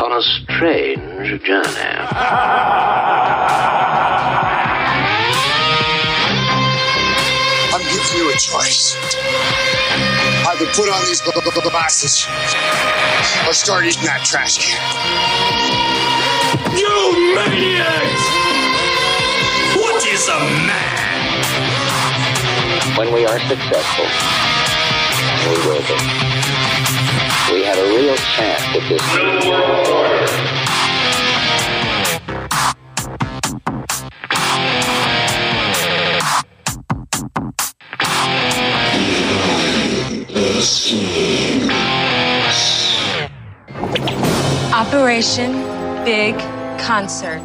on a strange journey. I'm giving you a choice. Either put on these glasses or start eating that trash can. You maniacs! What is a man? When we are successful, we will be. We have a real chance at this. Operation Big Concert,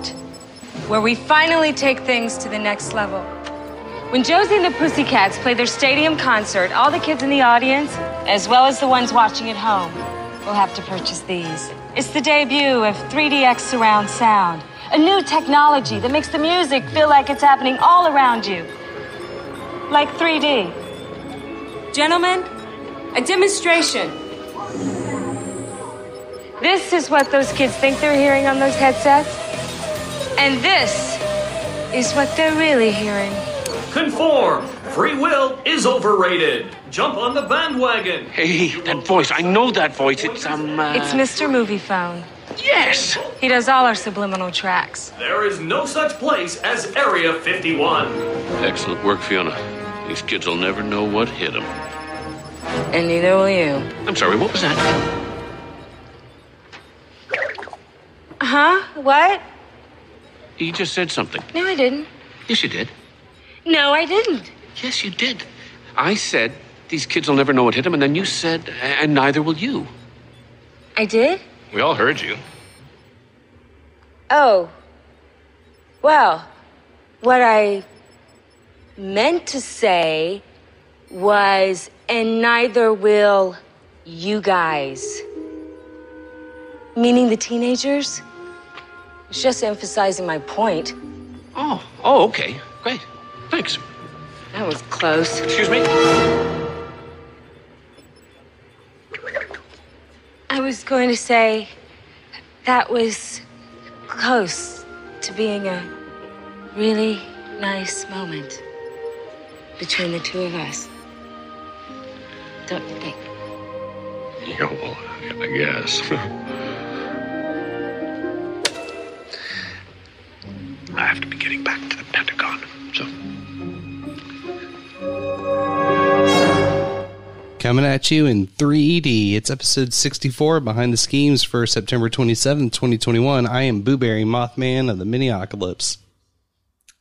where we finally take things to the next level. When Josie and the Pussycats play their stadium concert, all the kids in the audience, as well as the ones watching at home, will have to purchase these. It's the debut of 3DX surround sound, a new technology that makes the music feel like it's happening all around you. Like 3D. Gentlemen, a demonstration. This is what those kids think they're hearing on those headsets. And this is what they're really hearing. Conform. Free will is overrated. Jump on the bandwagon. Hey, that voice. I know that voice. It's, um. Uh... It's Mr. Moviefone. Yes! He does all our subliminal tracks. There is no such place as Area 51. Excellent work, Fiona. These kids will never know what hit them. And neither will you. I'm sorry, what was that? Huh? What? You just said something. No, I didn't. Yes, you did. No, I didn't. Yes, you did. I said these kids will never know what hit them, and then you said, and neither will you. I did? We all heard you. Oh. Well, what I meant to say was, and neither will you guys. Meaning the teenagers? It's just emphasizing my point. Oh, oh, okay. Great. Thanks. That was close. Excuse me? I was going to say that was close to being a really nice moment between the two of us. Don't you think? Yeah, well, I guess. I have to be getting back to the Pentagon, so. Coming at you in 3D. It's episode 64 behind the schemes for September 27th, 2021. I am Booberry Mothman of the Miniocalypse.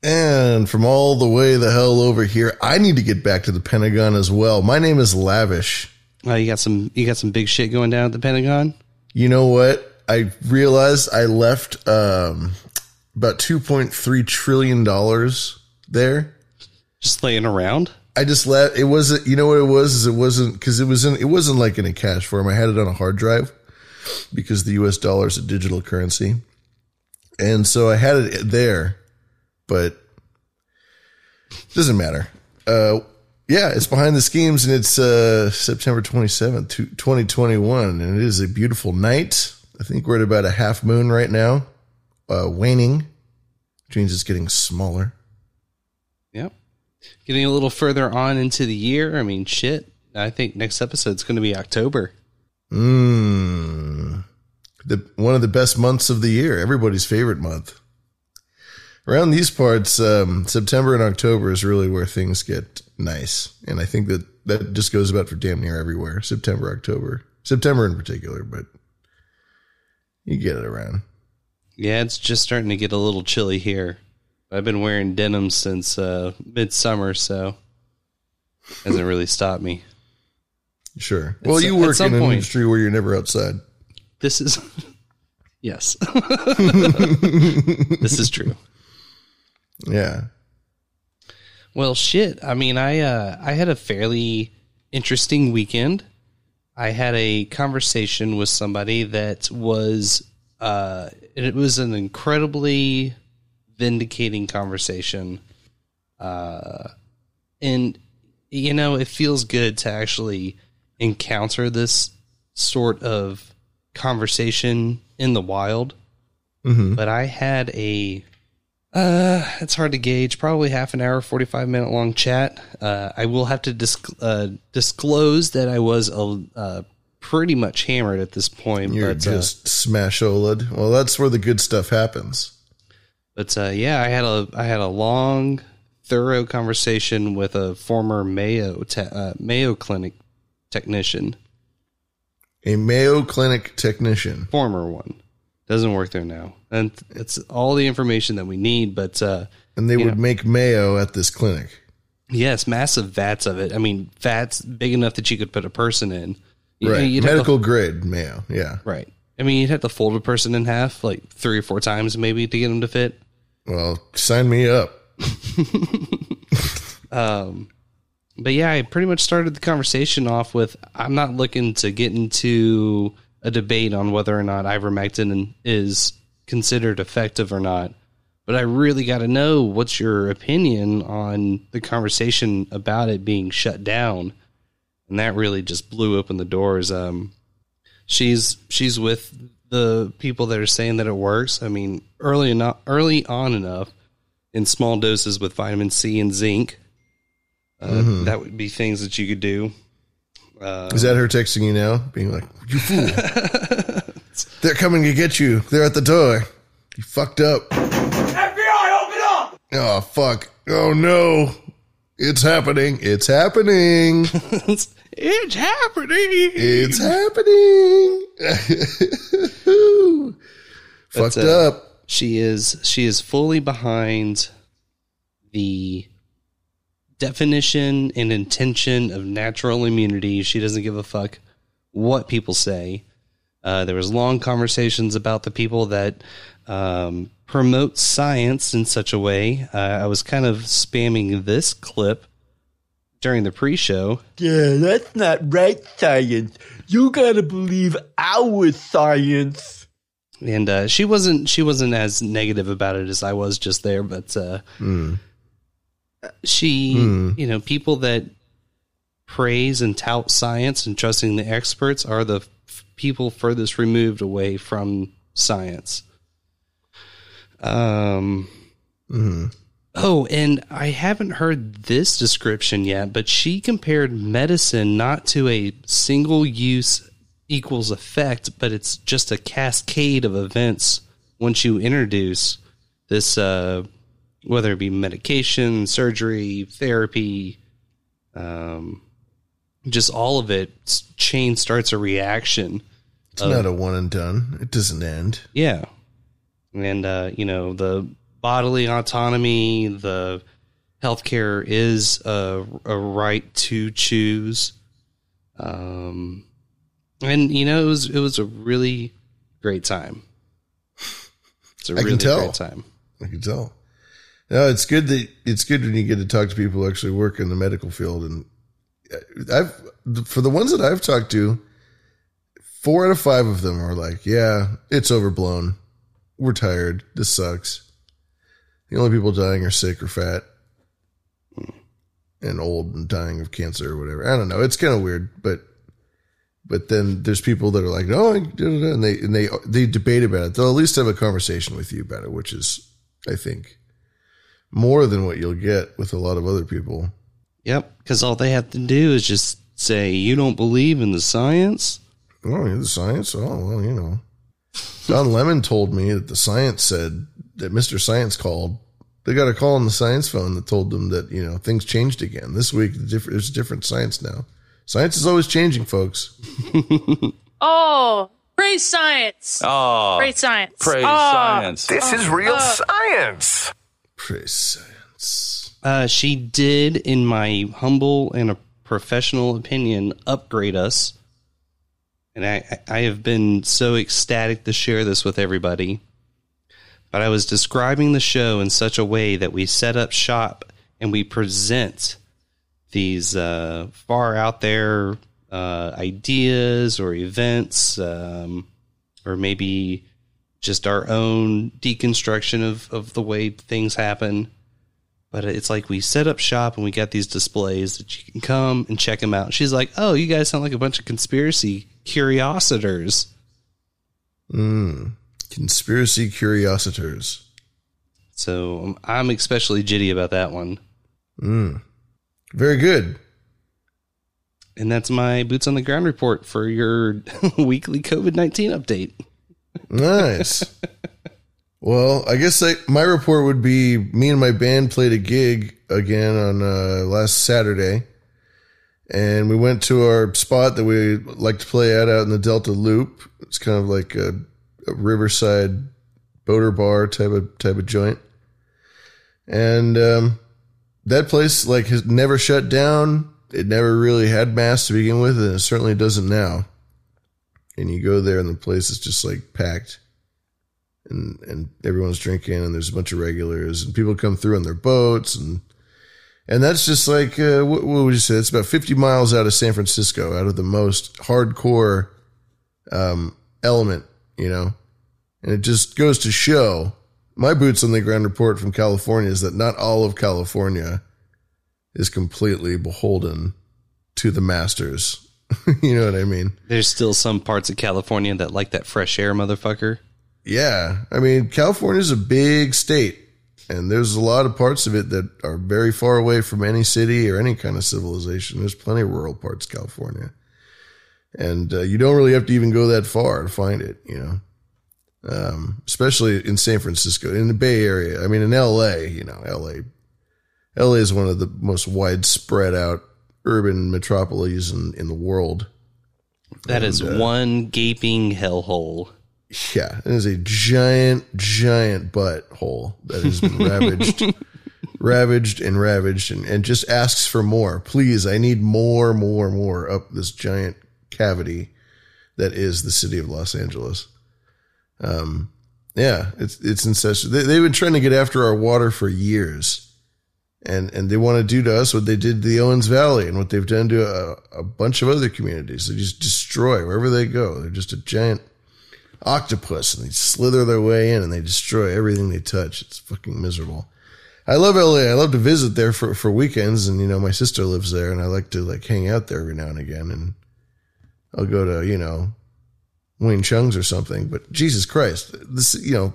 And from all the way the hell over here, I need to get back to the Pentagon as well. My name is Lavish. Oh, you got some you got some big shit going down at the Pentagon? You know what? I realized I left um, about 2.3 trillion dollars there just laying around i just let it wasn't you know what it was is it wasn't because it was in it wasn't like in a cash form. I had it on a hard drive because the us dollar is a digital currency. And so i had it there but it doesn't matter. Uh yeah it's behind the schemes and it's uh september 27th 2021 and it is a beautiful night. I think we're at about a half moon right now uh, waning, which means it's getting smaller. Getting a little further on into the year. I mean, shit. I think next episode's going to be October. Mmm. The one of the best months of the year. Everybody's favorite month. Around these parts, um, September and October is really where things get nice, and I think that that just goes about for damn near everywhere. September, October, September in particular, but you get it around. Yeah, it's just starting to get a little chilly here. I've been wearing denim since uh, midsummer, so hasn't really stopped me. Sure. Well, you work in an point, industry where you're never outside. This is Yes. this is true. Yeah. Well, shit. I mean, I uh, I had a fairly interesting weekend. I had a conversation with somebody that was uh, it was an incredibly vindicating conversation. Uh, and you know, it feels good to actually encounter this sort of conversation in the wild. Mm-hmm. But I had a uh, it's hard to gauge. Probably half an hour, forty-five minute long chat. Uh, I will have to disc- uh, disclose that I was a uh, pretty much hammered at this point. You're but, uh, just smash oled. Well, that's where the good stuff happens. But uh, yeah, I had a I had a long, thorough conversation with a former Mayo te- uh, Mayo Clinic technician, A Mayo Clinic technician. former one. Doesn't work there now, and it's all the information that we need. But uh, And they would know. make mayo at this clinic. yes, massive vats of it. I mean, vats big enough that you could put a person in. You- Right. you'd have to- Medical grade mayo. Yeah. Right. I mean, you'd have to fold a person in half like three or four times maybe to get them to fit. Well, sign me up. Um, but yeah, I pretty much started the conversation off with I'm not looking to get into a debate on whether or not ivermectin is considered effective or not. But I really got to know what's your opinion on the conversation about it being shut down. And that really just blew open the doors. Um, she's she's with the people that are saying that it works. I mean, early enough, early on enough in small doses with vitamin C and zinc. Uh, Mhm. That would be things that you could do. Uh, Is that her texting you now? Being like, you fool. They're coming to get you. They're at the door. You fucked up. FBI, open up! Oh, fuck. Oh, no. It's happening. It's happening. it's happening. It's happening. Fucked But, uh, up. She is she is fully behind the definition and intention of natural immunity. She doesn't give a fuck what people say. Uh, there was long conversations about the people that um, promote science in such a way. Uh, I was kind of spamming this clip during the pre-show. Yeah, that's not right science. You gotta believe our science. and uh, she wasn't she wasn't as negative about it as I was just there, but uh, Hmm. she Hmm. you know people that praise and tout science and trusting the experts are the f- people furthest removed away from science. Um. Hmm. Oh, and I haven't heard this description yet, but she compared medicine not to a single use equals effect, but it's just a cascade of events once you introduce this, uh, whether it be medication, surgery, therapy, um, just all of it. Chain starts a reaction. It's of- not a one and done. It doesn't end. yeah. And, uh, you know, the bodily autonomy, the healthcare is a, a right to choose. Um, and, you know, it was, it was a really great time. It's a I can really tell. great time. I can tell. No, it's good that it's good when you get to talk to people who actually work in the medical field. And I've, for the ones that I've talked to, four out of five of them are like, yeah, it's overblown. We're tired. This sucks. The only people dying are sick or fat and old and dying of cancer or whatever. I don't know. It's kind of weird, but, but then there's people that are like, no, I da, da, da," and they, and they, they debate about it. They'll at least have a conversation with you about it, which is, I think, more than what you'll get with a lot of other people. Yep. Because all they have to do is just say, you don't believe in the science? Oh, the science. Oh, well, you know. Don Lemon told me that the science said that Mr. Science called. They got a call on the science phone that told them that, you know, things changed again. This week, the there's different science now. Science is always changing, folks. Oh, praise science. Ah, oh, praise science. praise Oh, science. This is real ah. science. Praise science. Uh, she did, in my humble and a professional opinion, upgrade us and I, I have been so ecstatic to share this with everybody. But I was describing the show in such a way that we set up shop and we present these uh, far out there uh, ideas or events, um, or maybe just our own deconstruction of, of the way things happen. But it's like we set up shop and we got these displays that you can come and check them out. She's like, "Oh, you guys sound like a bunch of conspiracy curiositors." Mm. Conspiracy curiositors. So I'm especially jitty about that one. Mm. Very good. And that's my boots on the ground report for your weekly COVID 19 update. Nice. well, I guess I, my report would be me and my band played a gig again on uh, last Saturday. And we went to our spot that we like to play at out in the Delta Loop. It's kind of like a, a riverside boater bar type of type of joint. And um, that place like has never shut down. It never really had mass to begin with, and it certainly doesn't now. And you go there, and the place is just like packed, and and everyone's drinking, and there's a bunch of regulars, and people come through on their boats, and and that's just like uh, what, what would you say? It's about 50 miles out of San Francisco, out of the most hardcore um, element, you know. And it just goes to show my boots on the ground report from California is that not all of California is completely beholden to the masters. you know what I mean? There's still some parts of California that like that fresh air, motherfucker. Yeah. I mean, California's a big state, and there's a lot of parts of it that are very far away from any city or any kind of civilization. There's plenty of rural parts of California. And uh, you don't really have to even go that far to find it, you know? Um, especially in San Francisco, in the Bay Area. I mean, in LA, you know, LA LA is one of the most widespread out urban metropolises in, in the world. That and, is uh, one gaping hellhole. Yeah, it is a giant, giant butthole that has been ravaged, ravaged and ravaged, and, and just asks for more. Please, I need more, more, more up this giant cavity that is the city of Los Angeles. Um, yeah, it's it's incessant. They, they've been trying to get after our water for years and and they want to do to us what they did to the Owens Valley and what they've done to a, a, bunch of other communities. They just destroy wherever they go. They're just a giant octopus, and they slither their way in and they destroy everything they touch. It's fucking miserable. I love LA. I love to visit there for for weekends, and you know my sister lives there, and I like to like hang out there every now and again. And I'll go to you know Wing Chung's or something. But Jesus Christ, this you know,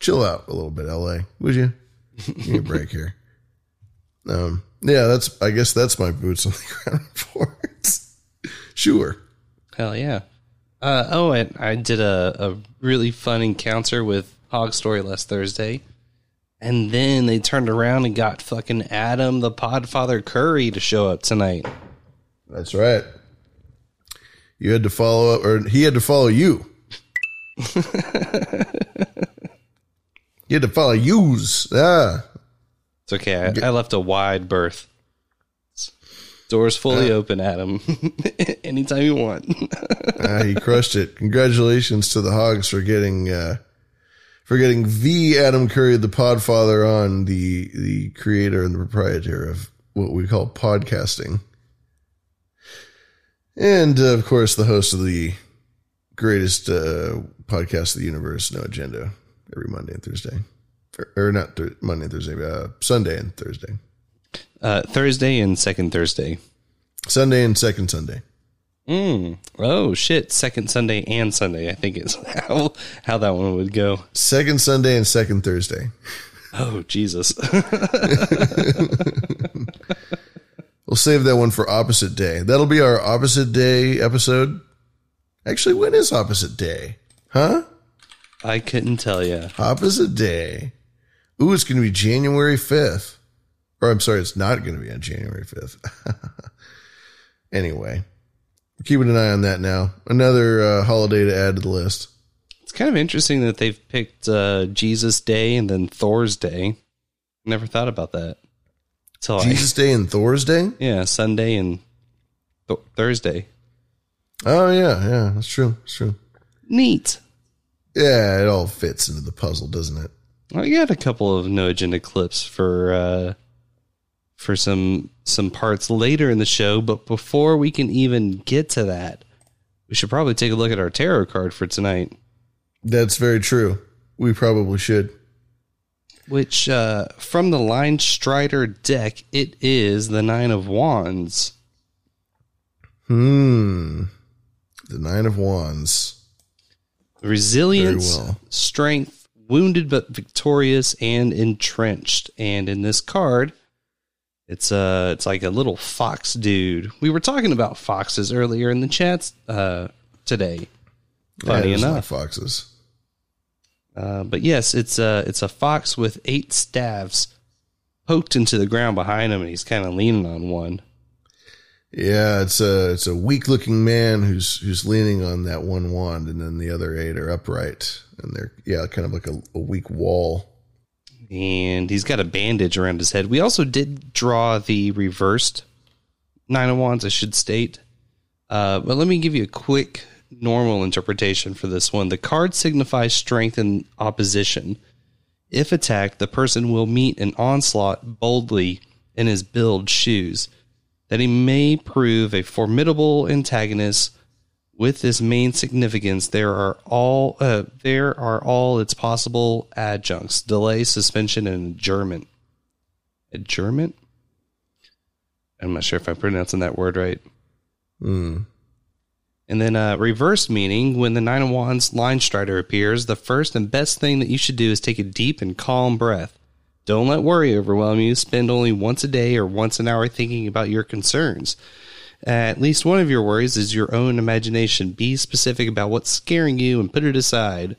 chill out a little bit, LA, would you? Give me a break here. Um, yeah, that's. I guess that's my boots on the ground reports. sure. Hell yeah. Uh, oh, and I did a, a really fun encounter with Hog Story last Thursday. And then they turned around and got fucking Adam the Podfather Curry to show up tonight. That's right. You had to follow up, or he had to follow you. you had to follow yous. Ah. It's okay. I, I left a wide berth. Doors fully uh, open, Adam. Anytime you want. uh, he crushed it. Congratulations to the Hogs for getting uh, for getting the Adam Curry, the Podfather, on the the creator and the proprietor of what we call podcasting, and uh, of course the host of the greatest uh, podcast of the universe, No Agenda, every Monday and Thursday or, or not th- Monday and Thursday, uh, Sunday and Thursday. Uh, Thursday and second Thursday. Sunday and second Sunday. Mm. Oh shit! Second Sunday and Sunday. I think is how how that one would go. Second Sunday and second Thursday. Oh Jesus! we'll save that one for opposite day. That'll be our opposite day episode. Actually, when is opposite day? Huh? I couldn't tell you. Opposite day. Ooh, it's going to be January 5th. Or I'm sorry, it's not going to be on January 5th. anyway, keeping an eye on that now. Another uh, holiday to add to the list. It's kind of interesting that they've picked uh, Jesus Day and then Thor's Day. Never thought about that. So Jesus Day and Thor's Day? Yeah, Sunday and th- Thursday. Oh yeah, yeah, that's true. That's true. Neat. Yeah, it all fits into the puzzle, doesn't it? I got a couple of no agenda clips for uh for some some parts later in the show, but before we can even get to that, we should probably take a look at our tarot card for tonight. That's very true. We probably should. Which uh from the Line Strider deck, it is the Nine of Wands. Hmm. The Nine of Wands. Resilience, well. strength, wounded but victorious and entrenched. And in this card, it's uh it's like a little fox dude. We were talking about foxes earlier in the chats uh today. Funny Yeah, just like enough. foxes. Uh, but yes, it's a it's a fox with eight staves poked into the ground behind him, and he's kind of leaning on one. Yeah, it's a it's a weak looking man who's who's leaning on that one wand, and then the other eight are upright, and they're yeah, kind of like a, a weak wall. and he's got a bandage around his head. We also did draw the reversed nine of wands, I should state. Uh, but let me give you a quick normal interpretation for this one. The card signifies strength and opposition. If attacked, the person will meet an onslaught boldly in his build shoes. That he may prove a formidable antagonist. With this main significance, there are all uh, there are all its possible adjuncts: delay, suspension, and adjournment. Adjournment. I'm not sure if I'm pronouncing that word right. Hmm. And then uh, reverse meaning, when the Nine of Wands line strider appears, the first and best thing that you should do is take a deep and calm breath. Don't let worry overwhelm you. Spend only once a day or once an hour thinking about your concerns. At least one of your worries is your own imagination. Be specific about what's scaring you and put it aside.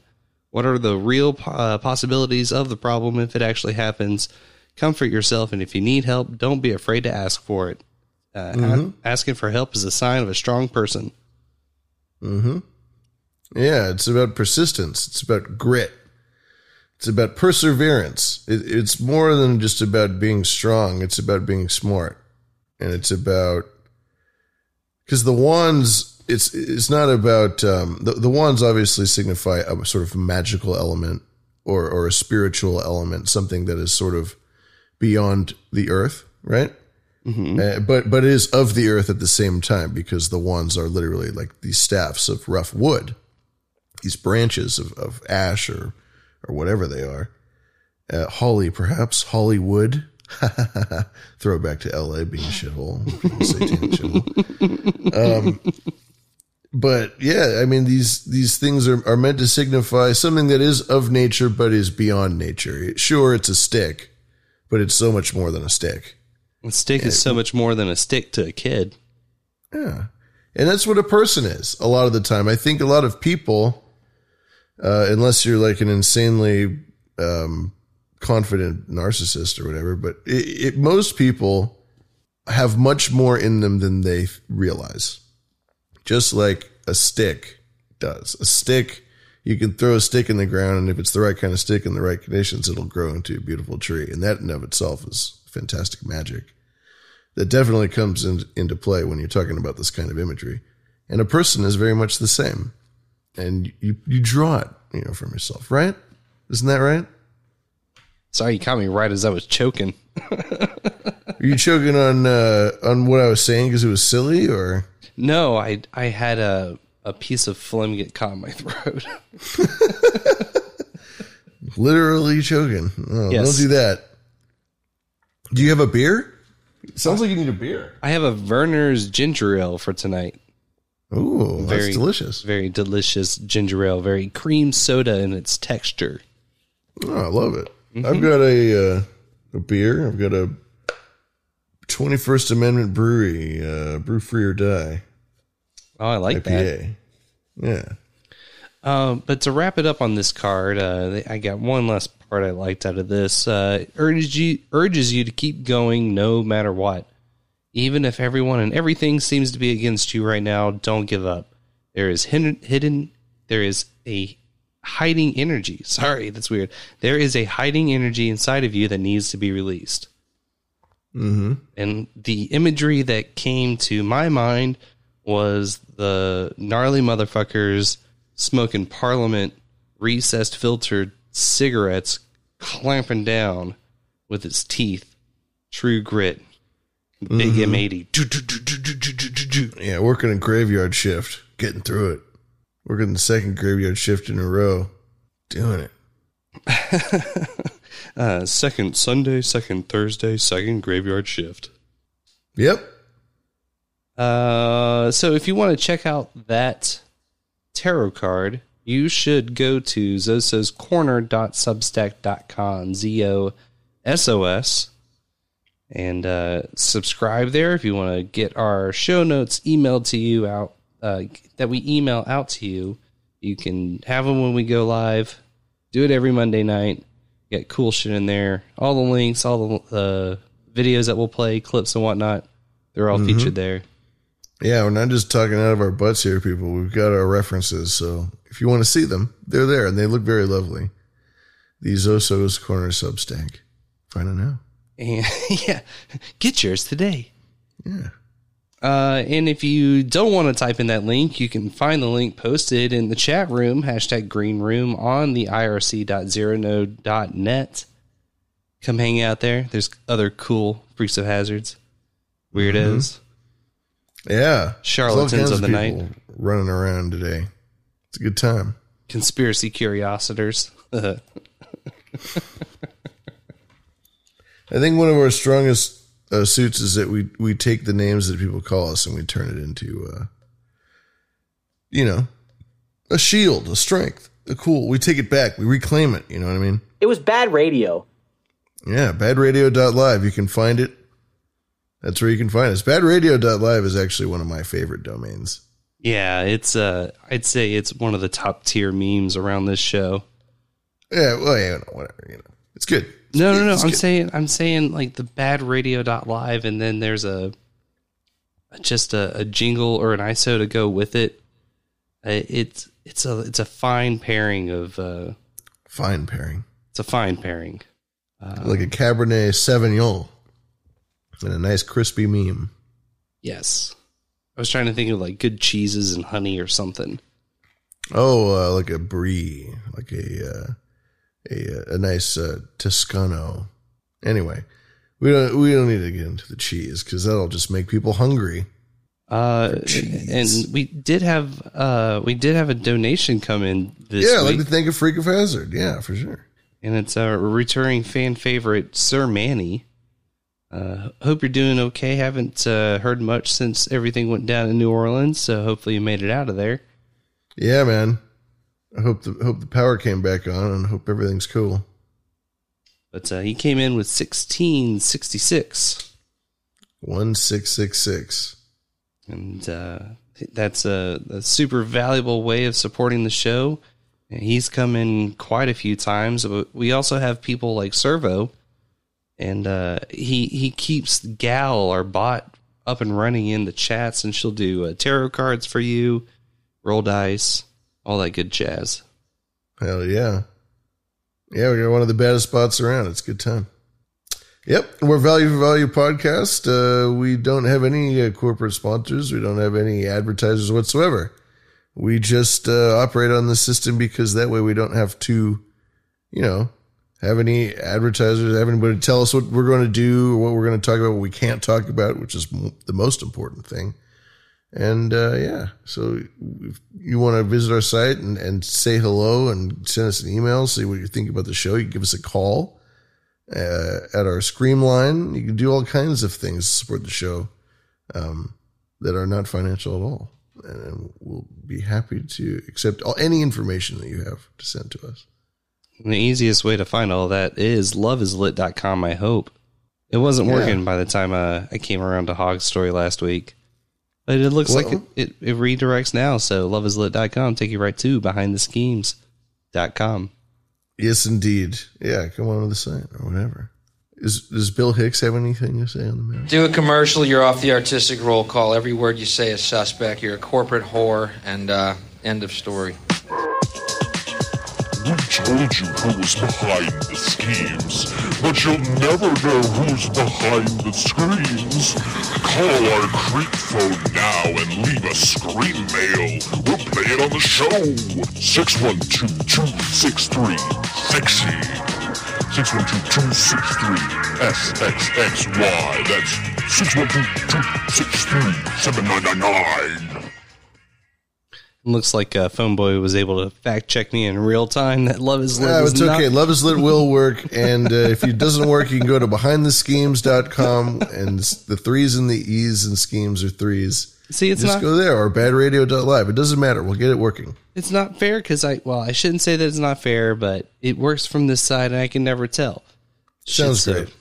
What are the real uh, possibilities of the problem if it actually happens? Comfort yourself, and if you need help, don't be afraid to ask for it. Uh, Mhm. asking for help is a sign of a strong person. Mm-hmm. Yeah, it's about persistence. It's about grit. It's about perseverance. It, it's more than just about being strong. It's about being smart, and it's about because the wands. It's it's not about um, the the wands. Obviously, signify a sort of magical element or or a spiritual element, something that is sort of beyond the earth, right? Uh, but but it is of the earth at the same time because the wands are literally like these staffs of rough wood, these branches of, of ash or or whatever they are, uh, holly perhaps Hollywood. Throwback to L.A. being shithole. Um, but yeah, I mean these these things are, are meant to signify something that is of nature but is beyond nature. Sure, it's a stick, but it's so much more than a stick. A stick is so much more than a stick to a kid. Yeah. And that's what a person is a lot of the time. I think a lot of people, uh, unless you're like an insanely um, confident narcissist or whatever, but it, it, most people have much more in them than they realize. Just like a stick does. A stick, you can throw a stick in the ground, and if it's the right kind of stick in the right conditions, it'll grow into a beautiful tree. And that in of itself is fantastic magic that definitely comes in, into play when you're talking about this kind of imagery. And a person is very much the same. And you, you draw it, you know, from yourself, right? Isn't that right? Sorry, you caught me right as I was choking. Are you choking on uh, on what I was saying because it was silly, or No, I I had a a piece of phlegm get caught in my throat. literally choking? Oh, Yes. Don't do that. Do you have a beer? sounds like you need a beer. I have a Vernors ginger ale for tonight. Ooh, that's delicious. Very delicious ginger ale. Very cream soda in its texture. Oh, I love it. Mm-hmm. I've got a uh, a beer. I've got a 21st Amendment Brewery, uh, Brew Free or Die. Oh, I like that. IPA. Yeah. Um, but to wrap it up on this card, uh, I got one last part I liked out of this. Uh, urges you urges you to keep going no matter what, even if everyone and everything seems to be against you right now. Don't give up. There is hidden, hidden there is a hiding energy. Sorry, that's weird. There is a hiding energy inside of you that needs to be released. Mm-hmm. And the imagery that came to my mind was the gnarly motherfuckers smoking Parliament recessed filtered cigarettes, clamping down with its teeth. True grit. Big Mhm. M80. Yeah, working a graveyard shift, getting through it. Working the second graveyard shift in a row, doing it. Uh, second Sunday, second Thursday, second graveyard shift. Yep. Uh, so if you want to check out that tarot card, you should go to zososcorner.substack.com, Z O S O S, and uh, subscribe there if you want to get our show notes emailed to you out uh, that we email out to you. You can have them when we go live. Do it every Monday night. Get cool shit in there. All the links, all the uh, videos that we'll play, clips and whatnot. They're all Mhm. featured there. Yeah, we're not just talking out of our butts here, people. We've got our references. So if you want to see them, they're there and they look very lovely. The Zoso's Corner Substack. Find it now. And yeah, get yours today. Yeah. Uh, and if you don't want to type in that link, you can find the link posted in the chat room, hashtag green room on the irc.zeronode.net. Come hang out there. There's other cool freaks of hazards, weirdos. Yeah. Charlatans of the night. Running around today. It's a good time. Conspiracy curiositors. I think one of our strongest uh, suits is that we we take the names that people call us and we turn it into, uh, you know, a shield, a strength, a cool. We take it back. We reclaim it. You know what I mean? It was bad radio. Yeah, badradio.live. You can find it. That's where you can find us. Badradio.live is actually one of my favorite domains. yeah, it's uh, I'd say it's one of the top tier memes around this show. Yeah, well, yeah, no, whatever. You know, it's good. No, no, no. It's I'm good. saying, I'm saying like the badradio.live and then there's a, just a, a jingle or an ISO to go with it. Uh, It's, it's a, it's a fine pairing of, uh, Fine pairing. it's a fine pairing. Uh, like a Cabernet Sauvignon and a nice crispy meme. yes. I was trying to think of like good cheeses and honey or something. Oh, uh, like a brie, like a uh, a a nice uh, Toscano. Anyway, we don't we don't need to get into the cheese because that'll just make people hungry. Uh, and we did have, uh, we did have a donation come in this yeah, I'd week. like to thank a freak of hazard. Yeah, for sure. and it's a returning fan favorite, Sir Manny. Uh, hope you're doing okay. Haven't uh, heard much since everything went down in New Orleans, so hopefully you made it out of there. Yeah, man. I hope the hope the power came back on and hope everything's cool. But uh, he came in with 1666, One six six six. and uh, that's a, a super valuable way of supporting the show. And he's come in quite a few times. But we also have people like Servo, and uh, he he keeps Gal, our bot, up and running in the chats, and she'll do uh, tarot cards for you, roll dice, all that good jazz. Hell yeah. Yeah, we got one of the baddest spots around. It's a good time. Yep, we're Value for Value podcast. Uh, we don't have any uh, corporate sponsors. We don't have any advertisers whatsoever. We just uh, operate on the system because that way we don't have to, you know, have any advertisers, have anybody tell us what we're going to do or what we're going to talk about, what we can't talk about, which is the most important thing. And uh, yeah, so if you want to visit our site and, and say hello and send us an email, see what you think about the show, you can give us a call uh, at our Scream line. You can do all kinds of things to support the show um, that are not financial at all. And we'll be happy to accept all, any information that you have to send to us. And the easiest way to find all that is loveislit.com, I hope. It wasn't Yeah. working by the time uh, I came around to Hog's story last week. But it looks like it, it, it redirects now, so loveislit.com take you right to behindtheschemes.com. Yes, indeed. Yeah, come on to the site or whatever. Is, does Bill Hicks have anything to say on the matter? Do a commercial, you're off the artistic roll call. Every word you say is suspect. You're a corporate whore, and uh, end of story. We told you who was behind the schemes, but you'll never know who's behind the screams. Call our creep phone now and leave a scream mail. We'll play it on the show. 612-263-SEXY. 612-263-SXXY. That's 612-263-7999. Looks like uh, Phone Boy was able to fact check me in real time that Love is Lit Yeah, is it's not- okay. Love is Lit will work. And uh, if it doesn't work, you can go to behindtheschemes.com and the threes and the E's and schemes are threes. See, it's Just not- go there or badradio.live. It doesn't matter. We'll get it working. It's not fair because I, well, I shouldn't say that it's not fair, but it works from this side and I can never tell. Sounds Shit, so- great.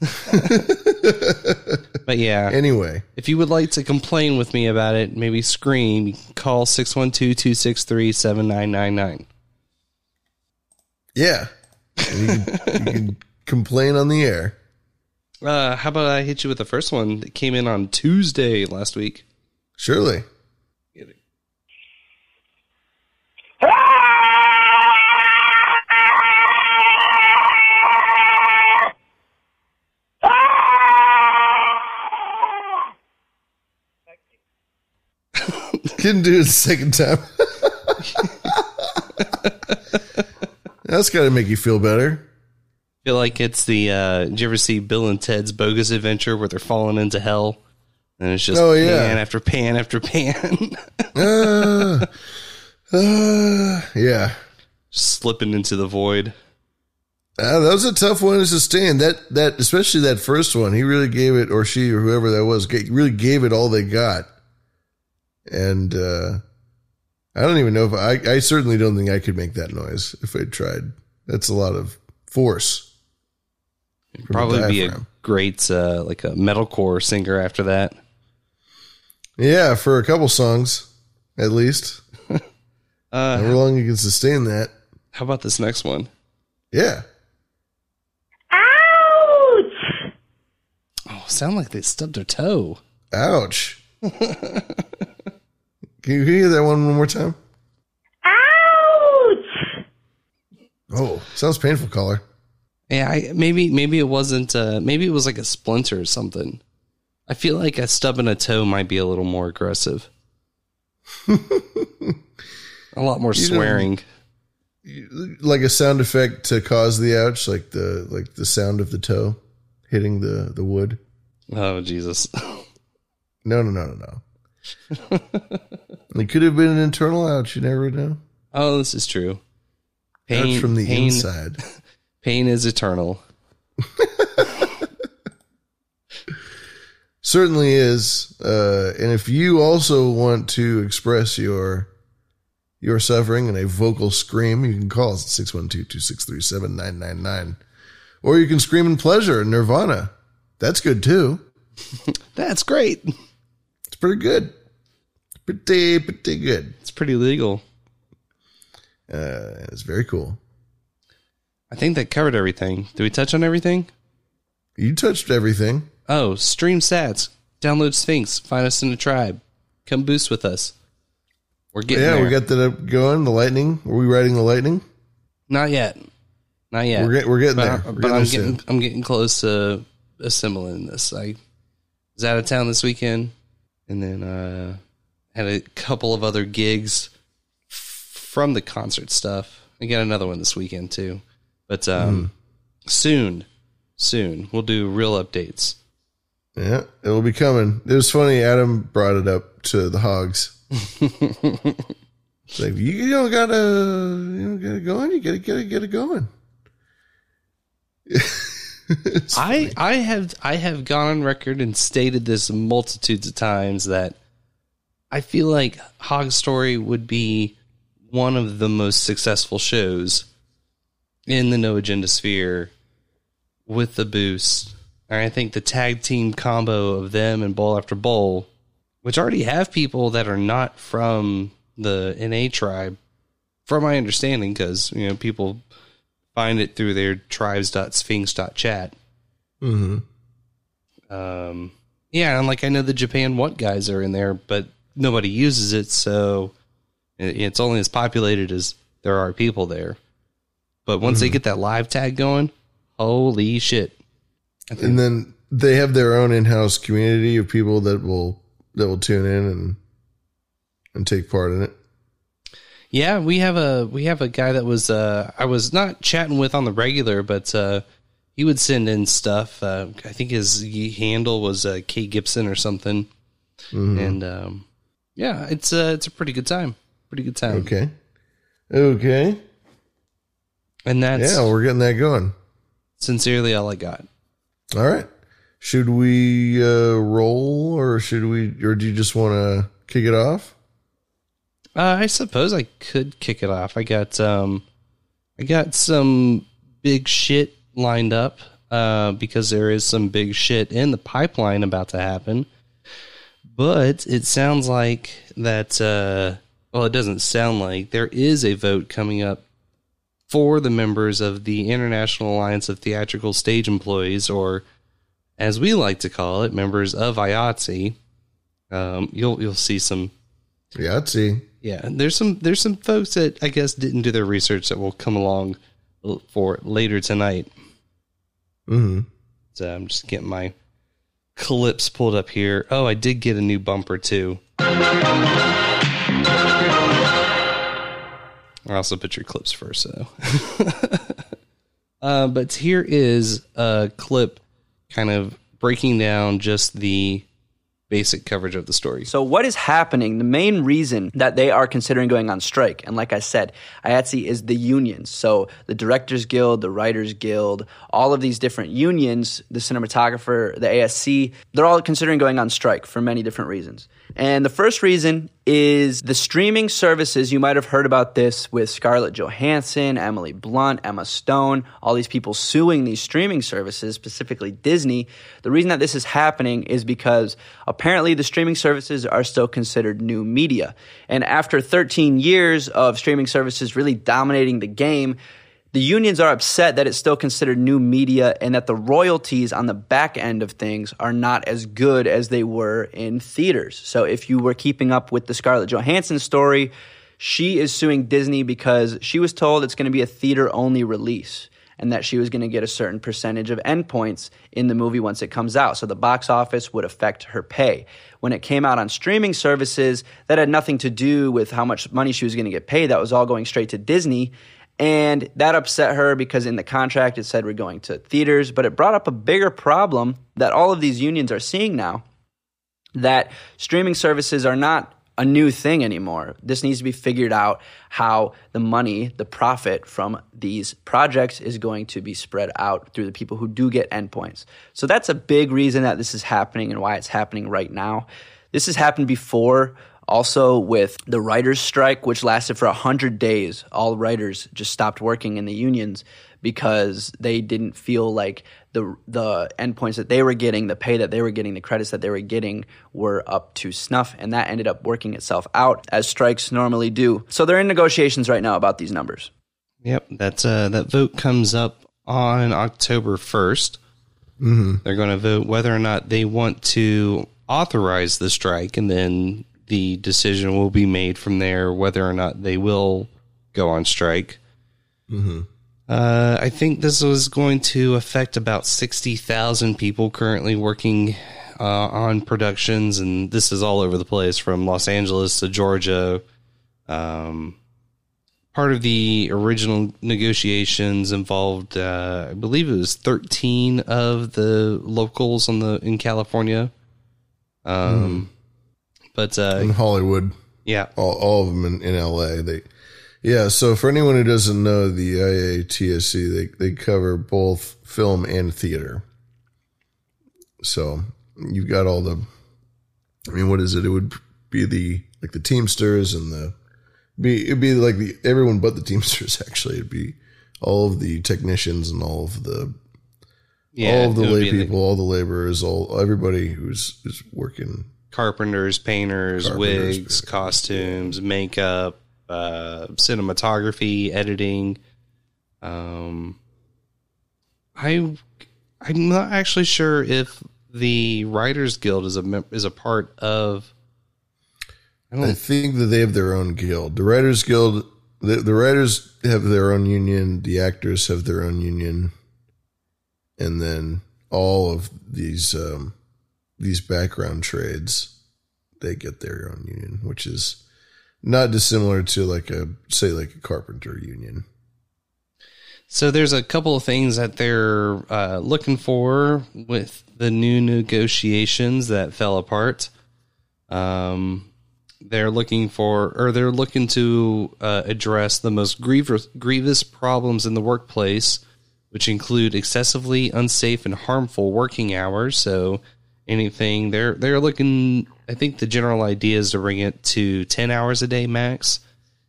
But yeah. Anyway, if you would like to complain with me about it, maybe scream, call 612 263 7999. Yeah. You, can, you can complain on the air. Uh, how about I hit you with the first one that came in on Tuesday last week? Surely. Couldn't do it the second time. That's got to make you feel better. feel like it's the, uh, did you ever see Bill and Ted's Bogus Adventure where they're falling into hell? And it's just Oh, yeah. pan after pan after pan. Uh, uh, yeah. Slipping into the void. Uh, that was a tough one to sustain. That that especially that first one, he really gave it, or she, or whoever that was, really gave it all they got. And uh, I don't even know if I. I certainly don't think I could make that noise if I tried. That's a lot of force. from the Probably be a great, uh, like a metalcore singer after that. yeah for a couple songs at least. Uh, However long you can sustain that. How about this next one? Yeah. Ouch! Oh, sound like they stubbed their toe. Ouch. can you hear that one one more time? Ouch! Oh, sounds painful, caller. Yeah, I, maybe maybe it wasn't. Uh, maybe it was like a splinter or something. I feel like a stub in a toe might be a little more aggressive. a lot more You swearing. Like a sound effect to cause the ouch, like the like the sound of the toe hitting the the wood. Oh Jesus! No, no, no, no, no. it could have been an internal ouch. You never know. Oh, this is true. Ouch from the pain, inside. Pain is eternal. Certainly is. Uh, and if you also want to express your your suffering in a vocal scream, you can call us at 612-263-7999. Or you can scream in pleasure in Nirvana. That's good too. That's great. It's pretty good. Pretty, pretty good. It's pretty legal. Uh, it's very cool. I think that covered everything. Did we touch on everything? You touched everything. Oh, stream sats. Download Sphinx. Find us in the tribe. Come boost with us. We're getting yeah, there. we got that up going. The lightning. Are we riding the lightning? Not yet. Not yet. We're get- we're getting but, there. We're but getting I'm getting. I'm getting close to assembling this. I was out of town this weekend, and then uh, had a couple of other gigs from the concert stuff. I got another one this weekend too, but um, Hmm. soon, soon we'll do real updates. Yeah, it will be coming. It was funny. Adam brought it up to the hogs. Like you, you don't gotta, you don't gotta going. You gotta get it, get it going. I I have I have gone on record and stated this multitudes of times that I feel like Hog Story would be one of the most successful shows in the No Agenda sphere with the boost. And I think the tag team combo of them and Bowl After Bowl, which already have people that are not from the NA tribe, from my understanding, because you know people find it through their tribes.sphinx.chat. Mm-hmm. Um, yeah, and like I know the Japan What guys are in there, but nobody uses it, so it's only as populated as there are people there. But once they Mhm. get that live tag going, holy shit! and then they have their own in-house community of people that will that will tune in and and take part in it. Yeah, we have a we have a guy that was uh I was not chatting with on the regular, but uh he would send in stuff. Uh, I think his handle was uh, K Gibson or something, Mhm. and um, yeah, it's uh, it's a pretty good time. Pretty good time. Okay. Okay. And that's yeah, we're getting that going. sincerely all I got. All right. Should we uh, roll, or should we, or do you just want to kick it off? Uh, I suppose I could kick it off. I got um, I got some big shit lined up uh, because there is some big shit in the pipeline about to happen. But it sounds like that. Uh, well, it doesn't sound like there is a vote coming up for the members of the International Alliance of Theatrical Stage Employees, or as we like to call it, members of IATSE. Um, you'll you'll see some Yahtzee. yeah, there's some there's some folks that I guess didn't do their research that will come along for later tonight. Mm-hmm. So I'm just getting my clips pulled up here. Oh, I did get a new bumper too. I also put your clips first, so. uh, but here is a clip, kind of breaking down just the basic coverage of the story. So, what is happening? The main reason that they are considering going on strike, and like I said, IATSE is the unions. So, the Directors Guild, the Writers Guild, all of these different unions, the cinematographer, the ASC, they're all considering going on strike for many different reasons. And the first reason is the streaming services. You might have heard about this with Scarlett Johansson, Emily Blunt, Emma Stone, all these people suing these streaming services, specifically Disney. The reason that this is happening is because apparently the streaming services are still considered new media. And after 13 years of streaming services really dominating the game, the unions are upset that it's still considered new media and that the royalties on the back end of things are not as good as they were in theaters. So if you were keeping up with the Scarlett Johansson story, she is suing Disney because she was told it's going to be a theater only release and that she was going to get a certain percentage of endpoints in the movie once it comes out. So the box office would affect her pay. When it came out on streaming services, that had nothing to do with how much money she was going to get paid. That was all going straight to Disney. And that upset her because in the contract it said we're going to theaters, but it brought up a bigger problem that all of these unions are seeing now that streaming services are not a new thing anymore. This needs to be figured out how the money, the profit from these projects is going to be spread out through the people who do get endpoints. So that's a big reason that this is happening and why it's happening right now. This has happened before also with the writers strike which lasted for 100 days all writers just stopped working in the unions because they didn't feel like the the endpoints that they were getting the pay that they were getting the credits that they were getting were up to snuff and that ended up working itself out as strikes normally do so they're in negotiations right now about these numbers Yep, that's uh that vote comes up on October 1st. Mm-hmm. They're going to vote whether or not they want to authorize the strike, and then the decision will be made from there whether or not they will go on strike. Mm-hmm. Uh, I think this was going to affect about 60,000 people currently working uh, on productions, and this is all over the place from Los Angeles to Georgia. Um, part of the original negotiations involved, uh, I believe it was 13 of the locals on the in California. Um, but uh, in Hollywood. Yeah. All, all of them in, in LA. They, yeah. So for anyone who doesn't know the IATSE, they, they cover both film and theater. So you've got all the, I mean, what is it? It would be the, like the Teamsters and the, be, it'd be like the, everyone but the Teamsters actually. It'd be all of the technicians and all of the, Yeah, all of the lay be the- people, all the laborers, all, everybody who's, is working. Carpenters, painters, Carpenters, wigs, costumes, makeup, uh, cinematography, editing. Um, I I'm not actually sure if the Writers Guild is a mem- is a part of. I I think that they have their own guild. The Writers Guild the the writers have their own union, the actors have their own union, and then all of these um, these background trades they get their own union, which is not dissimilar to like a say like a carpenter union. So there's a couple of things that they're uh, looking for with the new negotiations that fell apart. Um, they're looking for, or they're looking to uh, address the most grievous, grievous problems in the workplace, which include excessively unsafe and harmful working hours. So anything they're they're looking. I think the general idea is to bring it to ten hours a day max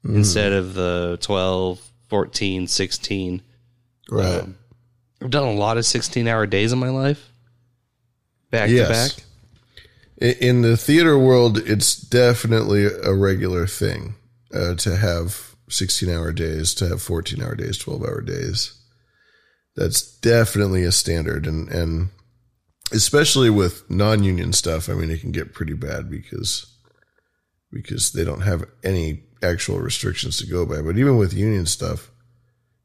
Mhm. instead of the 12, 14, 16. Right. Um, I've done a lot of 16 hour days in my life. Back Yes. to back. In the theater world, it's definitely a regular thing uh, to have 16 hour days, to have 14 hour days, 12 hour days. That's definitely a standard. And, and especially with non union stuff, I mean, it can get pretty bad because, because they don't have any actual restrictions to go by. But even with union stuff,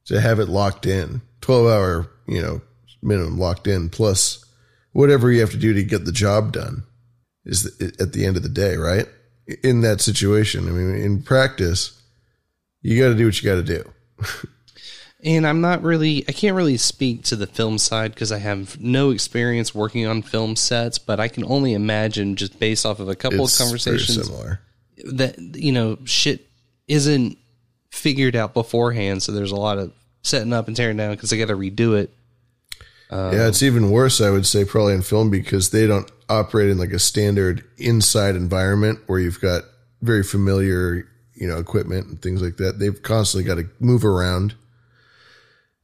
to have it locked in, 12 hour, you know, minimum locked in plus whatever you have to do to get the job done is the, at the end of the day, right? In that situation, I mean, in practice, you got to do what you got to do. And I'm not really, I can't really speak to the film side because I have no experience working on film sets, but I can only imagine just based off of a couple It's of conversations that, you know, shit isn't figured out beforehand. So there's a lot of setting up and tearing down because they got to redo it. Um, yeah, it's even worse, I would say, probably in film because they don't operate in like a standard inside environment where you've got very familiar, you know, equipment and things like that. They've constantly got to move around,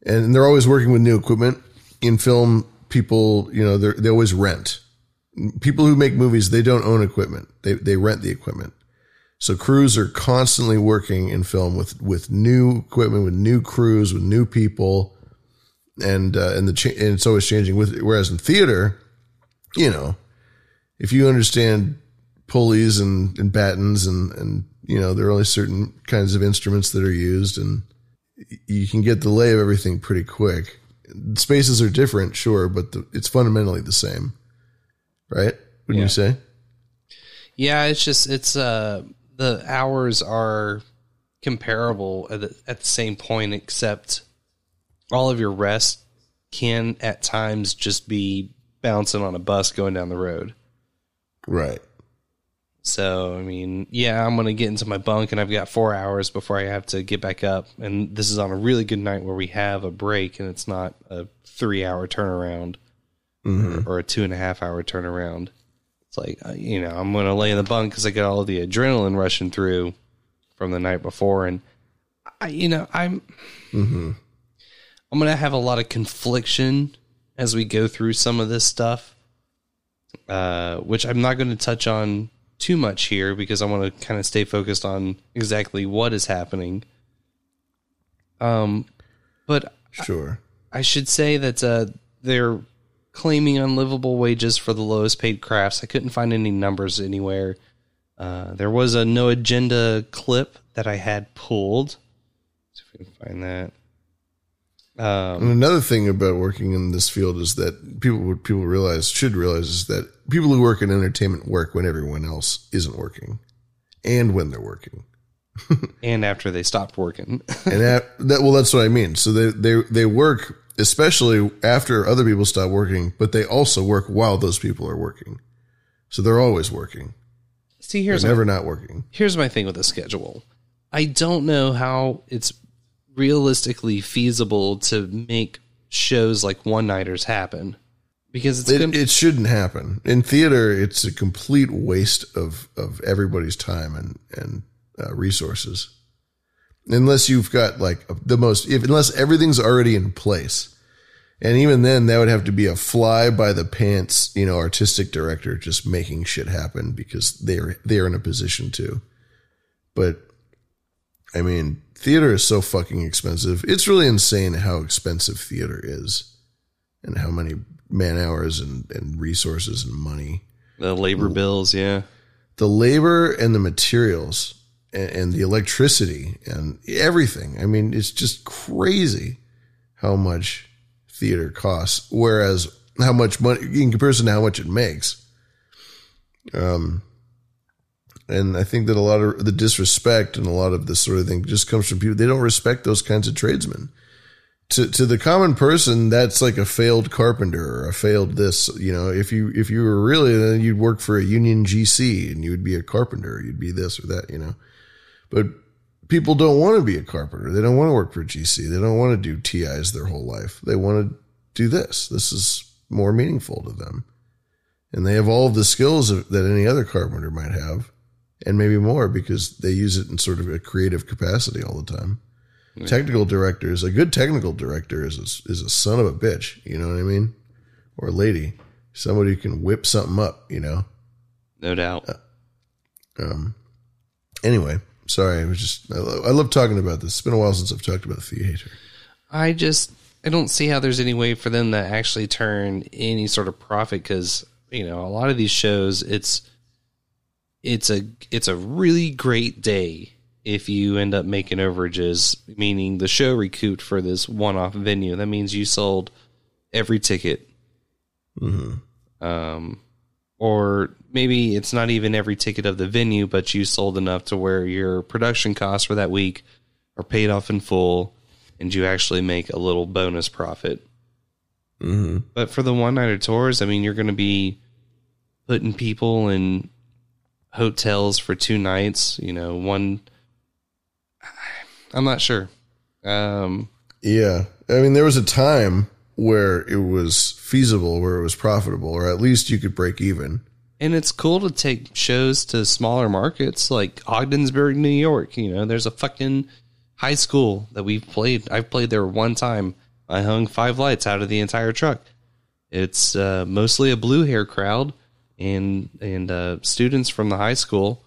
and they're always working with new equipment. In film, people, you know, they they always rent. People who make movies, they don't own equipment; they they rent the equipment. So crews are constantly working in film with with new equipment, with new crews, with new people and uh, and the cha- and it's always changing. With whereas in theater, you know, if you understand pulleys and, and battens and and you know there are only certain kinds of instruments that are used, and you can get the lay of everything pretty quick. Spaces are different, sure, but the, it's fundamentally the same, right? Wouldn't Yeah. you say? Yeah, it's just it's uh the hours are comparable at the, at the same point, except all of your rest can at times just be bouncing on a bus going down the road. Right. So I mean, yeah, I'm gonna get into my bunk and I've got four hours before I have to get back up, and this is on a really good night where we have a break and it's not a three hour turnaround Mhm. or, or a two and a half hour turnaround. It's like uh, you know I'm gonna lay in the bunk because I got all the adrenaline rushing through from the night before, and I you know I'm Mm-hmm. I'm gonna have a lot of confliction as we go through some of this stuff, uh, which I'm not going to touch on too much here because I want to kind of stay focused on exactly what is happening. Um, but Sure. I should say that uh, they're claiming unlivable wages for the lowest paid crafts. I couldn't find any numbers anywhere. Uh, there was a no agenda clip that I had pulled. See if we can find that. Um, And another thing about working in this field is that people what people realize should realize is that people who work in entertainment work when everyone else isn't working, and when they're working. and after they stopped working. and that, that well, that's what I mean. So they they they work especially after other people stop working, but they also work while those people are working. So they're always working. See, here's they're never not working. Here's my thing with the schedule. I don't know how it's realistically feasible to make shows like one nighters happen because it's It, it shouldn't happen in theater. It's a complete waste of of everybody's time and and uh, resources, unless you've got like the most. If unless everything's already in place, and even then, that would have to be a fly by the pants, you know, artistic director just making shit happen because they're they're in a position to. But I mean, theater is so fucking expensive. It's really insane how expensive theater is and how many man hours and, and resources and money. the labor bills, yeah. The labor and the materials and, and the electricity and everything. I mean, it's just crazy how much theater costs, whereas how much money in comparison to how much it makes. Um, and I think that a lot of the disrespect and a lot of this sort of thing just comes from people. They don't respect those kinds of tradesmen. To, to the common person, that's like a failed carpenter or a failed this, you know, if you, if you were really, then you'd work for a union GC and you would be a carpenter. You'd be this or that, you know, but people don't want to be a carpenter. They don't want to work for GC. They don't want to do TIs their whole life. They want to do this. This is more meaningful to them. And they have all of the skills that any other carpenter might have and maybe more because they use it in sort of a creative capacity all the time. Yeah. Technical directors, a good technical director is a, is a son of a bitch. You know what I mean? Or a lady, somebody who can whip something up. You know, no doubt. Uh, um. Anyway, sorry. I was just I love, I love talking about this. It's been a while since I've talked about theater. I just I don't see how there's any way for them to actually turn any sort of profit because you know a lot of these shows it's it's a it's a really great day if you end up making overages, meaning the show recouped for this one-off venue. That means you sold every ticket. Mm-hmm. Um, or maybe it's not even every ticket of the venue, but you sold enough to where your production costs for that week are paid off in full, and you actually make a little bonus profit. Mm-hmm. But for the one nighter tours, I mean, you're going to be putting people in hotels for two nights. You know, one. I'm not sure. Um, yeah, I mean, there was a time where it was feasible, where it was profitable, or at least you could break even. And it's cool to take shows to smaller markets like Ogdensburg, New York. You know, there's a fucking high school that we've played. I've played there one time. I hung five lights out of the entire truck. It's uh, mostly a blue hair crowd and and uh, students from the high school.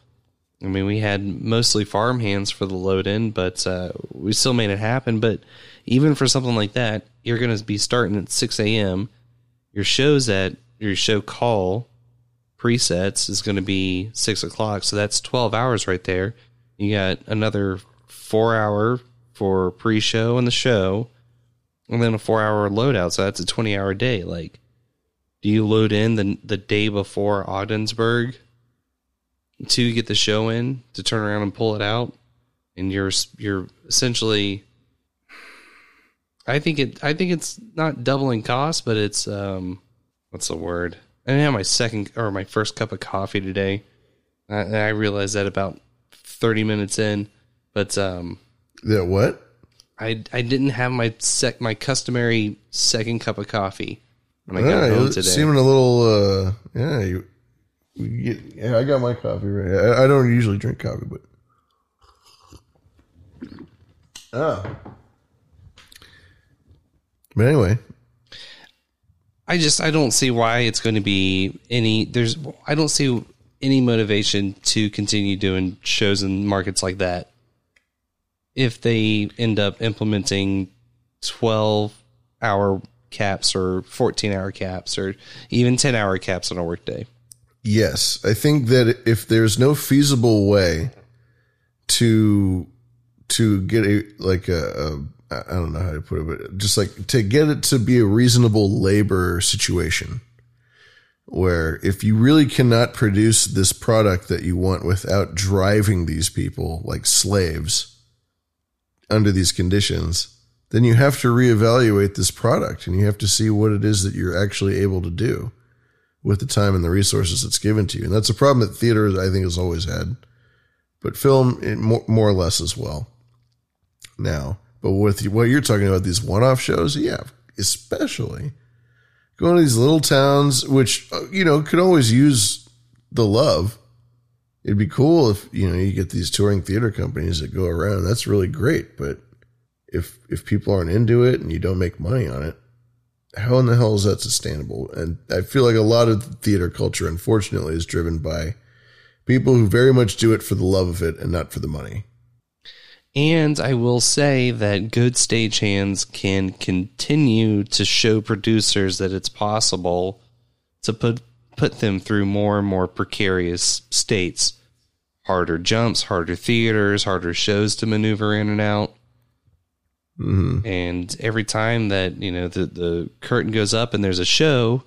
I mean, we had mostly farm hands for the load in, but uh, we still made it happen. But even for something like that, you're going to be starting at 6 a.m. Your show's at your show call presets is going to be six o'clock, so that's 12 hours right there. You got another four hour for pre-show and the show, and then a four hour loadout. So that's a 20 hour day. Like do you load in the the day before Ogdensburg to get the show in to turn around and pull it out, and you're you're essentially. I think it. I think it's not doubling cost, but it's um, what's the word? I didn't have my second or my first cup of coffee today. I, I realized that about thirty minutes in, but um, that what? I I didn't have my sec my customary second cup of coffee when I got yeah, home today. Seeming a little, uh, yeah, you, you, yeah. I got my coffee right. I, I don't usually drink coffee, but oh. But anyway, I just I don't see why it's going to be any. There's I don't see any motivation to continue doing shows in markets like that if they end up implementing 12 hour caps or 14 hour caps or even 10 hour caps on a workday. Yes. I think that if there's no feasible way to, to get a, like a, a I don't know how to put it, but just like to get it to be a reasonable labor situation where if you really cannot produce this product that you want without driving these people like slaves under these conditions, then you have to reevaluate this product and you have to see what it is that you're actually able to do with the time and the resources that's given to you. And that's a problem that theater, I think, has always had, but film more, more or less as well now. But with what you're talking about, these one off shows, yeah, especially going to these little towns, which, uh, you know, could always use the love. It'd be cool if, you know, you get these touring theater companies that go around. That's really great. But if if people aren't into it and you don't make money on it, how in the hell is that sustainable? And I feel like a lot of theater culture, unfortunately, is driven by people who very much do it for the love of it and not for the money. And I will say that good stagehands can continue to show producers that it's possible to put put them through more and more precarious states harder jumps, harder theaters, harder shows to maneuver in and out. Mm-hmm. And every time that, you know, the, the curtain goes up and there's a show,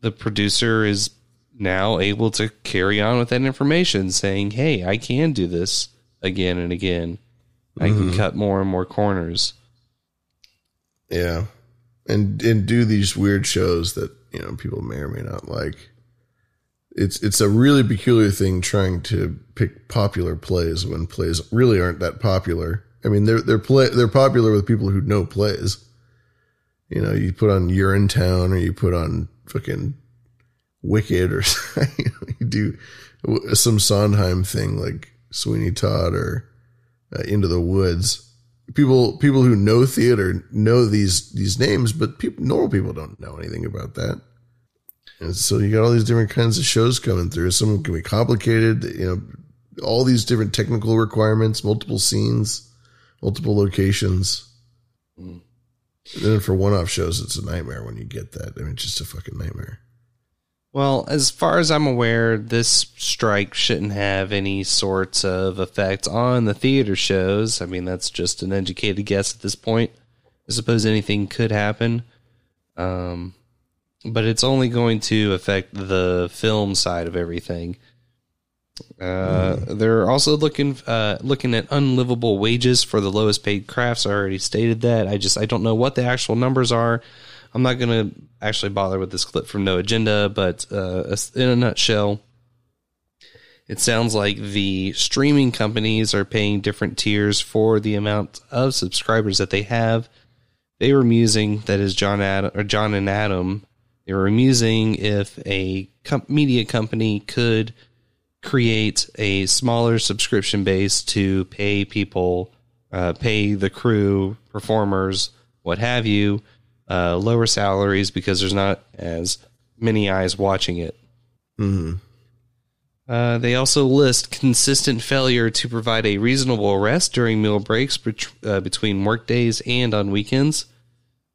the producer is now able to carry on with that information saying, Hey, I can do this again and again. I can Mhm. cut more and more corners. Yeah. And and do these weird shows that, you know, people may or may not like. It's it's a really peculiar thing trying to pick popular plays when plays really aren't that popular. I mean, they're they're play they're popular with people who know plays. You know, you put on Urinetown or you put on fucking Wicked or you, know, you do some Sondheim thing like Sweeney Todd or uh, Into the Woods. People people who know theater know these these names, but people, normal people don't know anything about that. And so you got all these different kinds of shows coming through. Some can be complicated, you know, all these different technical requirements, multiple scenes, multiple locations. And then for one-off shows, it's a nightmare when you get that. I mean, it's just a fucking nightmare. Well, as far as I'm aware, this strike shouldn't have any sorts of effects on the theater shows. I mean, that's just an educated guess at this point. I suppose anything could happen. Um, but it's only going to affect the film side of everything. Uh, They're also looking uh, looking at unlivable wages for the lowest paid crafts. I already stated that. I just I don't know what the actual numbers are. I'm not going to actually bother with this clip from No Agenda, but uh, in a nutshell, it sounds like the streaming companies are paying different tiers for the amount of subscribers that they have. They were musing that is John Adam or John and Adam. They were musing if a media company could create a smaller subscription base to pay people, uh, pay the crew, performers, what have you, uh, lower salaries because there's not as many eyes watching it. Mm-hmm. Uh, they also list consistent failure to provide a reasonable rest during meal breaks bet- uh, between workdays and on weekends.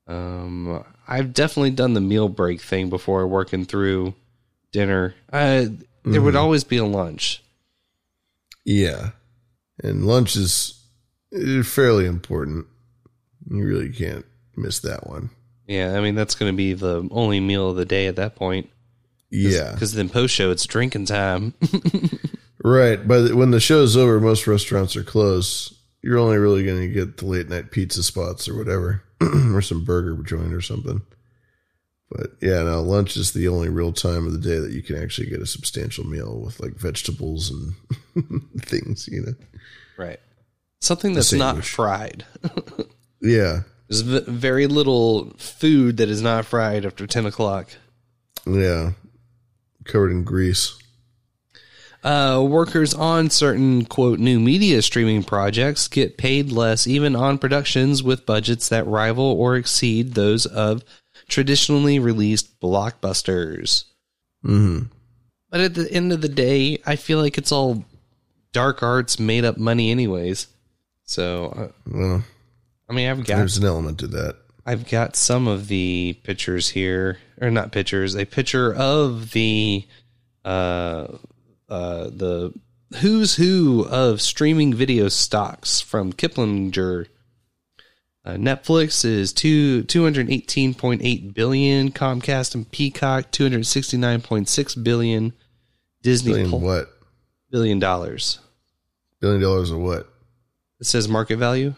Um, I've definitely done the meal break thing before working through dinner. Uh, there would Mhm. always be a lunch. Yeah. And lunch is fairly important. You really can't miss that one. Yeah, I mean that's going to be the only meal of the day at that point. Yeah. because then post show it's drinking time. Right. But when the show's over, most restaurants are closed. You're only really going to get the late night pizza spots or whatever, or some burger joint or something. But yeah, now lunch is the only real time of the day that you can actually get a substantial meal with like vegetables and things, you know? right. Something that's not fried. Yeah. There's v- very little food that is not fried after ten o'clock. Yeah. Covered in grease. Uh, workers on certain quote new media streaming projects get paid less even on productions with budgets that rival or exceed those of traditionally released blockbusters. Mm-hmm. But at the end of the day, I feel like it's all dark arts made up money anyways. So, uh, Well, I mean, I've got there's an element to that. I've got some of the pictures here, or not pictures, a picture of the uh uh the who's who of streaming video stocks from Kiplinger. Uh, Netflix is two two hundred eighteen point eight billion. Comcast and Peacock two hundred sixty nine point six billion. Disney Billion Pl- what? billion dollars. Billion dollars of what? It says market value.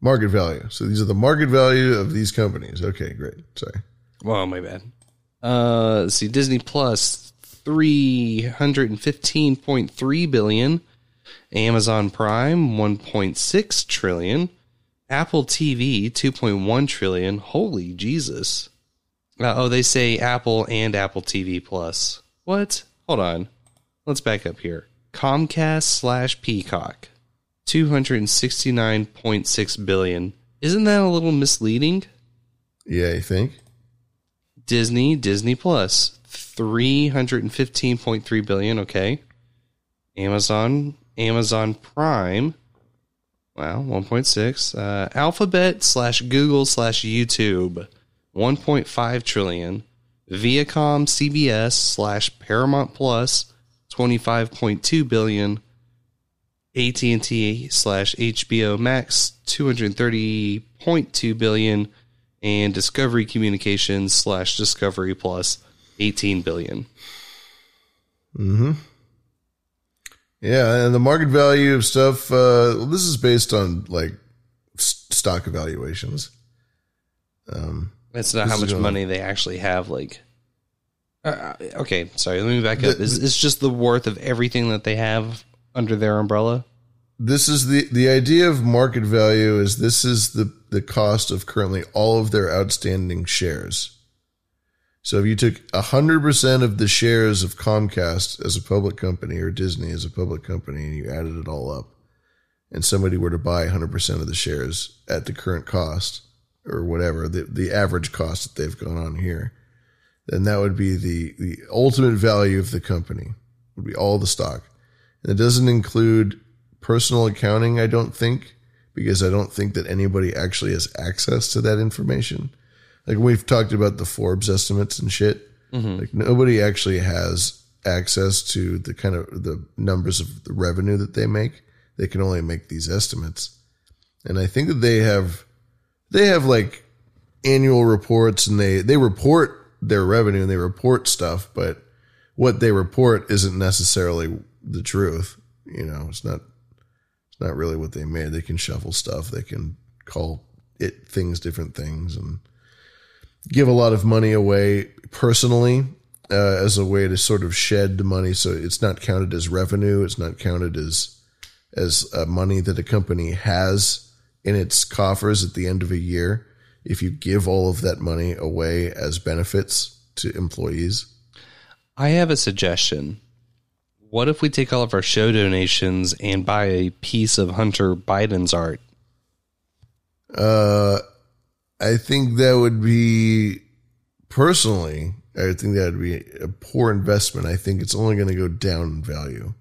Market value. So these are the market value of these companies. Okay, great. Sorry. Well, my bad. Uh, let's see, Disney Plus three hundred and fifteen point three billion, Amazon Prime one point six trillion, Apple TV two point one trillion. Holy Jesus! Uh, oh, they say Apple and Apple TV Plus. What? Hold on. Let's back up here. Comcast slash Peacock, two hundred and sixty nine point six billion. Isn't that a little misleading? Yeah, you think? Disney, Disney Plus, three hundred and fifteen point three billion. Okay. Amazon, Amazon Prime. Wow, point six. Uh, Alphabet slash Google slash YouTube, one point five trillion. Viacom, CBS slash Paramount Plus, twenty five point two billion. AT&T slash HBO Max 230.2 billion and Discovery Communications slash Discovery Plus 18 billion. Mm-hmm. Yeah, and the market value of stuff. Uh, well, this is based on like s- stock evaluations. Um, That's not how much gonna- money they actually have. Like, uh, okay, sorry, let me back The- up. Is it's just the worth of everything that they have under their umbrella? This is the the idea of market value is this is the the cost of currently all of their outstanding shares. So if you took 100% of the shares of Comcast as a public company or Disney as a public company and you added it all up and somebody were to buy 100% of the shares at the current cost or whatever, the, the average cost that they've gone on here, then that would be the, the ultimate value of the company would be all the stock. And it doesn't include personal accounting, I don't think, because I don't think that anybody actually has access to that information. Like we've talked about the Forbes estimates and shit. Mm-hmm. Like nobody actually has access to the kind of the numbers of the revenue that they make. They can only make these estimates. And I think that they have they have like annual reports and they they report their revenue and they report stuff, but what they report isn't necessarily the truth. You know, it's not it's not really what they made. They can shuffle stuff. They can call it things different things and give a lot of money away personally uh, as a way to sort of shed the money. So it's not counted as revenue. It's not counted as as uh, money that a company has in its coffers at the end of a year. If you give all of that money away as benefits to employees, I have a suggestion. What if we take all of our show donations and buy a piece of Hunter Biden's art? Uh, I think that would be personally. I think that would be a poor investment. I think it's only going to go down in value.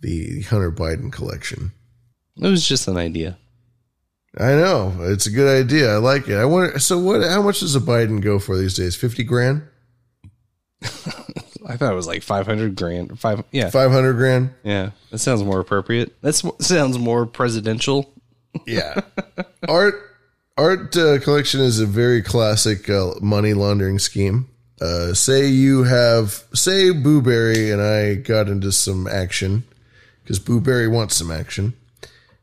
The Hunter Biden collection. It was just an idea. I know it's a good idea. I like it. I wonder. So what? How much does a Biden go for these days? Fifty grand? I thought it was like 500 grand. Five, yeah. Five hundred grand? Yeah. That sounds more appropriate. That sounds more presidential. Yeah. art art uh, collection is a very classic uh, money laundering scheme. Uh, say you have say Booberry and I got into some action because Booberry wants some action,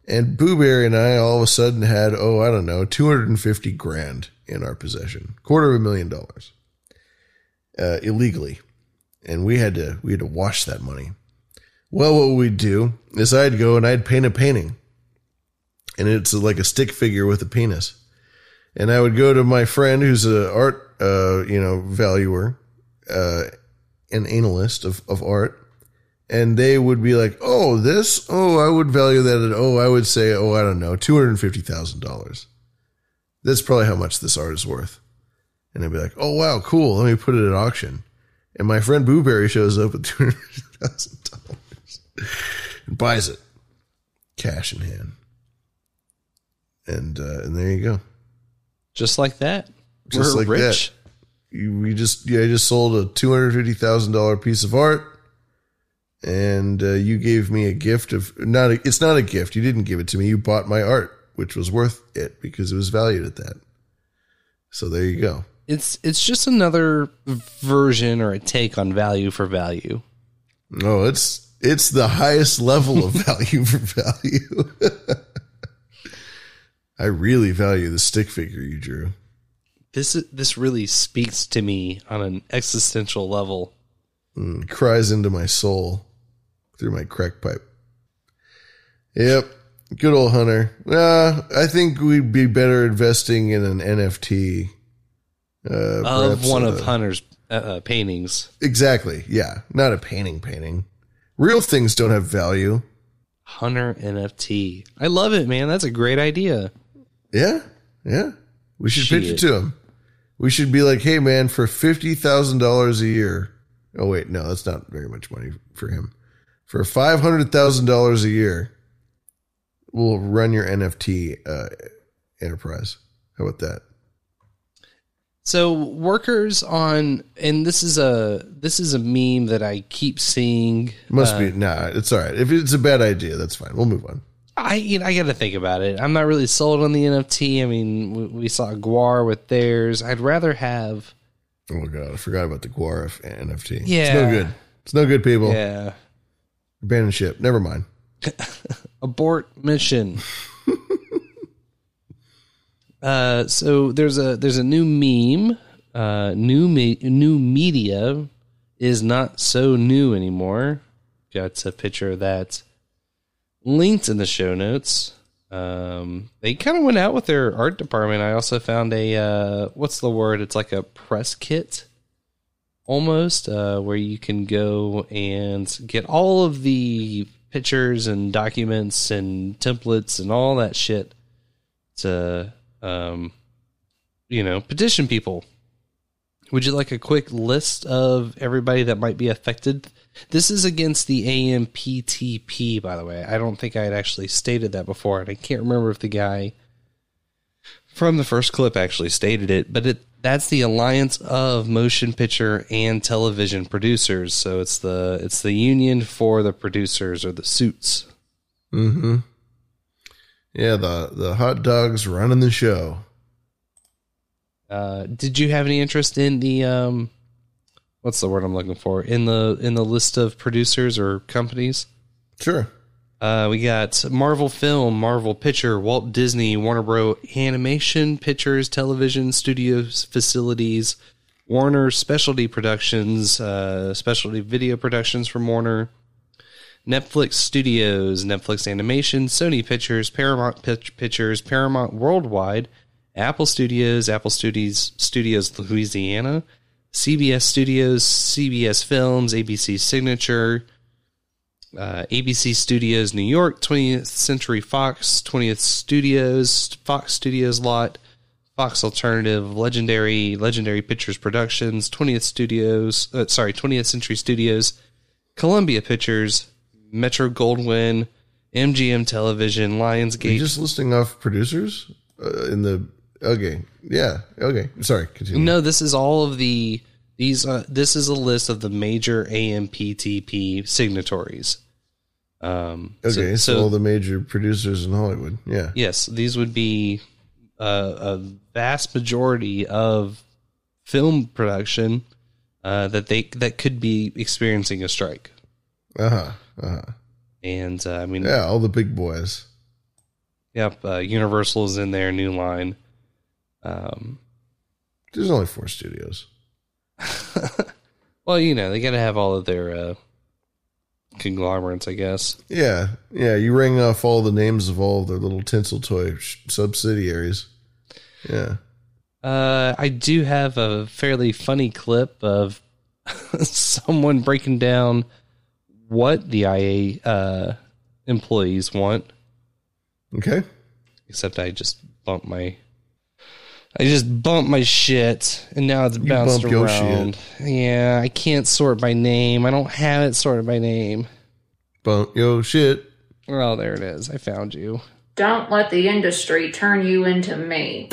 and Booberry and I all of a sudden had oh I don't know two hundred and fifty grand in our possession, quarter of a million dollars, uh, illegally, and we had to we had to wash that money. Well, what we'd do is I'd go and I'd paint a painting and it's like a stick figure with a penis. And I would go to my friend who's an art, uh, you know, valuer, uh, an analyst of, of art. And they would be like, oh, this, oh, I would value that at, oh, I would say, oh, I don't know, $250,000. That's probably how much this art is worth. And I'd be like, oh, wow, cool. Let me put it at auction. And my friend Booberry shows up with two hundred thousand dollars and buys it cash in hand and uh, and there you go. Just like that. Just We're like rich. that. You, we just yeah, I just sold a two hundred fifty thousand dollar piece of art, and uh, you gave me a gift of not. A, it's not a gift. You didn't give it to me. You bought my art, which was worth it because it was valued at that. So there you go. It's it's just another version or a take on value for value. No, it's it's the highest level of value for value. I really value the stick figure you drew. This this really speaks to me on an existential level. Mm, cries into my soul through my crack pipe. Yep. Good old Hunter. Uh, I think we'd be better investing in an NFT. Uh, of one of Hunter's uh, uh, paintings. Exactly. Yeah. Not a painting painting. Real things don't have value. Hunter NFT. I love it, man. That's a great idea. Yeah. Yeah. We should pitch it to him. We should be like, hey, man, for $50,000 a year. Oh, wait. No, that's not very much money for him. For $500,000 a year, we'll run your NFT uh, enterprise. How about that? So workers on, and this is a this is a meme that I keep seeing. Must uh, be nah. It's all right. If it's a bad idea, that's fine. We'll move on. I you know, I got to think about it. I'm not really sold on the NFT. I mean, we, we saw GWAR with theirs. I'd rather have. Oh my god, I forgot about the GWAR F- NFT. it's no good. It's no good, people. Yeah. Abandon ship. Never mind. abort mission. uh, so there's a there's a new meme. Uh, new me, new media is not so new anymore. Got a picture of that linked in the show notes. Um, they kind of went out with their art department. I also found a uh, what's the word? It's like a press kit almost uh, where you can go and get all of the pictures and documents and templates and all that shit to um, you know petition people would you like a quick list of everybody that might be affected this is against the amptp by the way i don't think i had actually stated that before and i can't remember if the guy from the first clip actually stated it, but it that's the alliance of motion picture and television producers. So it's the it's the union for the producers or the suits. Mm-hmm. Yeah, the the hot dogs running the show. Uh, did you have any interest in the um, what's the word I'm looking for in the in the list of producers or companies? Sure. Uh, we got Marvel Film, Marvel Picture, Walt Disney, Warner Bros. Animation, Pictures, Television, Studios, Facilities, Warner Specialty Productions, uh, Specialty Video Productions from Warner, Netflix Studios, Netflix Animation, Sony Pictures, Paramount Pictures, Paramount Worldwide, Apple Studios, Apple Studios, Studios Louisiana, CBS Studios, CBS Films, ABC Signature, uh, ABC Studios New York, 20th Century Fox, 20th Studios, Fox Studios Lot, Fox Alternative, Legendary, Legendary Pictures Productions, 20th Studios, uh, sorry, 20th Century Studios, Columbia Pictures, Metro Goldwyn, MGM Television, Are you Lionsgate. just listing off producers uh, in the okay. Yeah. Okay. Sorry. Continue. No, this is all of the these. Uh, this is a list of the major AMPTP signatories. Um, Okay. So, so all the major producers in Hollywood. Yeah. Yes, these would be uh, a vast majority of film production uh, that they that could be experiencing a strike. Uh huh. Uh huh. And uh, I mean, Yeah. All the big boys. yep, uh, Universal is in there, New Line. Um, There's only four studios. well, you know, they got to have all of their uh, conglomerates, I guess. Yeah. Yeah. You ring off all the names of all the little tinsel toy sh- subsidiaries. Yeah. Uh, I do have a fairly funny clip of someone breaking down what the IA uh, employees want. Okay. Except I just bumped my. I just bumped my shit, and now it's You bounced bumped your around. Yeah, I can't sort by name. I don't have it sorted by name. Bump yo shit. Oh, there it is. I found you. Don't let the industry turn you into me.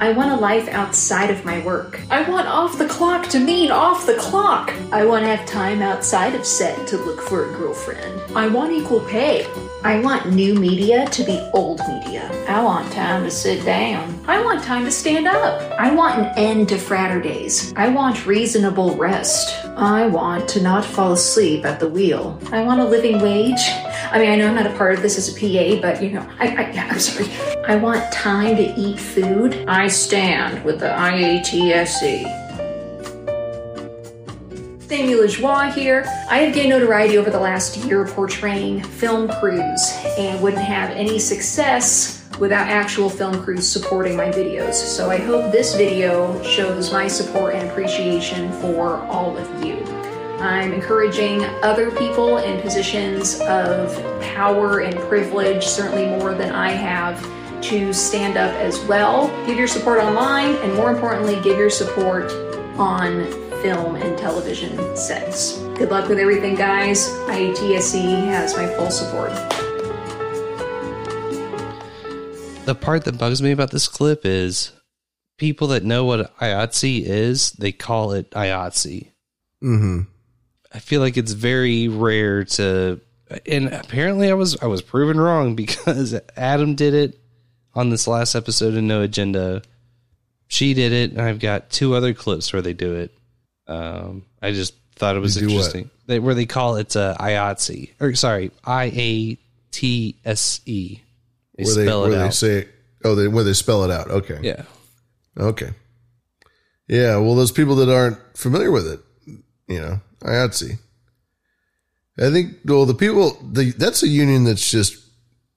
I want a life outside of my work. I want off the clock to mean off the clock. I want to have time outside of set to look for a girlfriend. I want equal pay. I want new media to be old media. I want time to sit down. I want time to stand up. I want an end to Fraturdays. I want reasonable rest. I want to not fall asleep at the wheel. I want a living wage. I mean, I know I'm not a part of this as a PA, but you know, I, I yeah, I'm sorry. I want time to eat food. I stand with the IATSE. Sammy Lajoie here. I have gained notoriety over the last year portraying film crews and wouldn't have any success without actual film crews supporting my videos. So I hope this video shows my support and appreciation for all of you. I'm encouraging other people in positions of power and privilege, certainly more than I have, to stand up as well. Give your support online, and more importantly, give your support on film and television sets. Good luck with everything, guys. IATSE has my full support. the part that bugs me about this clip is people that know what IATSE is, they call it IATSE. Mm-hmm. I feel like it's very rare to and apparently I was I was proven wrong because Adam did it on this last episode of No Agenda. She did it, and I've got two other clips where they do it. Um, I just thought it was They what? interesting. They, where they call it uh, IATSE or sorry I A T S E. They where they, spell it where they say, oh, they where they spell it out. Okay. Yeah. Okay. Yeah. Well, those people that aren't familiar with it, you know, IATSE. I think, well, the people, the, that's a union that's just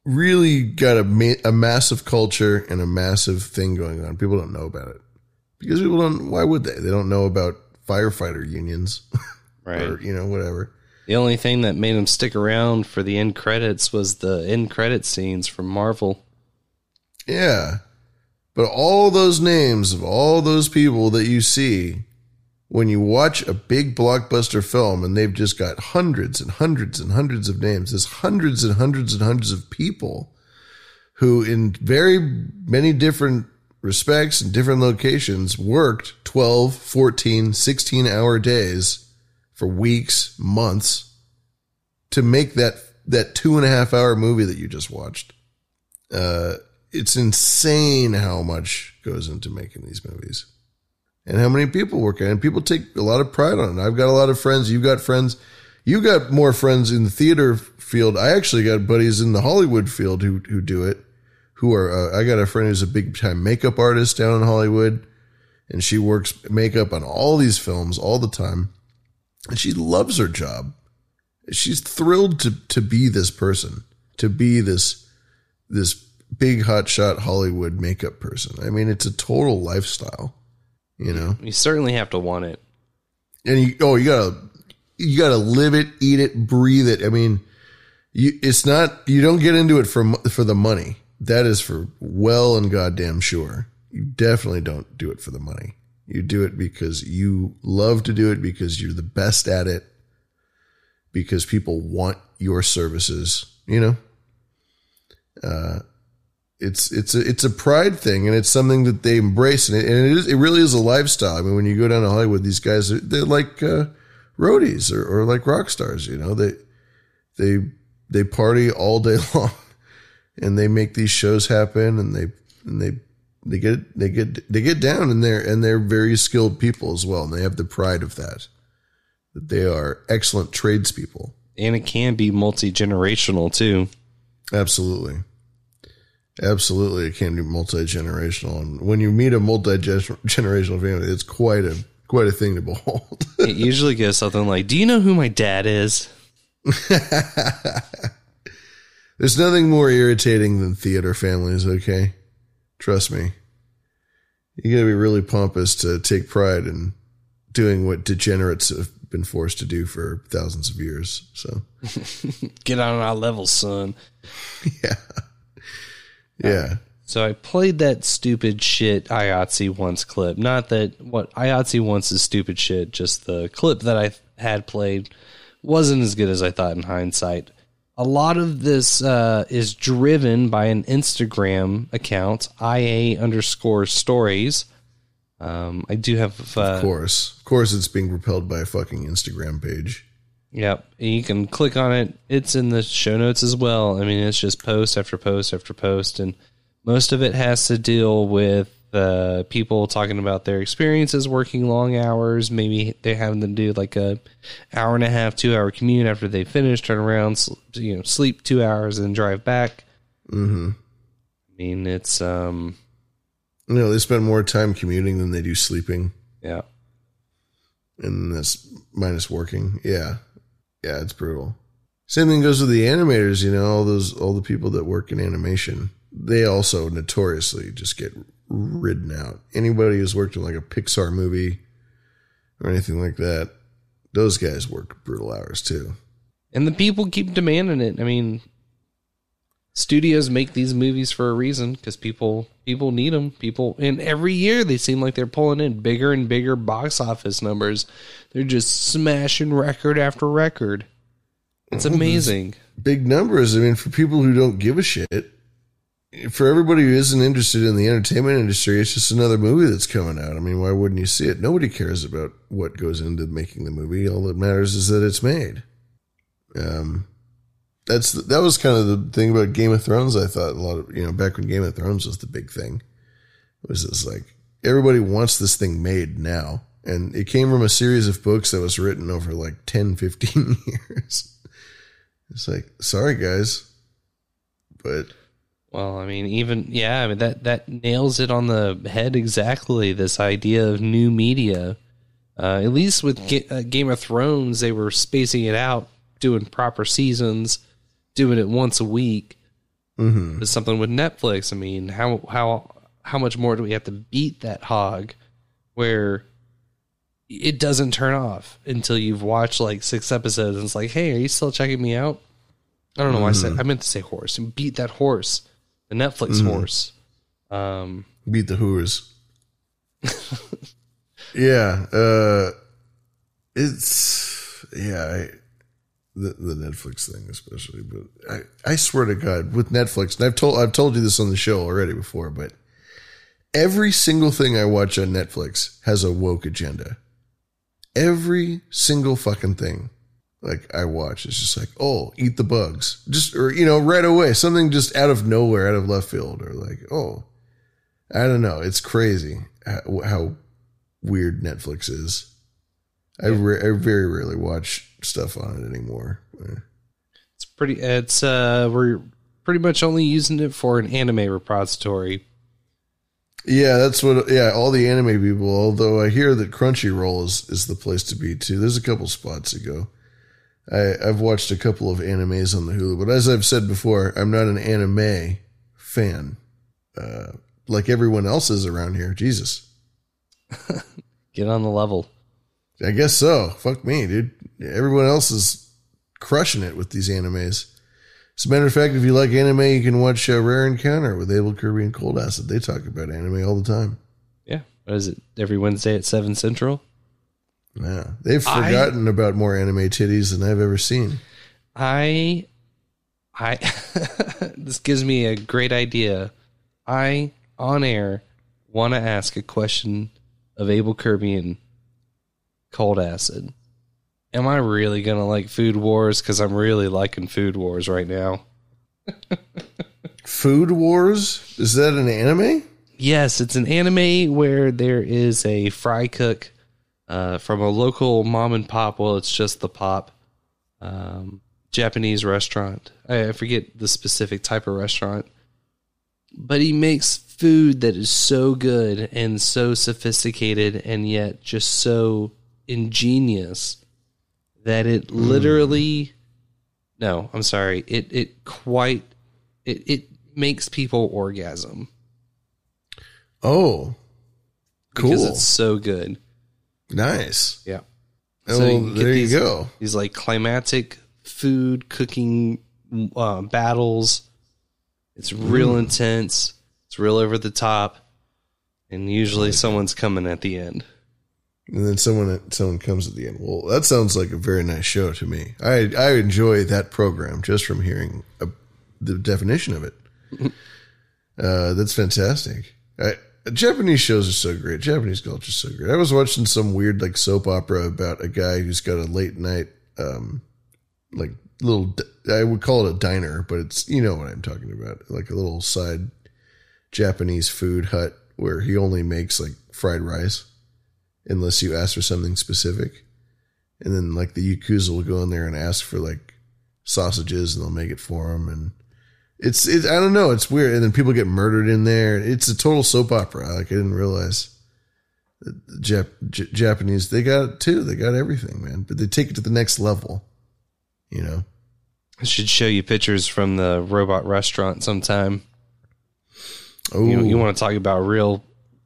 really got a, ma- a massive culture and a massive thing going on. People don't know about it because people don't, why would they? They don't know about firefighter unions. Right. or, you know, whatever. The only thing that made him stick around for the end credits was the end credit scenes from Marvel. Yeah. But all those names of all those people that you see when you watch a big blockbuster film and they've just got hundreds and hundreds and hundreds of names, there's hundreds and hundreds and hundreds of people who, in very many different respects in different locations, worked 12, 14, 16 hour days for weeks, months to make that, that two and a half hour movie that you just watched. Uh, it's insane how much goes into making these movies and how many people work on it. And people take a lot of pride on it. I've got a lot of friends. You've got friends. You got more friends in the theater field. I actually got buddies in the Hollywood field who, who do it, who are, uh, I got a friend who's a big time makeup artist down in Hollywood and she works makeup on all these films all the time. And she loves her job. She's thrilled to, to be this person, to be this, this big hotshot Hollywood makeup person. I mean, it's a total lifestyle, you know? You certainly have to want it. and you oh you gotta you gotta live it eat it breathe it i mean you it's not you don't get into it for for the money that is for well and goddamn sure you definitely don't do it for the money you do it because you love to do it because you're the best at it because people want your services you know uh it's it's a it's a pride thing and it's something that they embrace and it, and it is it really is a lifestyle. I mean, when you go down to Hollywood, these guys are they're like uh, roadies or, or like rock stars. You know, they they they party all day long and they make these shows happen and they and they they get they get they get down and they're and they're very skilled people as well and they have the pride of that that they are excellent tradespeople. And it can be multi generational too. Absolutely. Absolutely, it can be multi generational, and when you meet a multi generational family, it's quite a quite a thing to behold. it usually goes something like, "Do you know who my dad is?" There's nothing more irritating than theater families. Okay, trust me. You got to be really pompous to take pride in doing what degenerates have been forced to do for thousands of years. So, Get on our level, son. yeah, yeah. So I played that stupid shit IATSE once clip. Not that what IATSE wants is stupid shit. Just the clip that I had played wasn't as good as I thought in hindsight. A lot of this uh, is driven by an Instagram account, IA underscore stories. Um, I do have, uh, of course, of course, it's being propelled by a fucking Instagram page. Yep. You can click on it. It's in the show notes as well. I mean, it's just post after post after post. And most of it has to deal with uh, people talking about their experiences working long hours. Maybe they're having to do like a hour and a half, two hour commute after they finish, turn around, you know, sleep two hours and drive back. Mm-hmm. I mean, it's, um, You know, they spend more time commuting than they do sleeping. Yeah. And that's minus working. Yeah. Yeah, it's brutal. Same thing goes with the animators, you know, all those all the people that work in animation. They also notoriously just get ridden out. Anybody who's worked in like a Pixar movie or anything like that, those guys work brutal hours too. and the people keep demanding it. I mean, studios make these movies for a reason because people people need them. People, and every year they seem like they're pulling in bigger and bigger box office numbers. They're just smashing record after record. It's amazing. Big numbers. I mean, for people who don't give a shit, for everybody who isn't interested in the entertainment industry, it's just another movie that's coming out. I mean, why wouldn't you see it? Nobody cares about what goes into making the movie. All that matters is that it's made. Um, that's that was kind of the thing about Game of Thrones. I thought a lot of you know back when Game of Thrones was the big thing. It was this like everybody wants this thing made now, and it came from a series of books that was written over like 10, 15 years. It's like, sorry guys, but Well, I mean, even yeah, I mean that that nails it on the head exactly. This idea of new media. Uh, at least with Ga- uh, Game of Thrones, they were spacing it out, doing proper seasons, doing it once a week. Mhm. But something with Netflix, I mean, how how how much more do we have to beat that hog, where it doesn't turn off until you've watched like six episodes, and it's like, hey, are you still checking me out? I don't know why I said Mhm. I meant to say horse and beat that horse, the Netflix Mhm. horse. Um, beat the Who's. yeah, uh, it's yeah, I, the the Netflix thing especially. But I I swear to God, with Netflix, and I've told I've told you this on the show already before, but every single thing I watch on Netflix has a woke agenda. Every single fucking thing. Like I watch, it's just like, oh, eat the bugs, just or you know, right away, something just out of nowhere, out of left field, or like, oh, I don't know. It's crazy how, how weird Netflix is. I, re- I very rarely watch stuff on it anymore. it's pretty. It's uh, we're pretty much only using it for an anime repository. Yeah, that's what. Yeah, all the anime people. Although I hear that Crunchyroll is is the place to be too. There's a couple spots to go. I I've watched a couple of animes on the Hulu, but as I've said before, I'm not an anime fan. Uh, like everyone else is around here. Jesus. Get on the level. I guess so. Fuck me, dude. Everyone else is crushing it with these animes. As a matter of fact, if you like anime, you can watch uh, Rare Encounter with Abel Kirby and Cold Acid. They talk about anime all the time. Yeah, what is it? Every Wednesday at seven central. Yeah, they've I- forgotten about more anime titties than I've ever seen. I, I, this gives me a great idea. I, on air, want to ask a question of Abel Kirby and Cold Acid. Am I really to like Food Wars? Because I'm really liking Food Wars right now. Food Wars is that an anime? Yes, it's an anime where there is a fry cook uh, from a local mom and pop. Well, it's just the pop um, Japanese restaurant. I, I forget the specific type of restaurant, but he makes food that is so good and so sophisticated and yet just so ingenious that it literally no i'm sorry it it quite it, it makes people orgasm Oh, cool because it's so good Nice. yeah Oh, get there you these, go. these like climatic food cooking uh, battles it's real Mm. intense it's real over the top and usually someone's coming at the end And then someone someone comes at the end. Well, that sounds like a very nice show to me. I I enjoy that program just from hearing a, the definition of it. uh, that's fantastic. I, Japanese shows are so great. Japanese culture is so great. I was watching some weird like soap opera about a guy who's got a late night, um, like little. I would call it a diner, but it's you know what I'm talking about, like a little side Japanese food hut where he only makes like fried rice unless you ask for something specific. And then like the Yakuza will go in there and ask for like sausages and they'll make it for him, And it's, it, I don't know. It's weird. And then people get murdered in there. It's a total soap opera. Like I didn't realize that the Jap- J- Japanese, they got it too. They got everything, man, but they take it to the next level, you know? I should show you pictures from the robot restaurant sometime. Oh, You, you want to talk about real,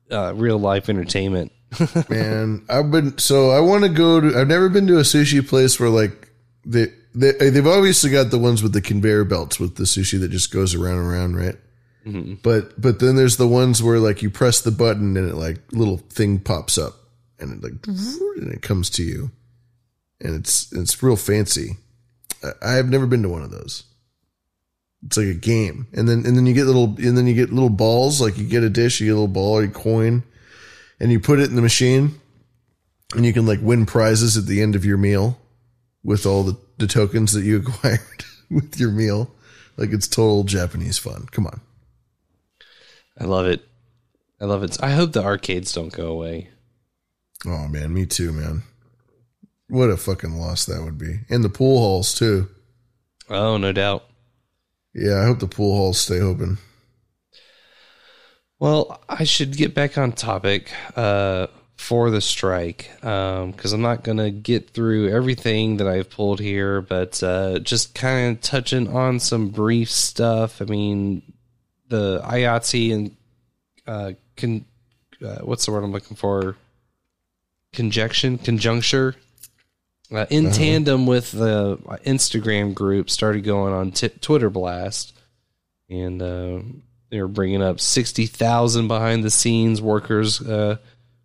uh, real life entertainment? man i've been so i want to go to i've never been to a sushi place where like they, they they've obviously got the ones with the conveyor belts with the sushi that just goes around and around right? Mhm. but but then there's the ones where like you press the button and it like little thing pops up and it like and it comes to you. And it's it's real fancy. I- i have never been to one of those. It's like a game, and then and then you get little and then you get little balls. Like you get a dish, you get a little ball, a coin, and you put it in the machine, and you can like win prizes at the end of your meal with all the, the tokens that you acquired with your meal. Like it's total Japanese fun. Come on. I love it. I love it. I hope the arcades don't go away. Oh man, me too, man. What a fucking loss that would be. And the pool halls too. Oh, no doubt. Yeah, I hope the pool halls stay open. Well, I should get back on topic uh, for the strike because I'm not going to get through everything that I've pulled here, but uh, just kind of touching on some brief stuff. I mean, the IATSE and uh, con, uh, what's the word I'm looking for? Conjunction, conjuncture. Uh, in Uh-huh. tandem with the Instagram group, started going on t- Twitter blast, and uh, they were bringing up sixty thousand behind the scenes workers uh,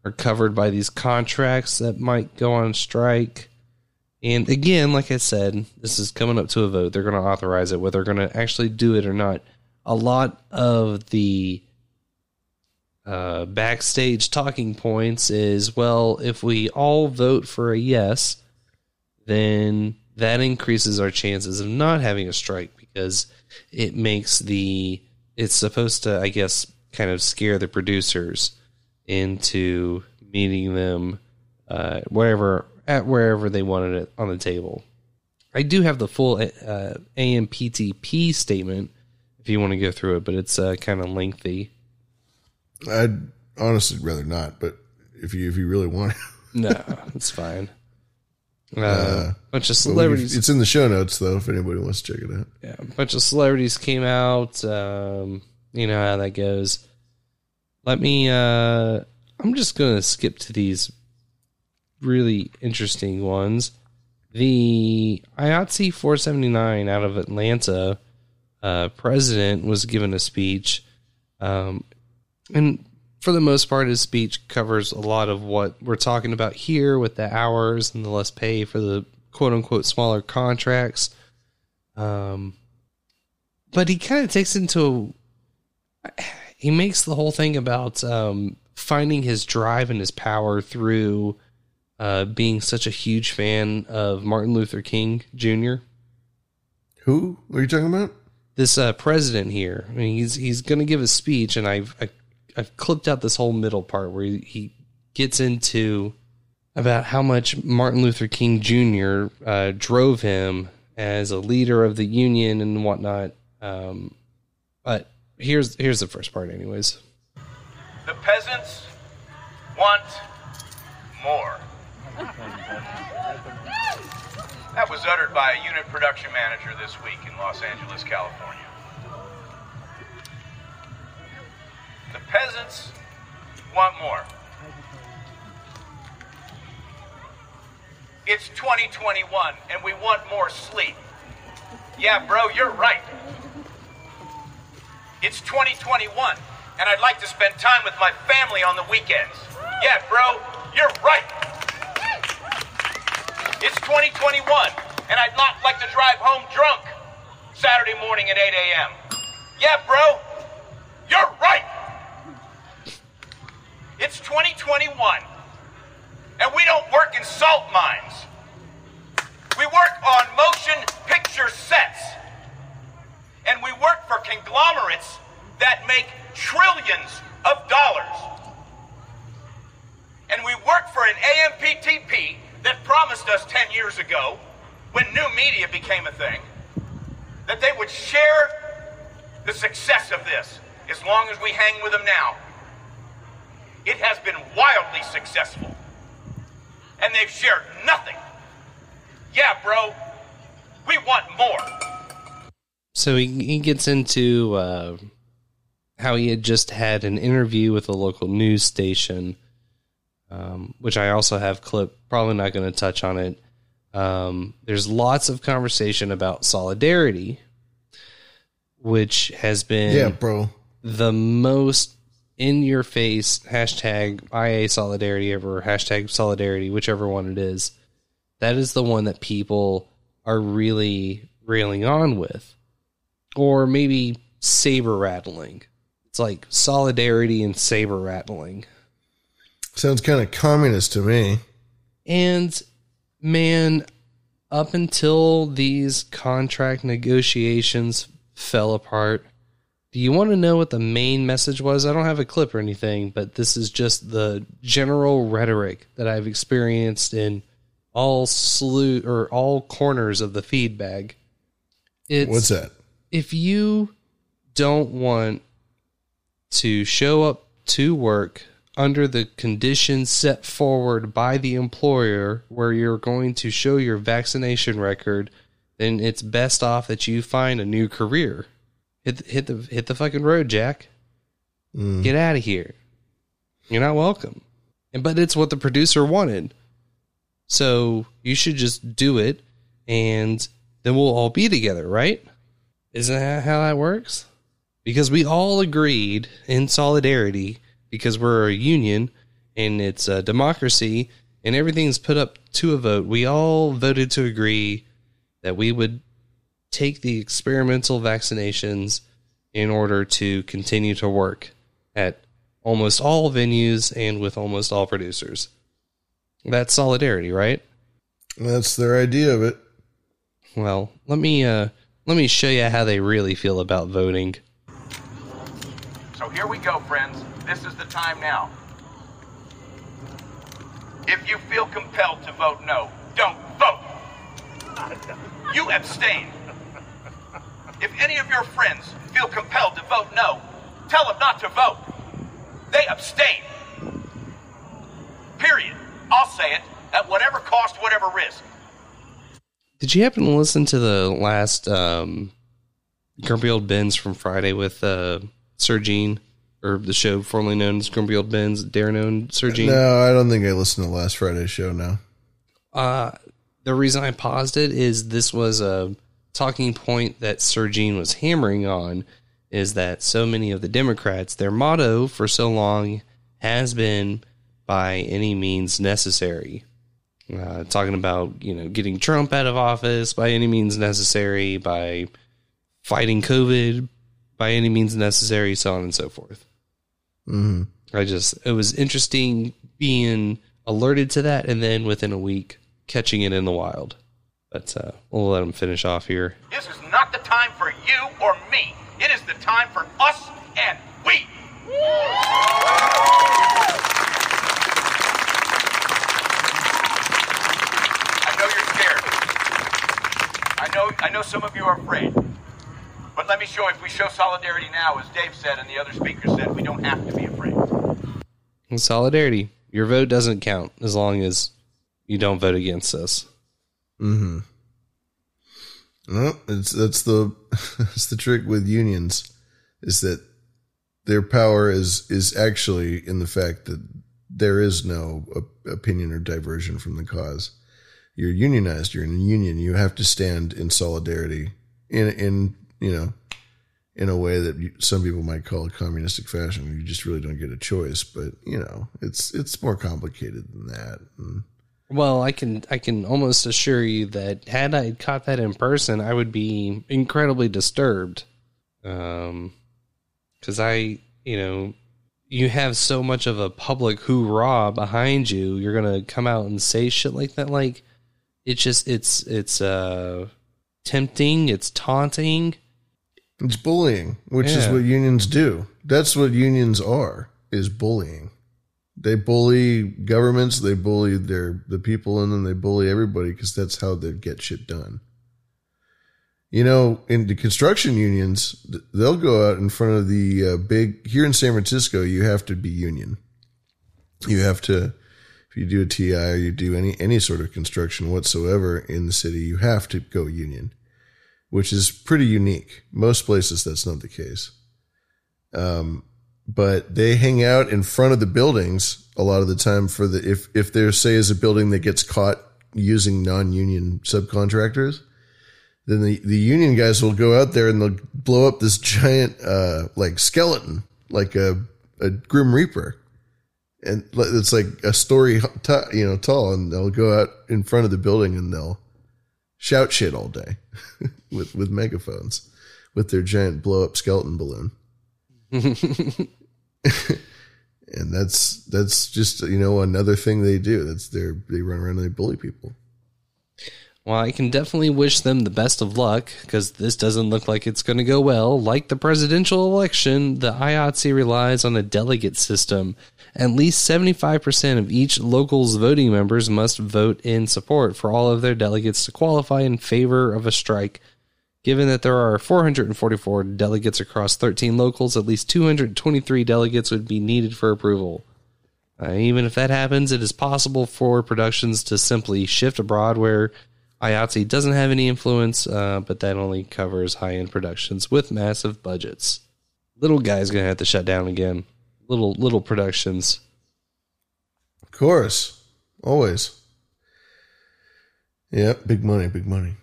are covered by these contracts that might go on strike. And again, like I said, this is coming up to a vote. They're going to authorize it, whether they're going to actually do it or not. A lot of the uh, backstage talking points is well, if we all vote for a yes, then that increases our chances of not having a strike because it makes the it's supposed to, I guess, kind of scare the producers into meeting them uh, wherever at wherever they wanted it on the table. I do have the full uh, AMPTP statement if you want to go through it, but it's uh, kind of lengthy. I'd honestly rather not, but if you if you really want, No, it's fine. Uh, Uh, bunch of celebrities. It's in the show notes though, if anybody wants to check it out. yeah, a bunch of celebrities came out. Um, you know how that goes. Let me. Uh, I'm just gonna skip to these really interesting ones. The IATSE 479 out of Atlanta uh, president was given a speech, um, and for the most part, his speech covers a lot of what we're talking about here with the hours and the less pay for the quote unquote smaller contracts. Um, but he kind of takes into he makes the whole thing about um, finding his drive and his power through uh, being such a huge fan of Martin Luther King Jr. Who are you talking about? This uh, president here. I mean, he's he's going to give a speech, and I've I, I've clipped out this whole middle part where he, he gets into about how much Martin Luther King Jr. Uh, drove him as a leader of the union and whatnot. Um, but here's here's the first part, anyways. The peasants want more. That was uttered by a unit production manager this week in Los Angeles, California. The peasants want more. It's 2021 and we want more sleep. Yeah, bro, you're right. It's 2021 and I'd like to spend time with my family on the weekends. Yeah, bro, you're right. It's 2021 and I'd not like to drive home drunk Saturday morning at 8 a.m. Yeah, bro, you're right. It's 2021 and we don't work in salt mines. We work on motion picture sets. And we work for conglomerates that make trillions of dollars. And we work for an AMPTP that promised us 10 years ago, when new media became a thing, that they would share the success of this as long as we hang with them now. It has been wildly successful. And they've shared nothing. Yeah, bro, we want more. So he, he gets into uh, how he had just had an interview with a local news station, um, which I also have clipped. Probably not going to touch on it. Um, there's lots of conversation about solidarity, which has been Yeah, bro. the most in your face hashtag IA solidarity ever, hashtag solidarity, whichever one it is. That is the one that people are really railing on with. Or maybe saber rattling. It's like solidarity and saber rattling. Sounds kind of communist to me. And man, up until these contract negotiations fell apart, do you want to know what the main message was? I don't have a clip or anything, but this is just the general rhetoric that I've experienced in all slew or all corners of the feed bag. It's, What's that? If you don't want to show up to work under the conditions set forward by the employer where you're going to show your vaccination record, then it's best off that you find a new career. Hit the, hit the hit the fucking road, Jack. Mm. Get out of here. You're not welcome. And but it's what the producer wanted. So you should just do it and then we'll all be together, right? Isn't that how that works? Because we all agreed in solidarity because we're a union and it's a democracy and everything's put up to a vote. We all voted to agree that we would take the experimental vaccinations in order to continue to work at almost all venues and with almost all producers. That's solidarity, right? That's their idea of it. Well, let me uh let me show you how they really feel about voting. So here we go, friends. This is the time now. If you feel compelled to vote no, don't vote. You abstain. If any of your friends feel compelled to vote no, tell them not to vote. They abstain. Period. I'll say it at whatever cost, whatever risk. Did you happen to listen to the last um Grumpy Old Bens from Friday with uh Sir Gene? Or the show formerly known as Grumpy Old Bens, Dare known Sir Gene? No, I don't think I listened to last Friday's show now. Uh, the reason I paused it is this was a talking point that Sir Gene was hammering on is that so many of the Democrats, their motto for so long has been by any means necessary. Uh, talking about, you know, getting Trump out of office by any means necessary, by fighting COVID by any means necessary, so on and so forth. hmm I just it was interesting being alerted to that and then within a week catching it in the wild. But uh, we'll let him finish off here. This is not the time for you or me. It is the time for us and we. I know you're scared. I know I know some of you are afraid. But let me show if we show solidarity now, as Dave said and the other speaker said, we don't have to be afraid. In solidarity, your vote doesn't count as long as you don't vote against us. hmm No, it's that's the that's the trick with unions, is that their power is is actually in the fact that there is no op- opinion or diversion from the cause. You're unionized. You're in a union. You have to stand in solidarity in in you know in a way that some people might call a communistic fashion. You just really don't get a choice. But you know, it's it's more complicated than that. And, Well, I can I can almost assure you that had I caught that in person, I would be incredibly disturbed. Um, because I, you know, you have so much of a public hoorah behind you. You're gonna come out and say shit like that. Like, it's just it's it's uh tempting. It's taunting. It's bullying, which is what unions do. That's what unions are, is bullying. They bully governments, they bully their the people in them, they bully everybody because that's how they get shit done. You know, in the construction unions, they'll go out in front of the uh, big here in San Francisco, you have to be union. You have to you do a TI or you do any any sort of construction whatsoever in the city, you have to go union which is pretty unique. Most places that's not the case. Um, but they hang out in front of the buildings a lot of the time for the if if there say is a building that gets caught using non-union subcontractors, then the, the union guys will go out there and they'll blow up this giant uh like skeleton, like a a grim reaper. And it's like a story, t- you know, tall, and they'll go out in front of the building and they'll shout shit all day with with megaphones, with their giant blow up skeleton balloon. and that's that's just you know another thing they do. That's their they run around and they bully people. Well, I can definitely wish them the best of luck because this doesn't look like it's going to go well. Like the presidential election, the IATSE relies on a delegate system. At least 75% of each local's voting members must vote in support for all of their delegates to qualify in favor of a strike. Given that there are 444 delegates across 13 locals, at least 223 delegates would be needed for approval. Uh, even if that happens, it is possible for productions to simply shift abroad where IATSE doesn't have any influence, uh, but that only covers high end productions with massive budgets. Little guy's gonna have to shut down again. Little little productions. Of course, always. Yep, big money, big money.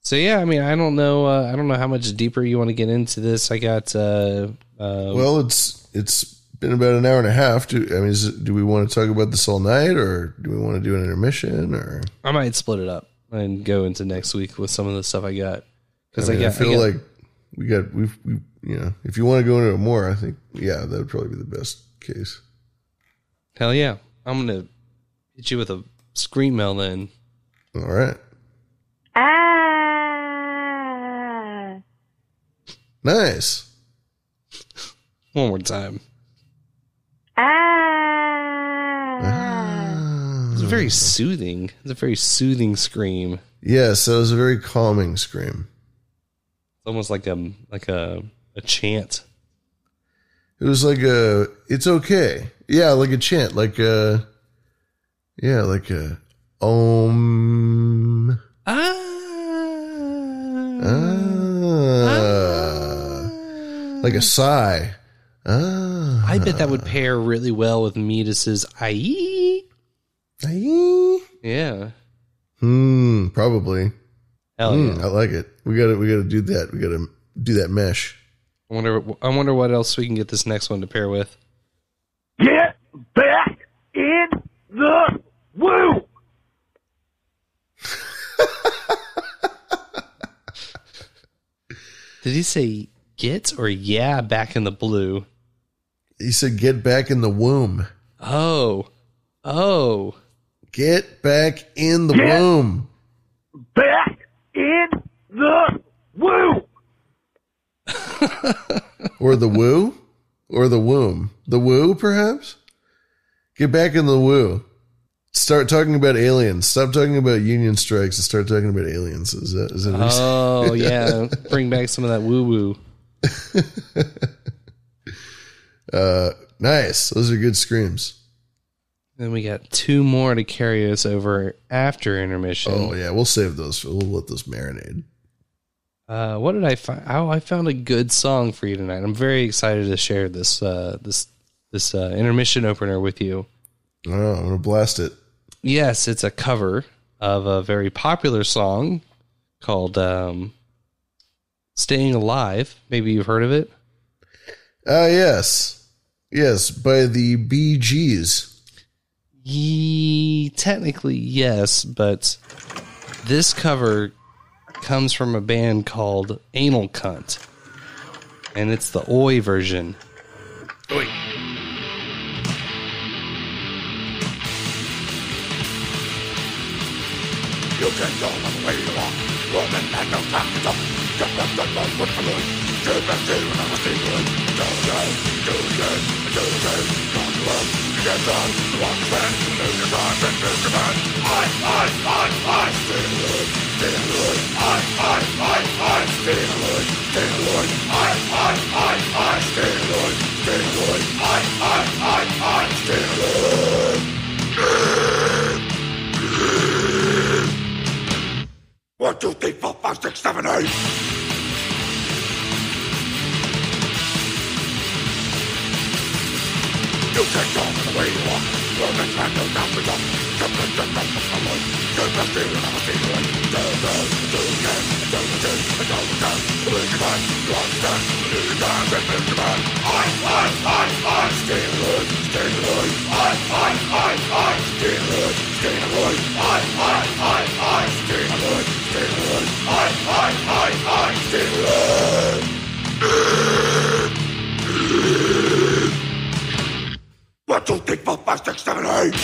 So yeah, I mean, I don't know. Uh, I don't know how much deeper you want to get into this. I got. Uh, uh, Well, it's it's been about an hour and a half. Do I mean, is it, do we want to talk about this all night, or do we want to do an intermission, or I might split it up and go into next week with some of the stuff I got because I, I, mean, I got. feel I got- like we got we've we you know if you want to go into it more, I think yeah, that would probably be the best case. hell yeah, I'm gonna hit you with a scream mail then. All right, Ah. nice. One more time. Ah. It's very soothing. It's a very soothing scream. Yes, it was a very calming scream. It's almost like a like a a chant. It was like a it's okay. Yeah, like a chant, like a yeah, like a om. Ah. Ah. Like a sigh. Ah. I bet that would pair really well with Midas's "Aye." Aye. Yeah. Hmm, probably. Hell Hmm, yeah. I like it. We got to we got to do that. We got to do that mesh. I wonder. I wonder what else we can get this next one to pair with. Get back in the woo! Did he say "get" or "yeah"? Back in the blue. He said, "Get back in the womb." Oh, oh. Get back in the Get- womb. Back in the woo! or the woo, or the womb. The woo, perhaps. Get back in the woo. Start talking about aliens. Stop talking about union strikes and start talking about aliens. Is that is that? what Oh yeah, bring back some of that woo woo. uh, nice. Those are good screams. Then we got two more to carry us over after intermission. Oh yeah, we'll save those. We'll let those marinate. Uh, what did I find? Oh, I found a good song for you tonight. I'm very excited to share this uh, this this uh, intermission opener with you. Oh, I'm gonna blast it. Yes, it's a cover of a very popular song called um, "Staying Alive." Maybe you've heard of it. Ah, yes, yes, by the Bee Gees. Ye, technically, yes, but this cover comes from a band called Anal Cunt, and it's the Oi version. You can go the way you want. Woman no the. One, two, three, four, five, six, seven, eight. You the way you not. You're. You're. You're I, I, I, I, I, I. I, I, I, I. I, I, I, I. One, two, three, four, five, six, seven, eight.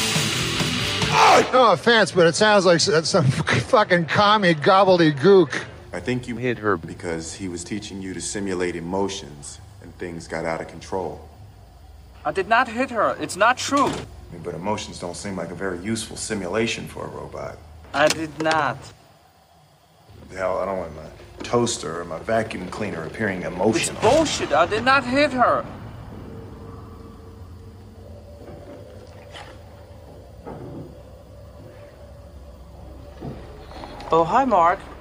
No offense, but it sounds like some fucking commie gobbledygook. I think you hit her because he was teaching you to simulate emotions and things got out of control. I did not hit her. It's not true. But emotions don't seem like a very useful simulation for a robot. I did not. Hell, I don't want my toaster or my vacuum cleaner appearing It's emotional. bullshit. I did not hit her. Oh, hi, Mark.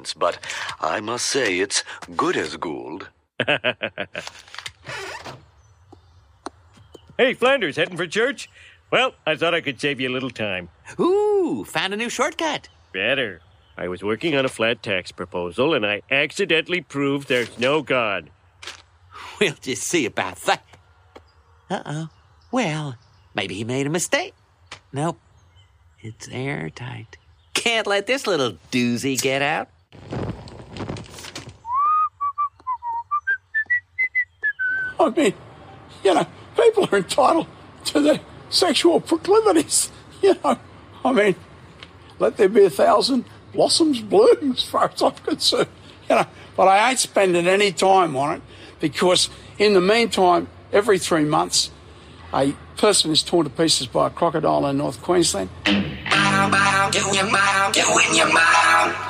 Performance, but I must say it's good as Gould. Hey, Flanders, heading for church? Well, I thought I could save you a little time. Ooh, found a new shortcut. Better. I was working on a flat tax proposal and I accidentally proved there's no God. We'll just see about that. Uh oh. Well, maybe he made a mistake. Nope. It's airtight. Can't let this little doozy get out. I mean, you know, people are entitled to their sexual proclivities. You know, I mean, let there be a thousand blossoms bloom as far as I'm concerned. You know, but I ain't spending any time on it because in the meantime, every three months, a person is torn to pieces by a crocodile in North Queensland. Your mouth, doing mouth, doing your mouth,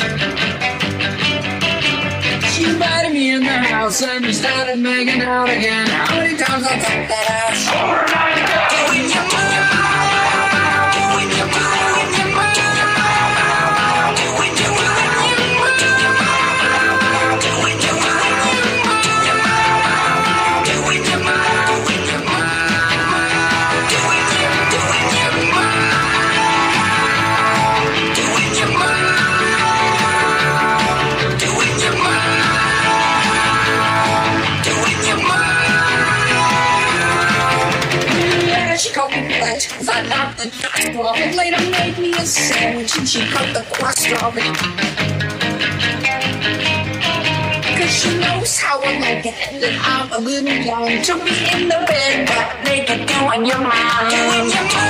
Invited me in the house and we started making out again. How many times I thought that ass? Doing knocked the off and later made me a sandwich and she cut the crust off it. Cause she knows how I like it and I'm a little young to be in the bed but naked doing your mouth. Doing your mouth.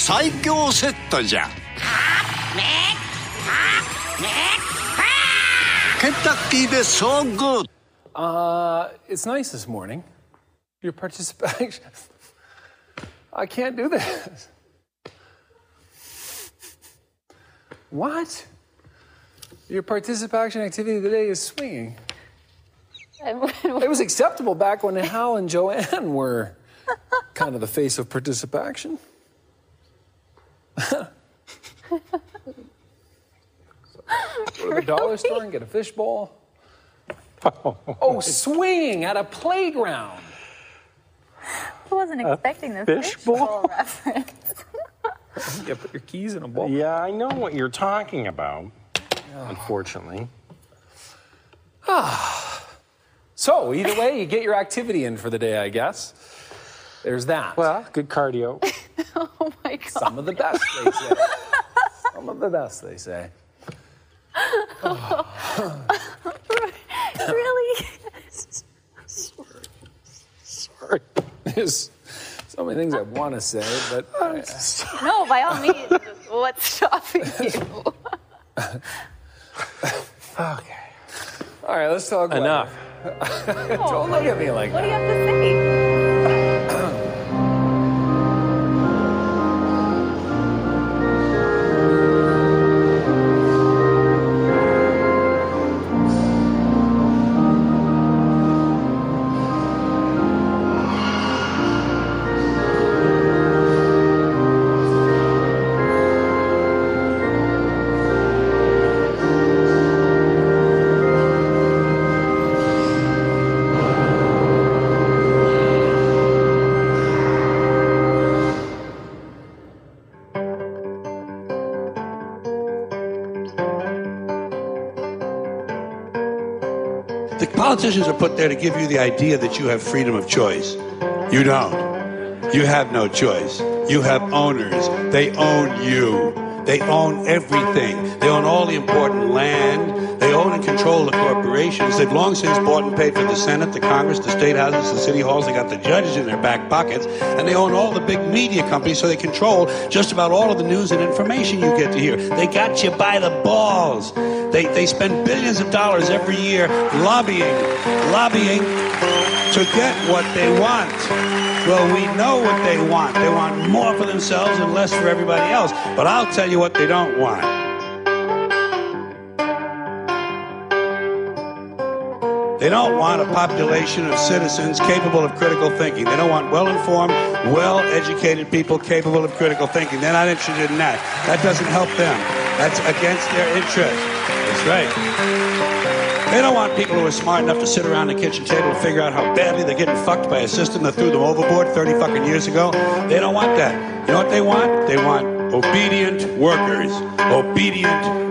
最強セットじゃケンタッキーで so good Uh, it's nice this morning. Your participation. I can't do this. What? Your participation activity today is swinging. It was acceptable back when Hal and Joanne were kind of the face of participation. Go to the dollar store and get a fishbowl. Oh, swinging at a playground. I wasn't expecting this fishbowl? reference. Yeah, put your keys in a bowl. Yeah, I know what you're talking about. Unfortunately. So, either way, you get your activity in for the day, I guess. There's that. Well, good cardio. oh my god. Some of the best, they say. Some of the best, they say. really? Sorry. Sorry. There's so many things I want to say, but I, No, by all means. What's stopping you? okay. All right, let's talk. Enough. weather. Don't look at me like that. What do you have to say? politicians are put there to give you the idea that you have freedom of choice. You don't. You have no choice. You have owners. They own you. They own everything. They own all the important land. They own and control the corporations. They've long since bought and paid for the Senate, the Congress, the state houses, the city halls. They got the judges in their back pockets. And they own all the big media companies, so they control just about all of the news and information you get to hear. They got you by the balls. They, they spend billions of dollars every year lobbying, lobbying to get what they want. Well, we know what they want. They want more for themselves and less for everybody else. But I'll tell you what they don't want. They don't want a population of citizens capable of critical thinking. They don't want well informed, well educated people capable of critical thinking. They're not interested in that. That doesn't help them. That's against their interest. That's right. They don't want people who are smart enough to sit around the kitchen table and figure out how badly they're getting fucked by a system that threw them overboard 30 fucking years ago. They don't want that. You know what they want? They want obedient workers. Obedient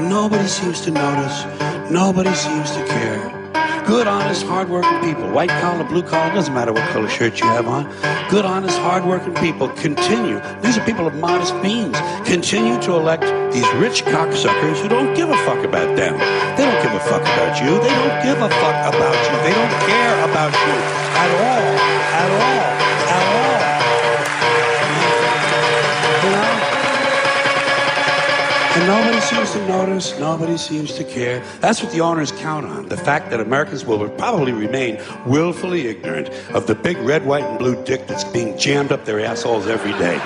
and nobody seems to notice. Nobody seems to care. Good, honest, hardworking people, white collar, blue collar, doesn't matter what color shirt you have on. Good, honest, hardworking people continue. These are people of modest means. Continue to elect these rich cocksuckers who don't give a fuck about them. They don't give a fuck about you. They don't give a fuck about you. They don't care about you at all. At all. Seems to notice, nobody seems to care. That's what the owners count on. The fact that Americans will probably remain willfully ignorant of the big red, white, and blue dick that's being jammed up their assholes every day.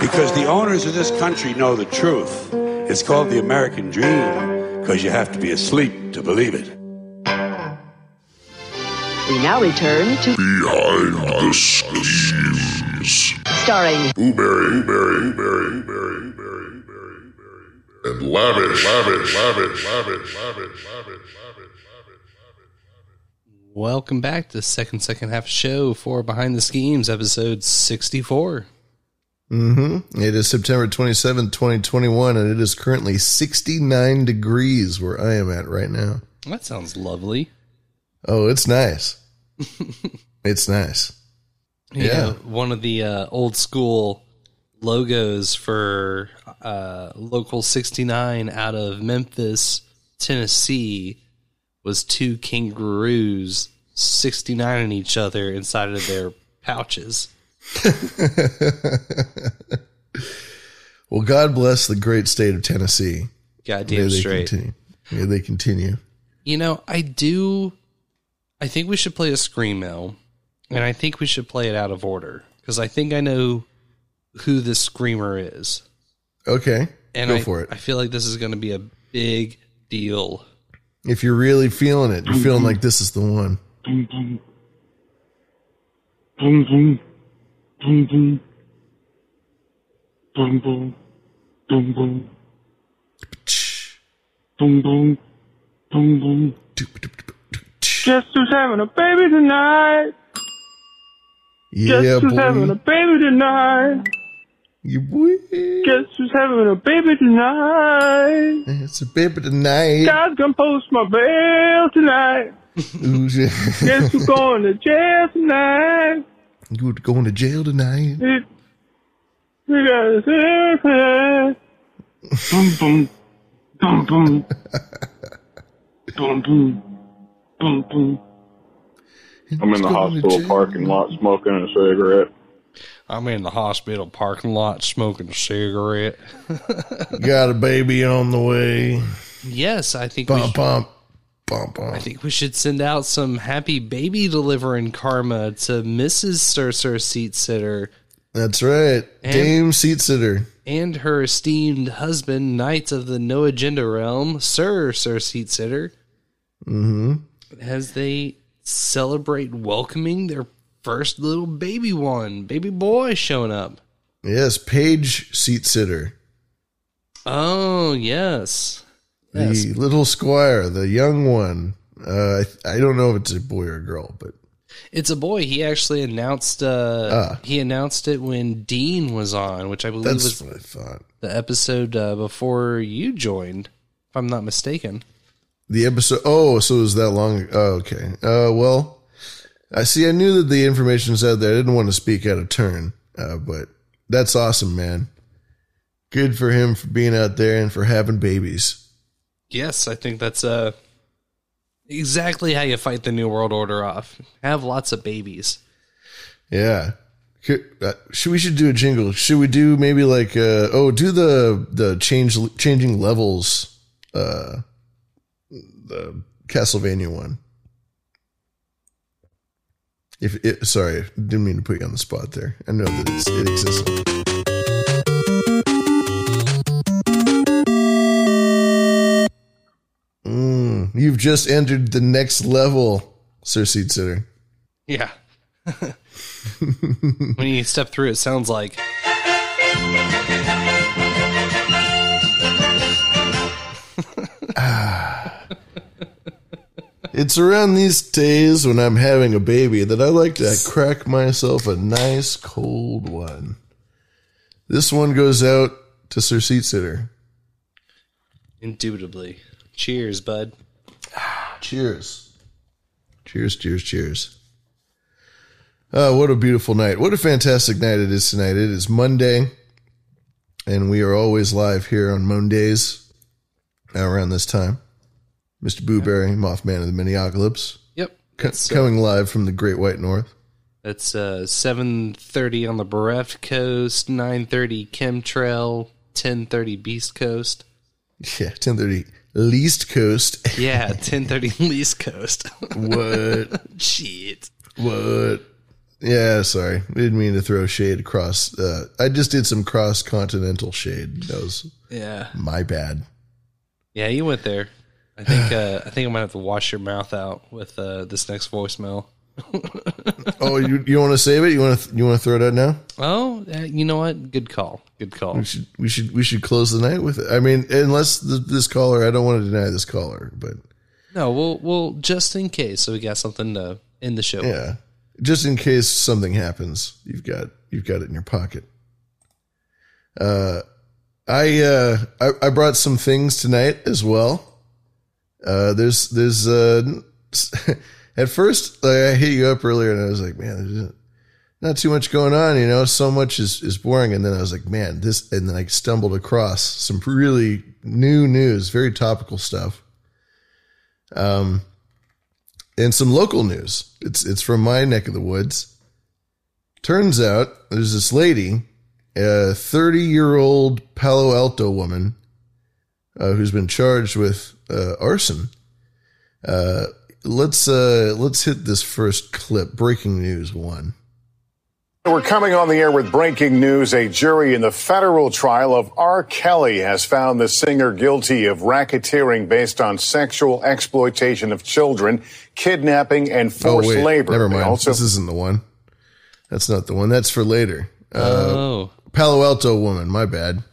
Because the owners of this country know the truth. It's called the American dream. because you have to be asleep to believe it. We now return to Behind the schemes. starring Blueberry, berry, berry, berry, berry, berry, berry, and lavish, lavish, lavish, lavish, lavish, lavish. lavish. Welcome back to the second second half show for Behind the Schemes, episode sixty four. Mm-hmm. It is September 27, 2021, and it is currently 69 degrees where I am at right now. That sounds lovely. Oh, it's nice. it's nice. You Yeah. one of the uh, old school logos for uh, local 69 out of Memphis, Tennessee was two kangaroos 69 in each other inside of their pouches. Well, God bless the great state of Tennessee. Goddamn May they straight. Continue. May they continue. You know, I do. I think we should play a screamo, and I think we should play it out of order because I think I know who the screamer is. Okay. And Go I, for it. I feel like this is going to be a big deal. If you're really feeling it, you're feeling like this is the one. Boom boom. Boom boom. Boom boom. Boom boom. Boom boom. Boom boom. Boom boom. Guess who's having a baby tonight? Yeah, Guess who's having a baby tonight? You boy. Guess who's having a baby tonight? It's a baby tonight. God's gonna post my bail tonight. Ooh, yeah. Guess who's going to jail tonight? You're going to jail tonight? It, we got a Boom boom. Boom boom. Boom boom. Boom boom. I'm in the hospital parking lot smoking a cigarette. I'm in the hospital parking lot smoking a cigarette. Got a baby on the way. yes, I think we Bump, should, bump. Bump, bump. I think we should send out some happy baby delivering karma to Mrs. Sir Sir Seat Sitter That's right. And- Dame seat sitter. and her esteemed husband, Knight of the No Agenda Realm, Sir Sir Seat Sitter, Mm-hmm. as they celebrate welcoming their first little baby one, baby boy showing up. Yes, Paige seat sitter. Oh, yes. The Yes. little squire, the young one. Uh, I, I don't know if it's a boy or a girl, but It's a boy. He actually announced uh Ah. he announced it when Dean was on, which I believe that's was what I thought. the episode uh, before you joined, if I'm not mistaken. The episode. Oh, so it was that long. Oh, okay. Uh, well, I see. I knew that the information was out there. I didn't want to speak out of turn, uh, but that's awesome, man. Good for him for being out there and for having babies. Yes, I think that's uh exactly how you fight the new world order off. Have lots of babies. Yeah. Could, uh, should we should do a jingle? Should we do maybe like uh oh do the the change changing levels uh the Castlevania one. If it, sorry, didn't mean to put you on the spot there. I know that it's, it exists. Mm, you've just entered the next level, Sir Seat Sitter. Yeah. when you step through it sounds like It's around these days when I'm having a baby that I like to crack myself a nice cold one. This one goes out to Sir Seat Sitter. indubitably. Cheers, bud. Cheers. Cheers, cheers, cheers. Oh, what a beautiful night. What a fantastic night it is tonight. It is Monday, and we are always live here on Mondays around this time. Mr. Booberry, Mothman of the Miniocalypse, Yep. co- It's, uh, coming live from the Great White North. It's uh, seven thirty on the bereft coast, nine thirty chemtrail, ten thirty beast coast. Yeah, 1030 Least Coast. Yeah, ten thirty least coast. What? Shit. What? Yeah, sorry. Didn't mean to throw shade across. Uh, I just did some cross continental shade. That was Yeah. my bad. Yeah, you went there. I think uh, I think I'm gonna have to wash your mouth out with uh, this next voicemail. oh, you you want to save it? You want to you want to throw it out now? Oh, uh, you know what? Good call. Good call. We should we should we should close the night with it. I mean, unless the, this caller, I don't want to deny this caller, but No, we'll we'll just in case, so we got something to end the show. yeah, just in case something happens, you've got you've got it in your pocket. Uh, I uh I, I brought some things tonight as well. Uh, there's there's uh, at first like, I hit you up earlier and I was like, man, there's not too much going on, you know. So much is is boring, and then I was like, man, this, and then I stumbled across some really new news, very topical stuff. Um, and some local news. It's it's from my neck of the woods. Turns out there's this lady, a 30 year old Palo Alto woman, uh, who's been charged with uh, arson. Uh, let's uh, let's hit this first clip. Breaking news one. We're coming on the air with breaking news. A jury in the federal trial of R. Kelly has found the singer guilty of racketeering based on sexual exploitation of children, kidnapping, and forced oh wait, labor. never mind. also this isn't the one. That's not the one. That's for later. Uh, Oh. Palo Alto woman. My bad.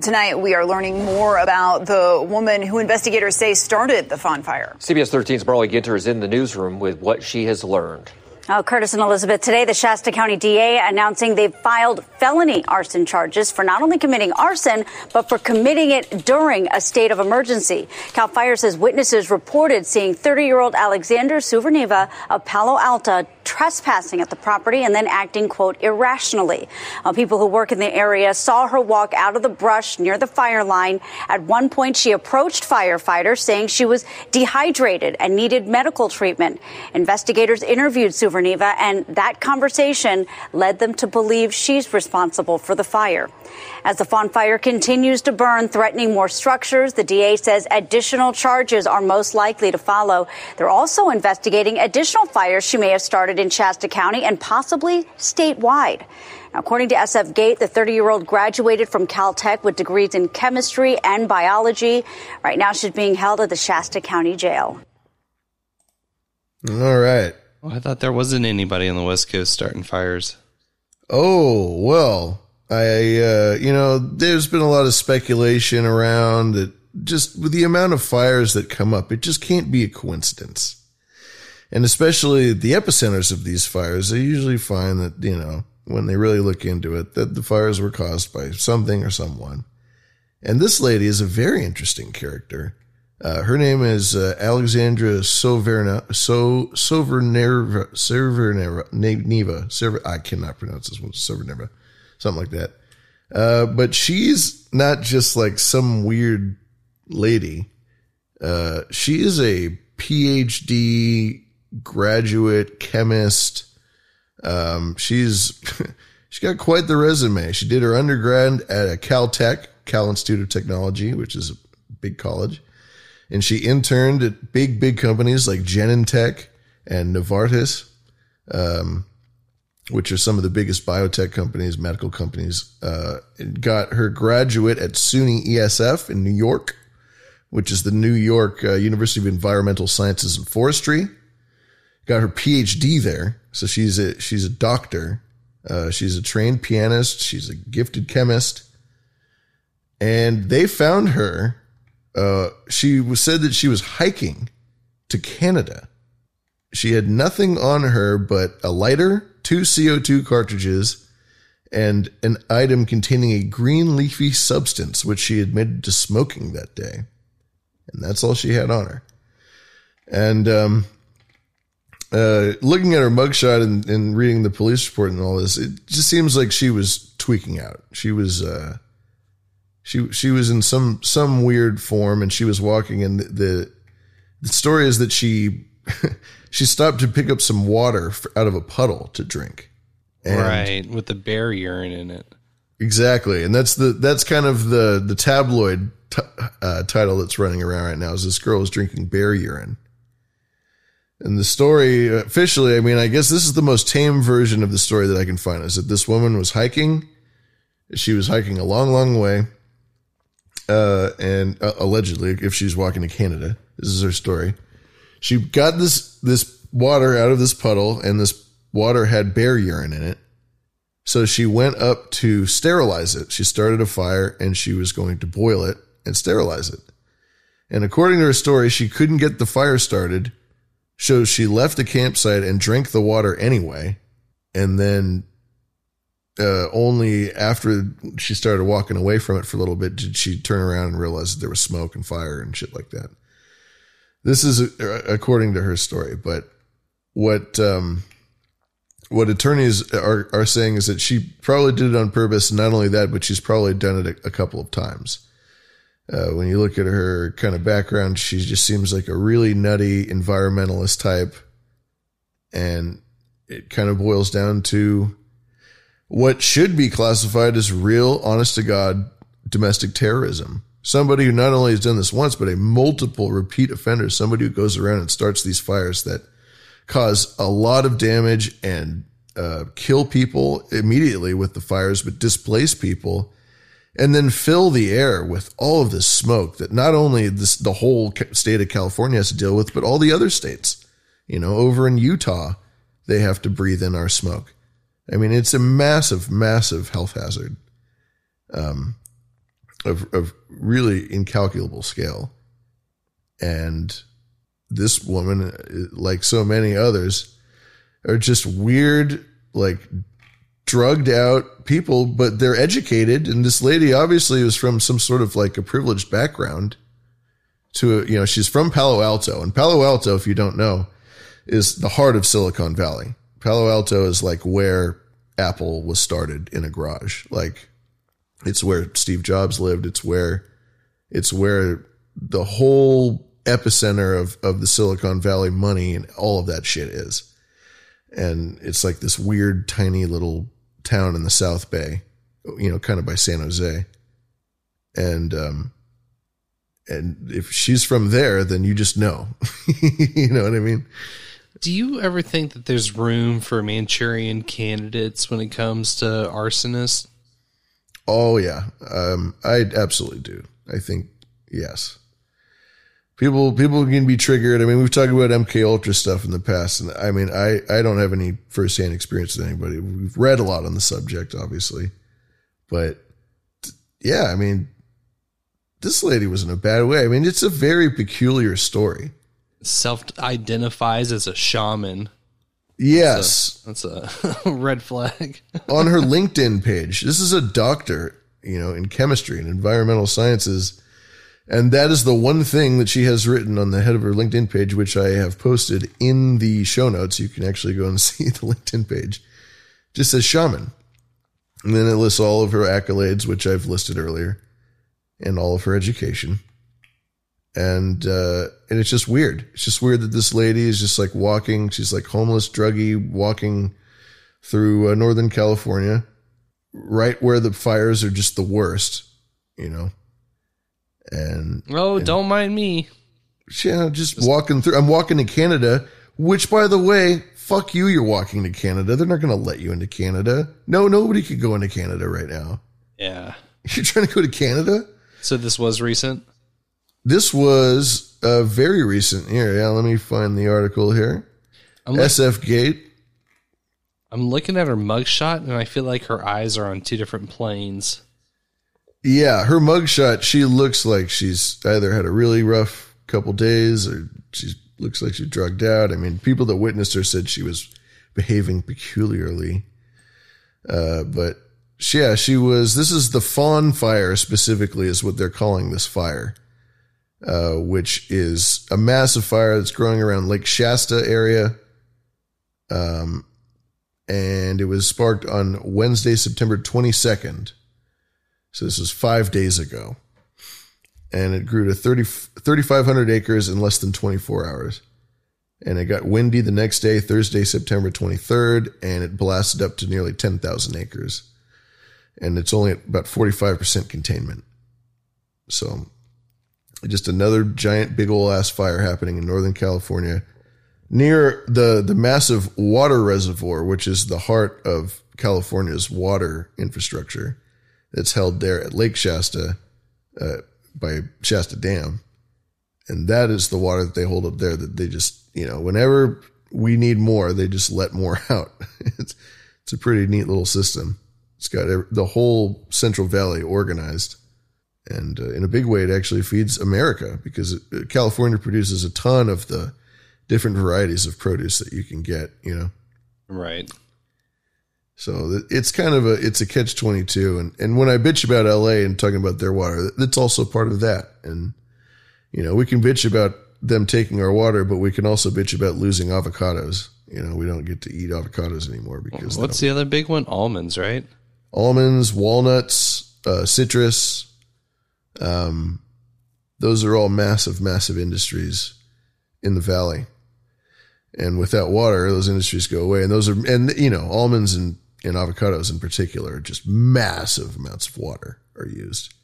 Tonight, we are learning more about the woman who investigators say started the Fawn fire. CBS 13's Marley Ginter is in the newsroom with what she has learned. Uh, Curtis and Elizabeth, today the Shasta County DA announcing they've filed felony arson charges for not only committing arson, but for committing it during a state of emergency. Cal Fire says witnesses reported seeing 30 year old Alexander Souverneva of Palo Alto trespassing at the property and then acting, quote, irrationally. Uh, people who work in the area saw her walk out of the brush near the fire line. At one point, she approached firefighters saying she was dehydrated and needed medical treatment. Investigators interviewed Souverneva, and that conversation led them to believe she's responsible for the fire. As the Fawn fire continues to burn, threatening more structures, the DA says additional charges are most likely to follow. They're also investigating additional fires she may have started in Shasta County and possibly statewide. Now, according to SF Gate, the 30 year old graduated from Caltech with degrees in chemistry and biology. Right now, she's being held at the Shasta County Jail. All right. Well, I thought there wasn't anybody on the West Coast starting fires. Oh, well, I, uh, you know, there's been a lot of speculation around that just with the amount of fires that come up, it just can't be a coincidence. And especially the epicenters of these fires, they usually find that, you know, when they really look into it, that the fires were caused by something or someone. And this lady is a very interesting character. Uh, her name is uh, Alexandra Soverna, so Soverneva, Neva, Sover, I cannot pronounce this one, Soverneva, something like that. Uh, but she's not just like some weird lady. Uh, she is a PhD graduate chemist. Um, she's she's got quite the resume. She did her undergrad at a Caltech, Cal Institute of Technology, which is a big college, and she interned at big big companies like Genentech and Novartis, um, which are some of the biggest biotech companies, medical companies. Uh, got her graduate at SUNY ESF in New York, which is the New York uh, University of Environmental Sciences and Forestry got her PhD there. So she's a she's a doctor. Uh, she's a trained pianist. She's a gifted chemist. And they found her. Uh, she was said that she was hiking to Canada. She had nothing on her but a lighter, two CO2 cartridges, and an item containing a green leafy substance, which she admitted to smoking that day. And that's all she had on her. And um, uh, looking at her mugshot and, and reading the police report and all this, it just seems like she was tweaking out. She was, uh, she she was in some some weird form, and she was walking. And the the, the story is that she she stopped to pick up some water out of a puddle to drink. And right, with the bear urine in it. Exactly, and that's the that's kind of the the tabloid t- uh, title that's running around right now. Is this girl is drinking bear urine? And the story officially, I mean, I guess this is the most tame version of the story that I can find is that this woman was hiking. She was hiking a long, long way uh, and uh, allegedly, if she's walking to Canada, this is her story. She got this this water out of this puddle, and this water had bear urine in it. So she went up to sterilize it. She started a fire, and she was going to boil it and sterilize it. And according to her story, she couldn't get the fire started. So she left the campsite and drank the water anyway. And then uh, only after she started walking away from it for a little bit did she turn around and realize that there was smoke and fire and shit like that. This is according to her story, but what um, what attorneys are are saying is that she probably did it on purpose. Not only that, but she's probably done it a, a couple of times. Uh, when you look at her kind of background, she just seems like a really nutty environmentalist type, and it kind of boils down to what should be classified as real, honest to God, domestic terrorism. Somebody who not only has done this once, but a multiple repeat offender, somebody who goes around and starts these fires that cause a lot of damage and uh, kill people immediately with the fires, but displace people and then fill the air with all of this smoke that not only this, the whole state of California has to deal with, but all the other states. You know, over in Utah, they have to breathe in our smoke. I mean, it's a massive, massive health hazard um, of, of really incalculable scale. And this woman, uh, like so many others, are just weird, like drugged out people, but they're educated. And this lady obviously was from some sort of like a privileged background. To you know, she's from Palo Alto, and Palo Alto, if you don't know, is the heart of Silicon Valley. Palo Alto is like where Apple was started in a garage. Like it's where Steve Jobs lived. It's where it's where the whole epicenter of, of the Silicon Valley money and all of that shit is. And it's like this weird, tiny little town in the South Bay, you know, kind of by San Jose. And, um, and if she's from there, then you just know, you know what I mean? Do you ever think that there's room for Manchurian candidates when it comes to arsonists? Oh yeah, um, I absolutely do. I think yes. People people can be triggered. I mean, we've talked about MK Ultra stuff in the past, and I mean, I I don't have any firsthand experience with anybody. We've read a lot on the subject, obviously, but yeah, I mean, this lady was in a bad way. I mean, it's a very peculiar story. Self identifies as a shaman. Yes. That's a, that's a red flag. on her LinkedIn page, this is a doctor, you know, in chemistry and environmental sciences. And that is the one thing that she has written on the head of her LinkedIn page, which I have posted in the show notes. You can actually go and see the LinkedIn page. Just says shaman. And then it lists all of her accolades, which I've listed earlier, and all of her education and uh, and it's just weird. It's just weird that this lady is just like walking. She's like homeless, druggy, walking through uh, Northern California, right where the fires are just the worst, you know. And oh, and, don't mind me. Yeah, just, just walking through. I'm walking to Canada, which, by the way, fuck you. You're walking to Canada. They're not going to let you into Canada. No, nobody could go into Canada right now. Yeah, you're trying to go to Canada. So this was recent. This was a very recent here. Yeah, let me find the article here. I'm SF Gate. I'm looking at her mugshot, and I feel like her eyes are on two different planes. Yeah, her mugshot. She looks like she's either had a really rough couple days, or she looks like she's drugged out. I mean, people that witnessed her said she was behaving peculiarly. Uh, but yeah, she was. This is the Fawn Fire specifically, is what they're calling this fire. Uh, which is a massive fire that's growing around Lake Shasta area. Um, and it was sparked on Wednesday, September 22nd. So this was five days ago. And it grew to 30, 3,500 acres in less than 24 hours. And it got windy the next day, Thursday, September 23rd, and it blasted up to nearly 10,000 acres. And it's only at about 45% containment. So just another giant, big old ass fire happening in Northern California near the, the massive water reservoir, which is the heart of California's water infrastructure that's held there at Lake Shasta. Uh, by Shasta Dam, and that is the water that they hold up there. That they just you know whenever we need more, they just let more out. it's it's a pretty neat little system. It's got the whole Central Valley organized, and uh, in a big way, it actually feeds America because it, California produces a ton of the different varieties of produce that you can get. You know, right. So it's kind of a it's a catch twenty two, and and when I bitch about L.A. and talking about their water, that's also part of that. And you know, we can bitch about them taking our water, but we can also bitch about losing avocados. You know, we don't get to eat avocados anymore because what's the other big one? Almonds, right? Almonds, walnuts, uh, citrus. Um, those are all massive, massive industries in the valley. And without water, those industries go away. And those are, and you know, almonds and, and avocados in particular, just massive amounts of water are used.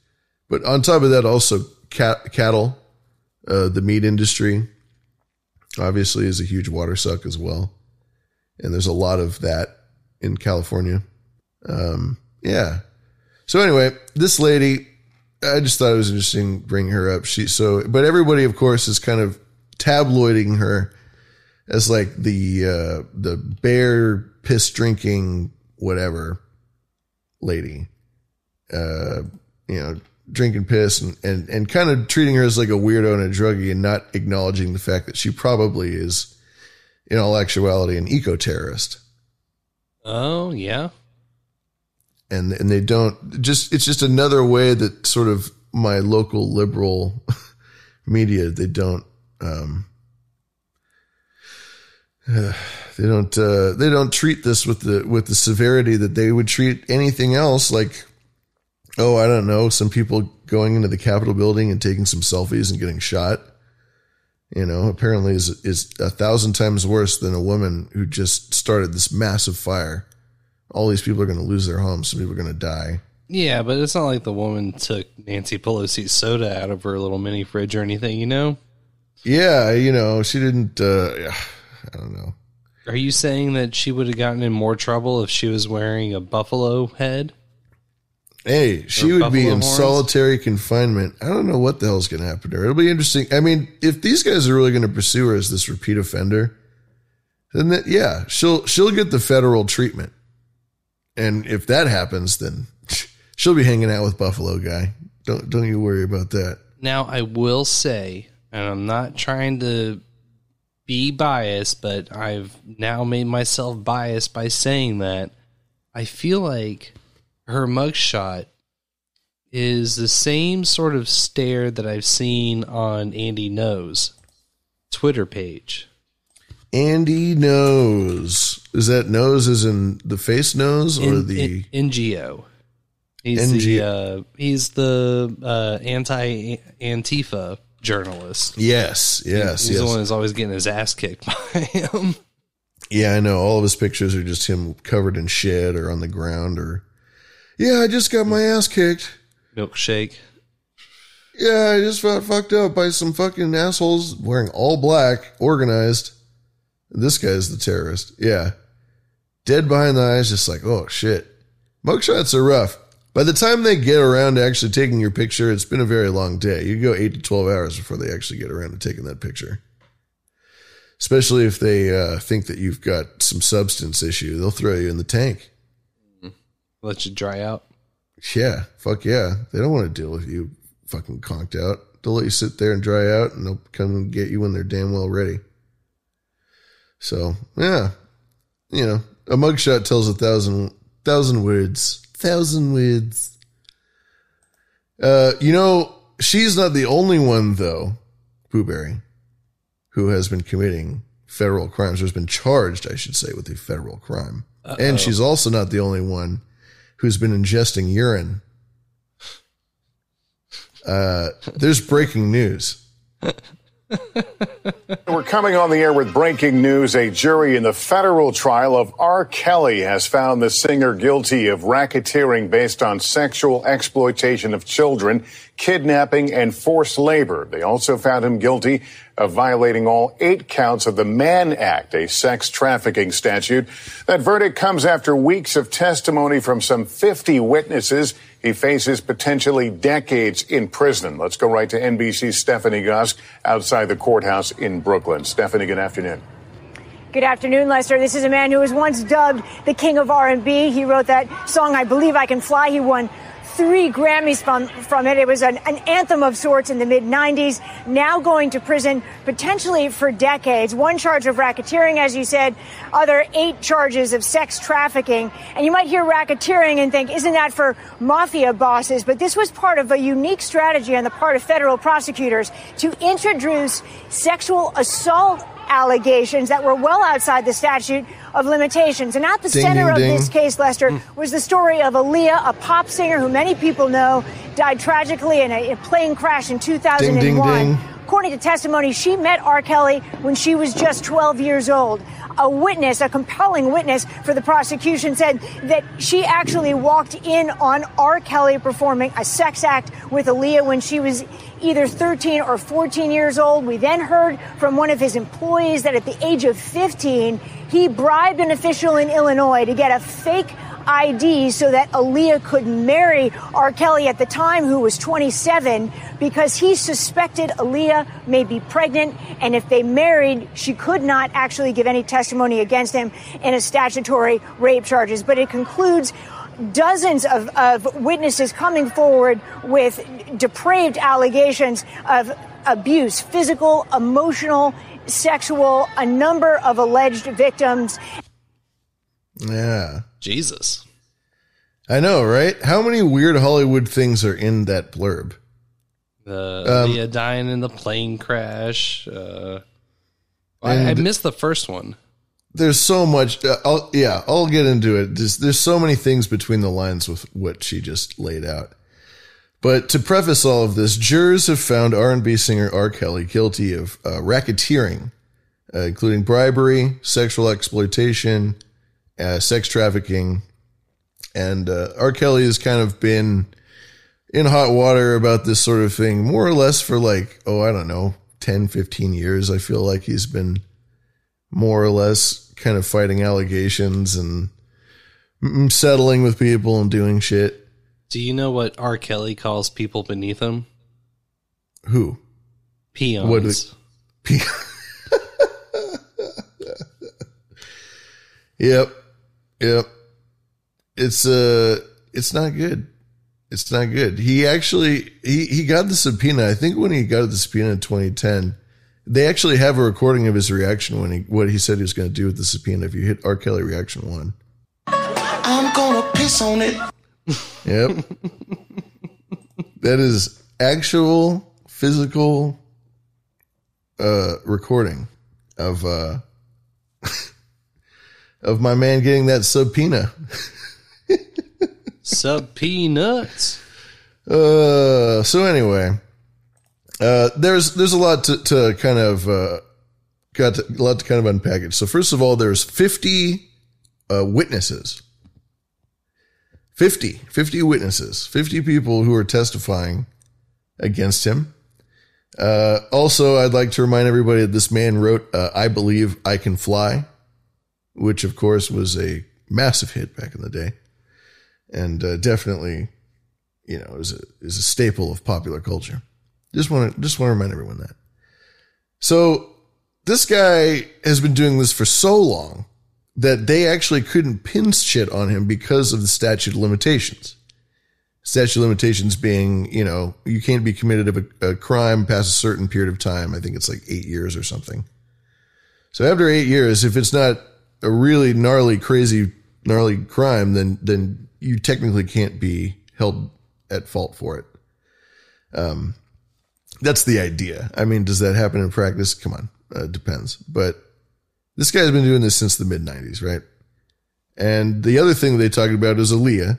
But on top of that, also cat, cattle, uh, the meat industry obviously is a huge water suck as well. And there's a lot of that in California. Um, yeah. So anyway, this lady, I just thought it was interesting bringing her up. She so, but everybody, of course, is kind of tabloiding her as like the uh, the bear piss drinking whatever lady, uh, you know, drinking piss and, and and kind of treating her as like a weirdo and a druggie and not acknowledging the fact that she probably is, in all actuality, an eco terrorist. Oh yeah, and and they don't just it's just another way that sort of my local liberal media they don't um, they don't uh, they don't treat this with the with the severity that they would treat anything else. Like oh I don't know some people going into the Capitol building and taking some selfies and getting shot. You know apparently is is a thousand times worse than a woman who just started this massive fire all these people are going to lose their homes some people are going to die yeah but it's not like the woman took Nancy Pelosi's soda out of her little mini fridge or anything you know yeah you know she didn't uh I don't know. Are you saying that she would have gotten in more trouble if she was wearing a buffalo head? Hey, she would be in horns? solitary confinement. I don't know what the hell's going to happen to her. It'll be interesting. I mean, if these guys are really going to pursue her as this repeat offender, then that, yeah, she'll she'll get the federal treatment. And if that happens, then she'll be hanging out with Buffalo guy. Don't don't you worry about that. Now, I will say, and I'm not trying to be biased, but I've now made myself biased by saying that I feel like her mugshot is the same sort of stare that I've seen on Andy Knows Twitter page. Andy knows. Is that nose is in the face nose or in, the in, NGO? He's NG- the uh, he's the uh, anti Antifa journalist. Yes, yes, he's yes. the one who's always getting his ass kicked by him. Yeah, I know. All of his pictures are just him covered in shit or on the ground or. Yeah, I just got my ass kicked. Milkshake. Yeah, I just got fucked up by some fucking assholes wearing all black, organized. This guy's the terrorist. Yeah. Dead behind the eyes, just like, oh shit. Mugshots are rough. By the time they get around to actually taking your picture, it's been a very long day. You go eight to 12 hours before they actually get around to taking that picture. Especially if they uh, think that you've got some substance issue, they'll throw you in the tank. Let you dry out. Yeah, fuck yeah. They don't want to deal with you fucking conked out. They'll let you sit there and dry out and they'll come and get you when they're damn well ready. So, yeah. You know, a mugshot tells a thousand thousand words thousand words. Uh, you know, she's not the only one though, Booberry, who has been committing federal crimes, or has been charged, I should say, with a federal crime. Uh-oh. And she's also not the only one who's been ingesting urine. Uh, there's breaking news. We're coming on the air with breaking news. A jury in the federal trial of R. Kelly has found the singer guilty of racketeering based on sexual exploitation of children, kidnapping, and forced labor. They also found him guilty of violating all eight counts of the Mann Act, a sex trafficking statute. That verdict comes after weeks of testimony from some 50 witnesses He faces potentially decades in prison. Let's go right to NBC's Stephanie Gosk outside the courthouse in Brooklyn. Stephanie, good afternoon. Good afternoon, Lester. This is a man who was once dubbed the king of R&B. He wrote that song, I Believe I Can Fly. He won three Grammys from, from it. It was an, an anthem of sorts in the mid 90s. Now going to prison potentially for decades. One charge of racketeering, as you said, other eight charges of sex trafficking. And you might hear racketeering and think, isn't that for mafia bosses? But this was part of a unique strategy on the part of federal prosecutors to introduce sexual assault allegations that were well outside the statute of limitations. And at the Ding, center ding, of ding. this case, Lester, hmm. was the story of Aaliyah, a pop singer who many people know died tragically in a, a plane crash in 2001. Ding, ding, ding. According to testimony, she met R. Kelly when she was just 12 years old. A witness, a compelling witness for the prosecution, said that she actually walked in on R. Kelly performing a sex act with Aaliyah when she was either 13 or 14 years old. We then heard from one of his employees that at the age of 15, he bribed an official in Illinois to get a fake ID so that Aaliyah could marry R. Kelly at the time, who was 27, because he suspected Aaliyah may be pregnant. And if they married, she could not actually give any testimony against him in a statutory rape charges. But it concludes dozens of, of witnesses coming forward with depraved allegations of abuse, physical, emotional, sexual, a number of alleged victims. Yeah. Jesus. I know, right? How many weird Hollywood things are in that blurb? The Um, Leah dying in the plane crash. Uh, I, I missed the first one. There's so much. Uh, I'll, yeah, I'll get into it. There's, there's so many things between the lines with what she just laid out. But to preface all of this, jurors have found R&B singer R. Kelly guilty of uh, racketeering, uh, including bribery, sexual exploitation, uh, sex trafficking, and uh, R. Kelly has kind of been in hot water about this sort of thing more or less for like, oh, I don't know, 10, 15 years. I feel like he's been more or less kind of fighting allegations and settling with people and doing shit. Do you know what R. Kelly calls people beneath him? Who? Peons. What they- Yep. Yep. It's uh it's not good. It's not good. He actually he he got the subpoena. I think when he got the subpoena in 2010, they actually have a recording of his reaction when he what he said he was going to do with the subpoena. If you hit R. Kelly reaction one, I'm gonna piss on it. Yep. that is actual physical uh recording of uh of my man getting that subpoena. Subpeanuts. Uh so anyway, uh there's there's a lot to, to kind of uh got to, a lot to kind of unpackage. So first of all, there's 50 uh witnesses 50, 50 witnesses, 50 people who are testifying against him. Uh, also, I'd like to remind everybody that this man wrote, uh, I Believe I Can Fly, which of course was a massive hit back in the day. And uh, definitely, you know, is a, is a staple of popular culture. Just want to, just want to remind everyone that. So this guy has been doing this for so long that they actually couldn't pin shit on him because of the statute of limitations. Statute of limitations being, you know, you can't be committed of a, a crime past a certain period of time. I think it's like eight years or something. So after eight years, if it's not a really gnarly, crazy, gnarly crime, then then you technically can't be held at fault for it. Um, that's the idea. I mean, does that happen in practice? Come on, uh, depends. But this guy's been doing this since the mid '90s, right? And the other thing they talked about is Aaliyah.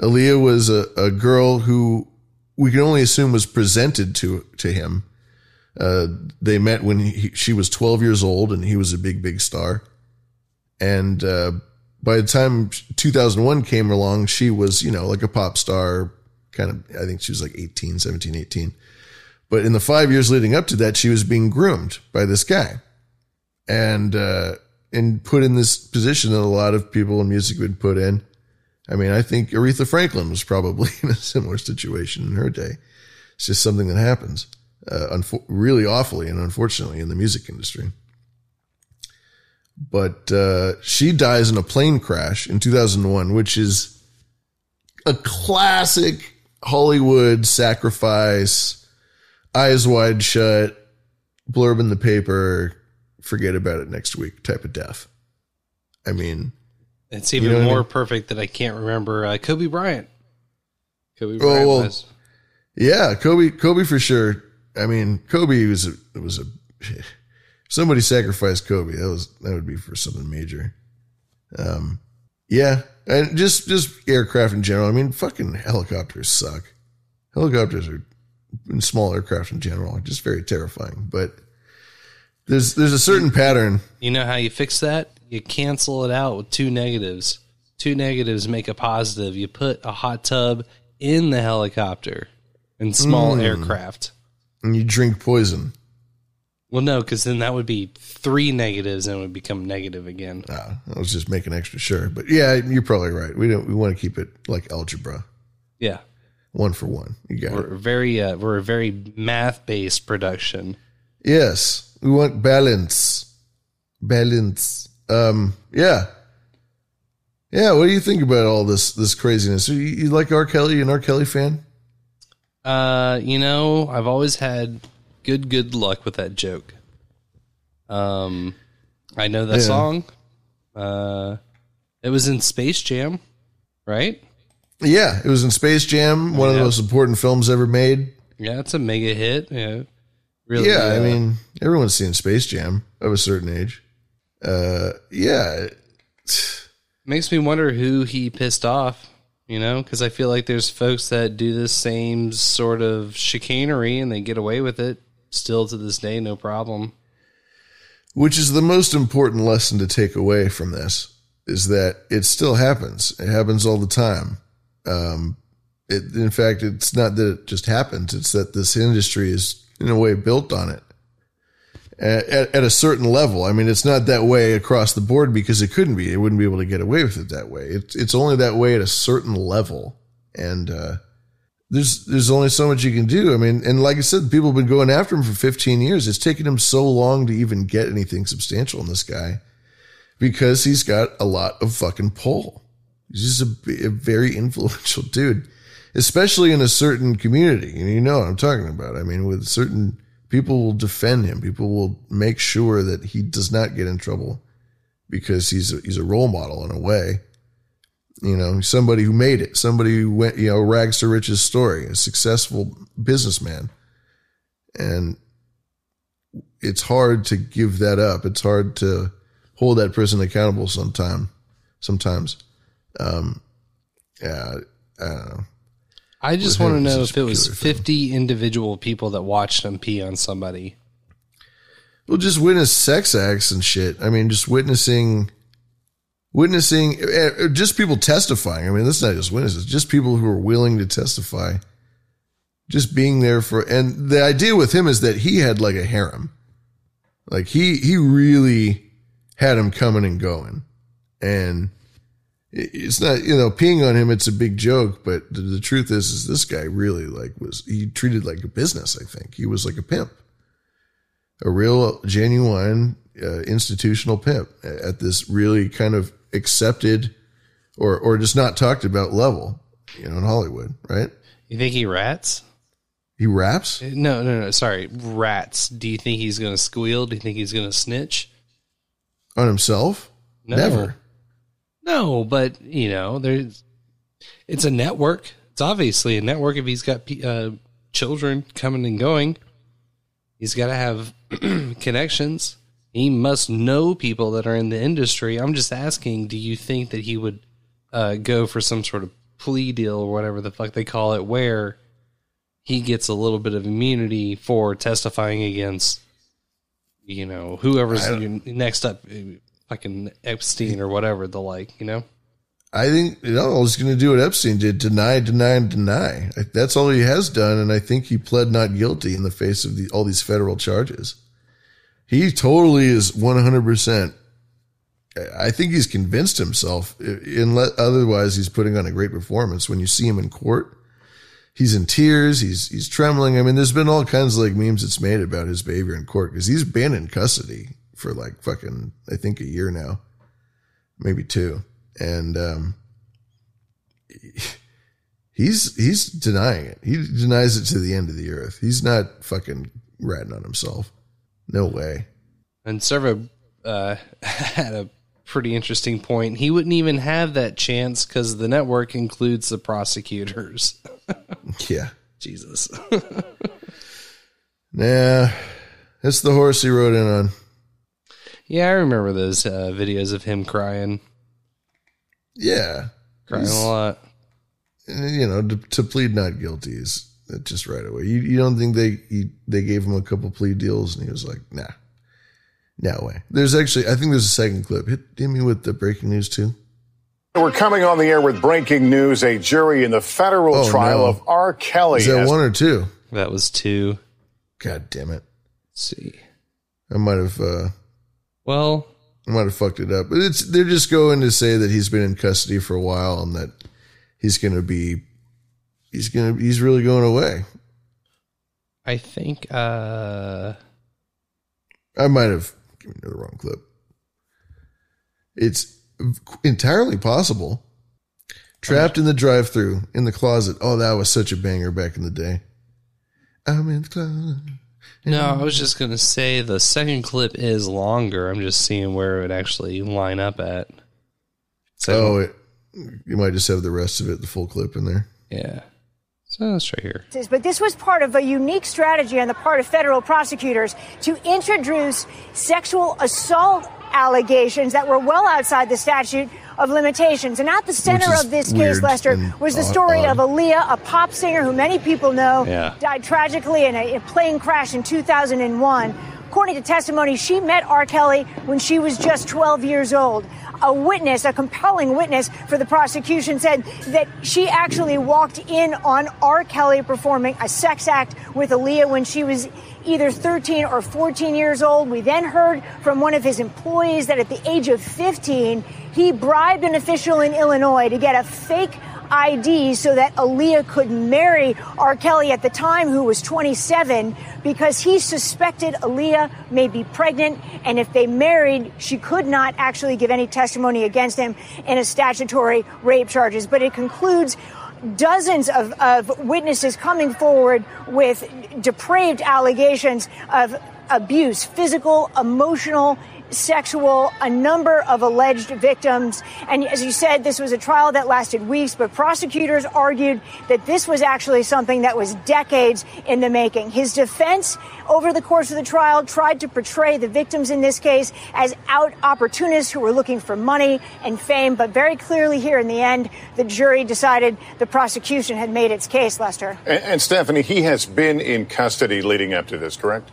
Aaliyah was a, a girl who we can only assume was presented to to him. Uh, they met when he, she was 12 years old, and he was a big, big star. And uh, by the time 2001 came along, she was, you know, like a pop star, kind of. I think she was like 18, 17, 18. But in the five years leading up to that, she was being groomed by this guy and uh, and put in this position that a lot of people in music would put in. I mean, I think Aretha Franklin was probably in a similar situation in her day. It's just something that happens, uh, unfo- really awfully and unfortunately in the music industry. But uh, she dies in a plane crash in 2001, which is a classic Hollywood sacrifice, eyes wide shut, blurb in the paper, forget about it next week type of death. I mean, It's even You know what I more mean? perfect that I can't remember uh, Kobe Bryant. Kobe Oh, Bryant well, was. yeah, Kobe, Kobe for sure. I mean, Kobe was a, was a, somebody sacrificed Kobe. That was, that would be for something major. Um, yeah. And just, just aircraft in general. I mean, fucking helicopters suck. Helicopters are, and small aircraft in general, just very terrifying. But there's, there's a certain pattern. You know how you fix that? You cancel it out with two negatives. Two negatives make a positive. You put a hot tub in the helicopter in small Mm. aircraft. And you drink poison. Well, no, because then that would be three negatives and it would become negative again. I was just making extra sure. But yeah, you're probably right. We don't, we want to keep it like algebra. Yeah, One for one. You got it. we're very uh, we're a very math based production. Yes, we want balance. Balance. Um, yeah. Yeah, what do you think about all this this craziness? You, you like R. Kelly? An R. Kelly fan? Uh, you know, I've always had good good luck with that joke. Um, I know that Yeah. song. Uh, it was in Space Jam, right? Yeah, it was in Space Jam, one of the most important films ever made. Yeah, it's a mega hit. Yeah, really. yeah, I mean, everyone's seen Space Jam of a certain age. Uh, yeah, makes me wonder who he pissed off. You know, because I feel like there's folks that do the same sort of chicanery and they get away with it still to this day, no problem. which is the most important lesson to take away from this is that it still happens. It happens all the time. Um, it, in fact, it's not that it just happens. It's that this industry is in a way built on it at, at, at a certain level. I mean, it's not that way across the board because it couldn't be. It wouldn't be able to get away with it that way. It's, it's only that way at a certain level. And, uh, there's there's only so much you can do. I mean, and like I said, people have been going after him for 15 years. It's taken him so long to even get anything substantial in this guy because he's got a lot of fucking pull. He's just a, a very influential dude, especially in a certain community. And you know what I'm talking about. I mean, with certain people will defend him. People will make sure that he does not get in trouble because he's a, he's a role model in a way you know, somebody who made it, somebody who went, you know, rags to riches story, a successful businessman. And it's hard to give that up. It's hard to hold that person accountable sometime, sometimes. Um, yeah, I don't. I just want to know if it was just a 50 individual people that watched him pee on somebody. Well, just witness sex acts and shit. I mean, just witnessing, witnessing, eh, just people testifying. I mean, that's not just witnesses, just people who are willing to testify. Just being there for, and the idea with him is that he had like a harem. Like he, he really had him coming and going. And it's not, you know, peeing on him, it's a big joke, but the, the truth is, is this guy really like was, he treated like a business, I think. He was like a pimp a real genuine uh, institutional pimp at this really kind of accepted or or just not talked about level you know in hollywood right You think he rats? he raps No, no, no. Sorry, rats. Do you think he's going to squeal? Do you think he's going to snitch? on himself No. never No, but you know, there's. It's a network. It's obviously a network. If he's got uh, children coming and going, he's got to have connections. He must know people that are in the industry. I'm just asking. Do you think that he would uh, go for some sort of plea deal or whatever the fuck they call it, where he gets a little bit of immunity for testifying against, you know, whoever's next up, uh, fucking Epstein or whatever the like, you know? i think you know he's going to do what epstein did deny deny deny that's all he has done and i think he pled not guilty in the face of the, all these federal charges he totally is 100% I think he's convinced himself. Unless otherwise, he's putting on a great performance. When you see him in court, he's in tears. He's he's trembling. I mean, there's been all kinds of like memes that's made about his behavior in court because he's been in custody for like fucking I think a year now, maybe two, and um, he's he's denying it. He denies it to the end of the earth. He's not fucking ratting on himself. No way. And Servo uh, had a pretty interesting point. He wouldn't even have that chance because the network includes the prosecutors. yeah. Jesus. Nah, it's the horse he rode in on. Yeah, I remember those uh, videos of him crying. Yeah. Crying a lot. You know, to, to plead not guilty is just right away. You, you don't think they he, they gave him a couple plea deals and he was like, nah, no way. There's actually, I think there's a second clip. Hit, hit me with the breaking news too. We're coming on the air with breaking news. A jury in the federal Oh, trial no. of R. Kelly Is that has one or two? That was two. God damn it. see. I might have, uh, well, I might have fucked it up, but it's, they're just going to say that he's been in custody for a while and that he's going to be, he's to, he's really going away. I think uh I might have given you the wrong clip. It's entirely possible. Trapped in the drive through in the closet. Oh, that was such a banger back in the day. I'm in the closet. no, I was just gonna say the second clip is longer. I'm just seeing where it would actually line up at. oh, it, you might just have the rest of it, the full clip in there. Yeah. So let's try here. But this was part of a unique strategy on the part of federal prosecutors to introduce sexual assault allegations that were well outside the statute of limitations. And at the center of this case, Lester, was the story odd. of Aaliyah, a pop singer who many people know Yeah. died tragically in a, a plane crash in 2001. According to testimony, she met R. Kelly when she was just 12 years old. A witness, a compelling witness for the prosecution, said that she actually walked in on R. Kelly performing a sex act with Aaliyah when she was either 13 or 14 years old. We then heard from one of his employees that at the age of 15, he bribed an official in Illinois to get a fake ID so that Aaliyah could marry R. Kelly at the time, who was 27, because he suspected Aaliyah may be pregnant. And if they married, she could not actually give any testimony against him in a statutory rape charges. But it concludes dozens of, of witnesses coming forward with depraved allegations of abuse, physical, emotional, sexual, a number of alleged victims. And as you said, this was a trial that lasted weeks, but prosecutors argued that this was actually something that was decades in the making. His defense over the course of the trial tried to portray the victims in this case as out opportunists who were looking for money and fame, but very clearly here in the end, the jury decided the prosecution had made its case, Lester. And, and Stephanie, he has been in custody leading up to this, correct?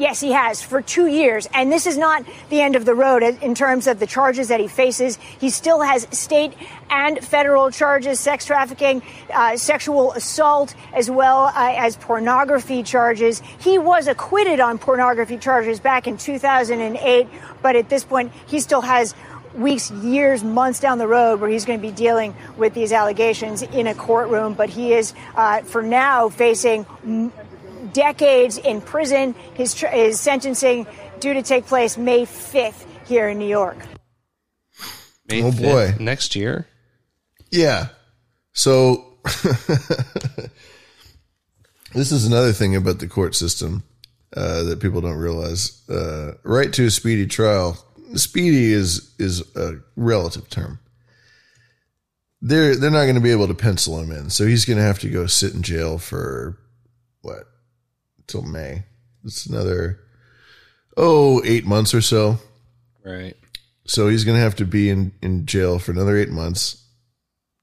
Yes, he has for two years. And this is not the end of the road in terms of the charges that he faces. He still has state and federal charges, sex trafficking, uh, sexual assault, as well uh, as pornography charges. He was acquitted on pornography charges back in 2008, but at this point, he still has weeks, years, months down the road where he's going to be dealing with these allegations in a courtroom. But he is, uh, for now, facing m- decades in prison. His, tr- his sentencing due to take place May 5th here in New York. May Oh, 5th boy. next year. Yeah. So this is another thing about the court system uh, that people don't realize. Uh, right to a speedy trial. Speedy is is a relative term. They're they're not going to be able to pencil him in, so he's going to have to go sit in jail for what till May. It's another oh eight months or so. Right. So he's going to have to be in, in jail for another eight months,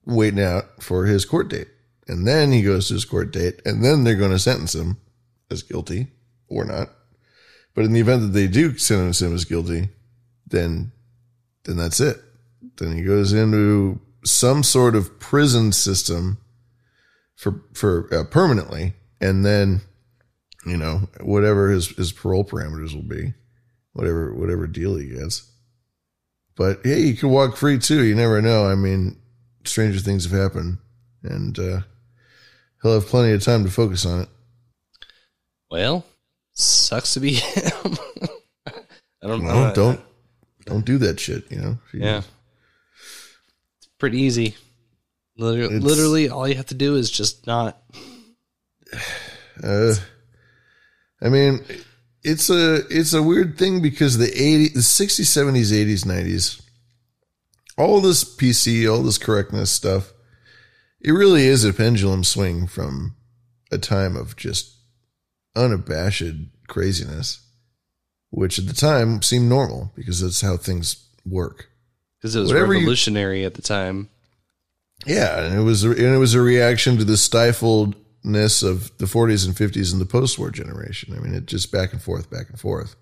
waiting out for his court date. And then he goes to his court date, and then they're going to sentence him as guilty or not. But in the event that they do sentence him as guilty, then then that's it. Then he goes into some sort of prison system for for uh, permanently, and then you know whatever his his parole parameters will be, whatever whatever deal he gets. But hey, you can walk free too. You never know. I mean, stranger things have happened, and uh, he'll have plenty of time to focus on it. Well, sucks to be him. I don't know. Don't don't do that shit. You know. Yeah. It's pretty easy. Literally, literally, all you have to do is just not. Uh, I mean, it's a it's a weird thing because the 80, the 60s, 70s, 80s, 90s, all this PC, all this correctness stuff, it really is a pendulum swing from a time of just unabashed craziness, which at the time seemed normal because that's how things work. Because it was Whatever you- revolutionary at the time. Yeah, and it was and it was a reaction to the stifledness of the 40s and 50s and the post-war generation. I mean, it just back and forth, back and forth.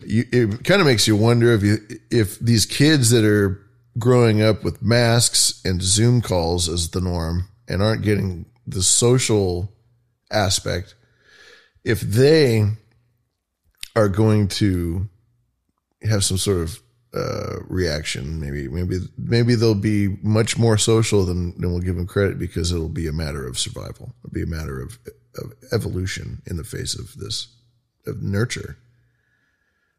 You, it kind of makes you wonder if you if these kids that are growing up with masks and Zoom calls as the norm and aren't getting the social aspect, if they are going to have some sort of uh, reaction. Maybe, maybe, maybe they'll be much more social than, than we'll give them credit because it'll be a matter of survival. It'll be a matter of, of evolution in the face of this, of nurture.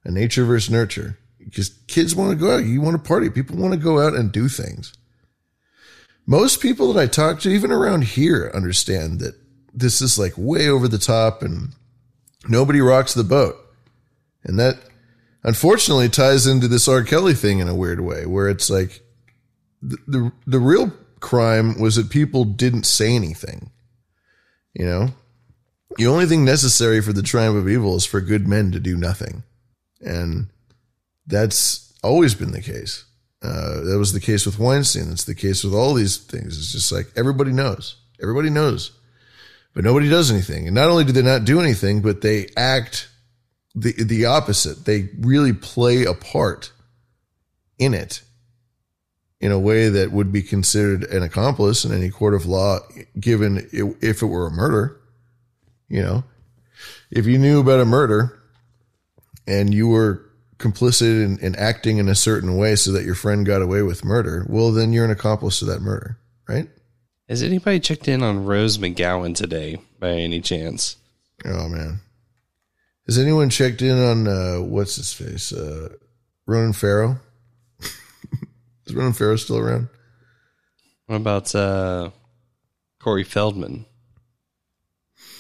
A nature versus nurture. Because kids want to go out. You want to party. People want to go out and do things. Most people that I talk to, even around here, understand that this is like way over the top and nobody rocks the boat. And that unfortunately ties into this R. Kelly thing in a weird way, where it's like the, the, the real crime was that people didn't say anything. You know, the only thing necessary for the triumph of evil is for good men to do nothing. And that's always been the case. Uh, that was the case with Weinstein. That's the case with all these things. It's just like everybody knows. Everybody knows. But nobody does anything. And not only do they not do anything, but they act the the opposite. They really play a part in it in a way that would be considered an accomplice in any court of law, given it, if it were a murder. You know, if you knew about a murder and you were complicit in, in acting in a certain way so that your friend got away with murder, well, then you're an accomplice to that murder, right? Has anybody checked in on Rose McGowan today by any chance? Oh man. Has anyone checked in on uh, what's his face? Uh, Ronan Farrow? Is Ronan Farrow still around? What about uh, Corey Feldman?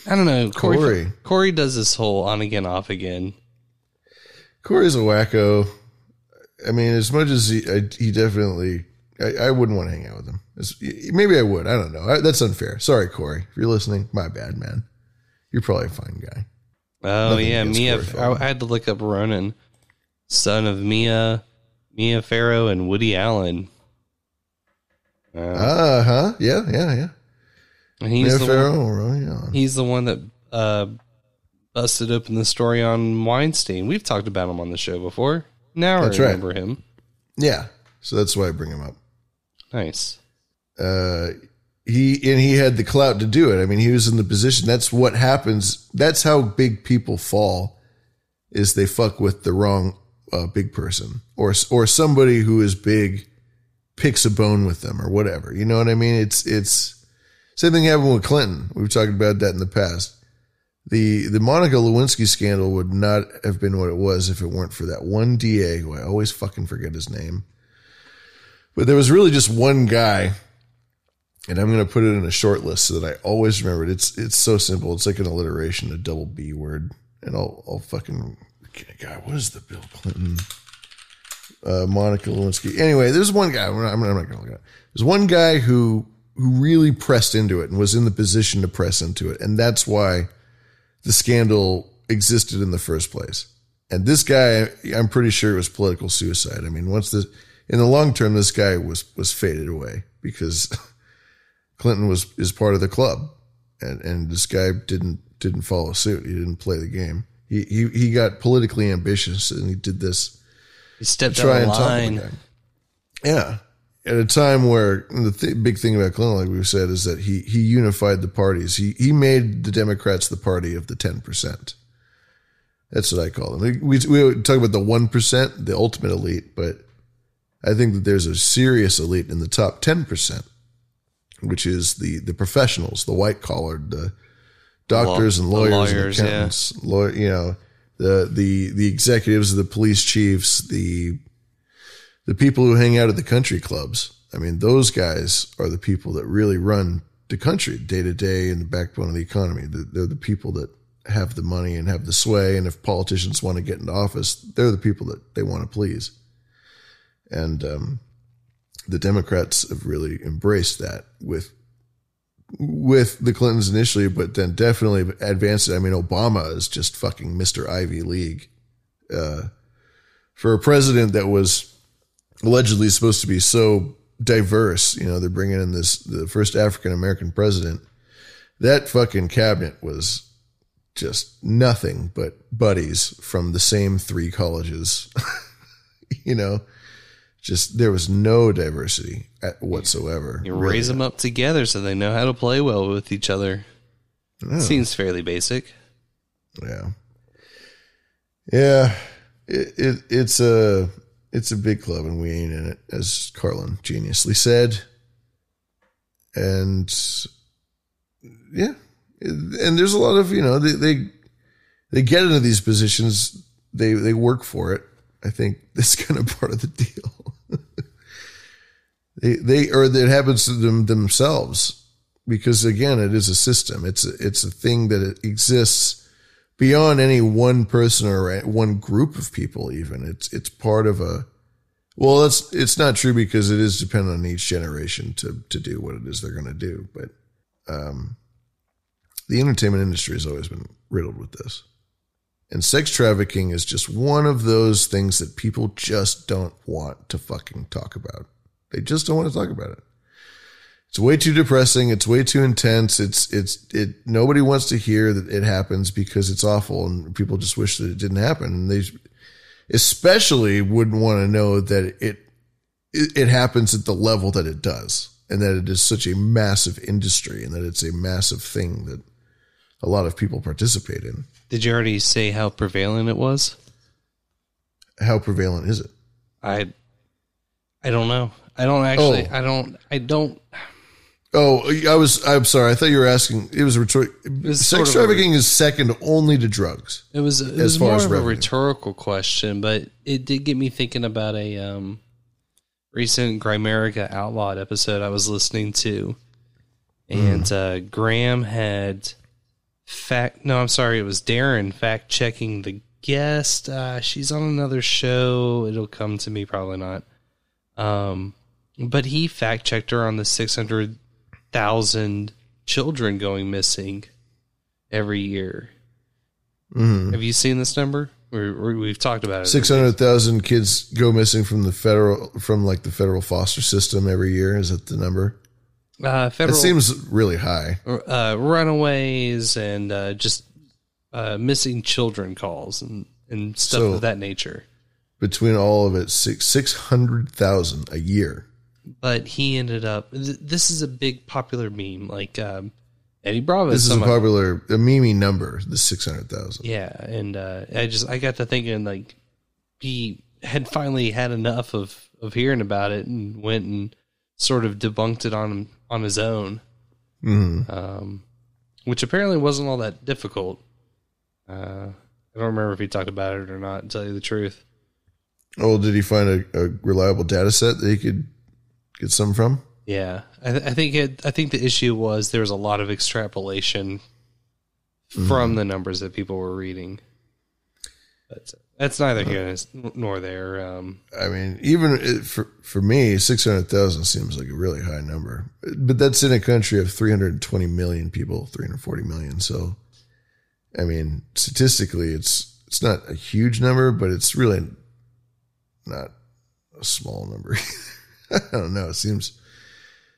I don't know. Corey, Corey. Corey does this whole on again, off again. Corey's a wacko. I mean, as much as he, I, he definitely, I, I wouldn't want to hang out with him. It's- maybe I would. I don't know. I, that's unfair. Sorry, Corey. If you're listening, my bad, man. You're probably a fine guy. Oh Nothing yeah, Mia. I, I had to look up Ronan, son of Mia, Mia Farrow and Woody Allen. Uh, Uh huh. Yeah, yeah, yeah. and he's Mia the Farrow, one, right, yeah. He's the one that uh, busted open the story on Weinstein. We've talked about him on the show before. Now That's I right. remember him. Yeah. So that's why I bring him up. Nice. Uh, he and he had the clout to do it. I mean, he was in the position. That's what happens. That's how big people fall. Is they fuck with the wrong uh, big person, or or somebody who is big picks a bone with them, or whatever. You know what I mean? It's it's same thing happened with Clinton. We've talked about that in the past. The the Monica Lewinsky scandal would not have been what it was if it weren't for that one DA who I always fucking forget his name. But there was really just one guy, and I'm going to put it in a short list so that I always remember it. It's it's so simple. It's like an alliteration, a double B word, and I'll I'll fucking God, what is the Bill Clinton, uh, Monica Lewinsky? Anyway, there's one guy. I'm not, I'm not going to look at. There's one guy who who really pressed into it and was in the position to press into it, and that's why the scandal existed in the first place. And this guy, I'm pretty sure it was political suicide. I mean, once the in the long term, this guy was was faded away because Clinton was is part of the club, and and this guy didn't didn't follow suit. He didn't play the game. He he he got politically ambitious, and he did this. He stepped to out of line. Yeah, at a time where the th- big thing about Clinton, like we've said, is that he he unified the parties. He he made the Democrats the party of the ten percent, That's what I call them. We, we, we talk about the 1%, the ultimate elite, but I think that there's a serious elite in the top 10%, which is the, the professionals, the white collared, the doctors Law- and lawyers, lawyers, and yeah. accountants, lawyer, you know, the, the, the executives, the police chiefs, the, the people who hang out at the country clubs. I mean, those guys are the people that really run the country day to day and the backbone of the economy. They're, they're the people that have the money and have the sway. And if politicians want to get into office, they're the people that they want to please. And um, the Democrats have really embraced that with with the Clintons initially, but then definitely advanced it. I mean, Obama is just fucking Mr. Ivy League. Uh, for a president that was allegedly supposed to be so diverse, you know, they're bringing in this, the first African American president. That fucking cabinet was just nothing but buddies from the same three colleges. you know, just there was no diversity at- whatsoever. You really. raise them up together so they know how to play well with each other. Yeah. Seems fairly basic. Yeah. Yeah. It, it it's a it's a big club and we ain't in it, as Carlin geniusly said. And yeah. And there's a lot of, you know, they they, they get into these positions, they they work for it. I think that's kind of part of the deal. They they or it happens to them themselves. Because again it is a system. It's a, it's a thing that exists beyond any one person or one group of people even. It's it's part of a well it's it's not true because it is dependent on each generation to to do what it is they're going to do. But um the entertainment industry has always been riddled with this. And sex trafficking is just one of those things that people just don't want to fucking talk about. They just don't want to talk about it. It's way too depressing. It's way too intense. It's, it's, it, nobody wants to hear that it happens because it's awful and people just wish that it didn't happen. And they especially wouldn't want to know that it, it, it happens at the level that it does and that it is such a massive industry and that it's a massive thing that a lot of people participate in. Did you already say how prevalent it was? How prevalent is it? I I don't know. I don't actually Oh. I don't I don't Oh, I was. I'm sorry. I thought you were asking. It was a rhetoric. Sex sort of a- trafficking is second only to drugs. It was it was more of a rhetorical question, but it did get me thinking about a um, recent Grimerica Outlawed episode I was listening to, and Hmm. uh, Graham had fact. No, I'm sorry, it was Darren fact checking the guest. Uh, she's on another show. It'll come to me, probably not. Um, but he fact checked her on the six hundred thousand children going missing every year. Mhm. Have you seen this number? we we've talked about it. Six hundred thousand kids go missing from the federal, from like the federal foster system every year. Is that the number? Uh, federal, That seems really high. uh, runaways and uh, just uh, missing children calls and, and stuff So- of that nature. Between all of it, six six hundred thousand a year. But he ended up. Th- this is a big popular meme. Like um, Eddie Bravo. This is a popular, a meme number. The six hundred thousand. Yeah, and uh, I just I got to thinking like he had finally had enough of of hearing about it and went and sort of debunked it on on his own, Mhm. um, which apparently wasn't all that difficult. Uh, I don't remember if he talked about it or not. To tell you the truth, Oh, did he find a, a reliable data set that he could get some from? yeah, I, th- I think it. I think the issue was there was a lot of extrapolation from the numbers that people were reading. But that's neither here nor there. Um, I mean, even it, for for me, six hundred thousand seems like a really high number, but that's in a country of three hundred twenty million people, three hundred forty million. So, I mean, statistically, it's it's not a huge number, but it's really not a small number. I don't know. It seems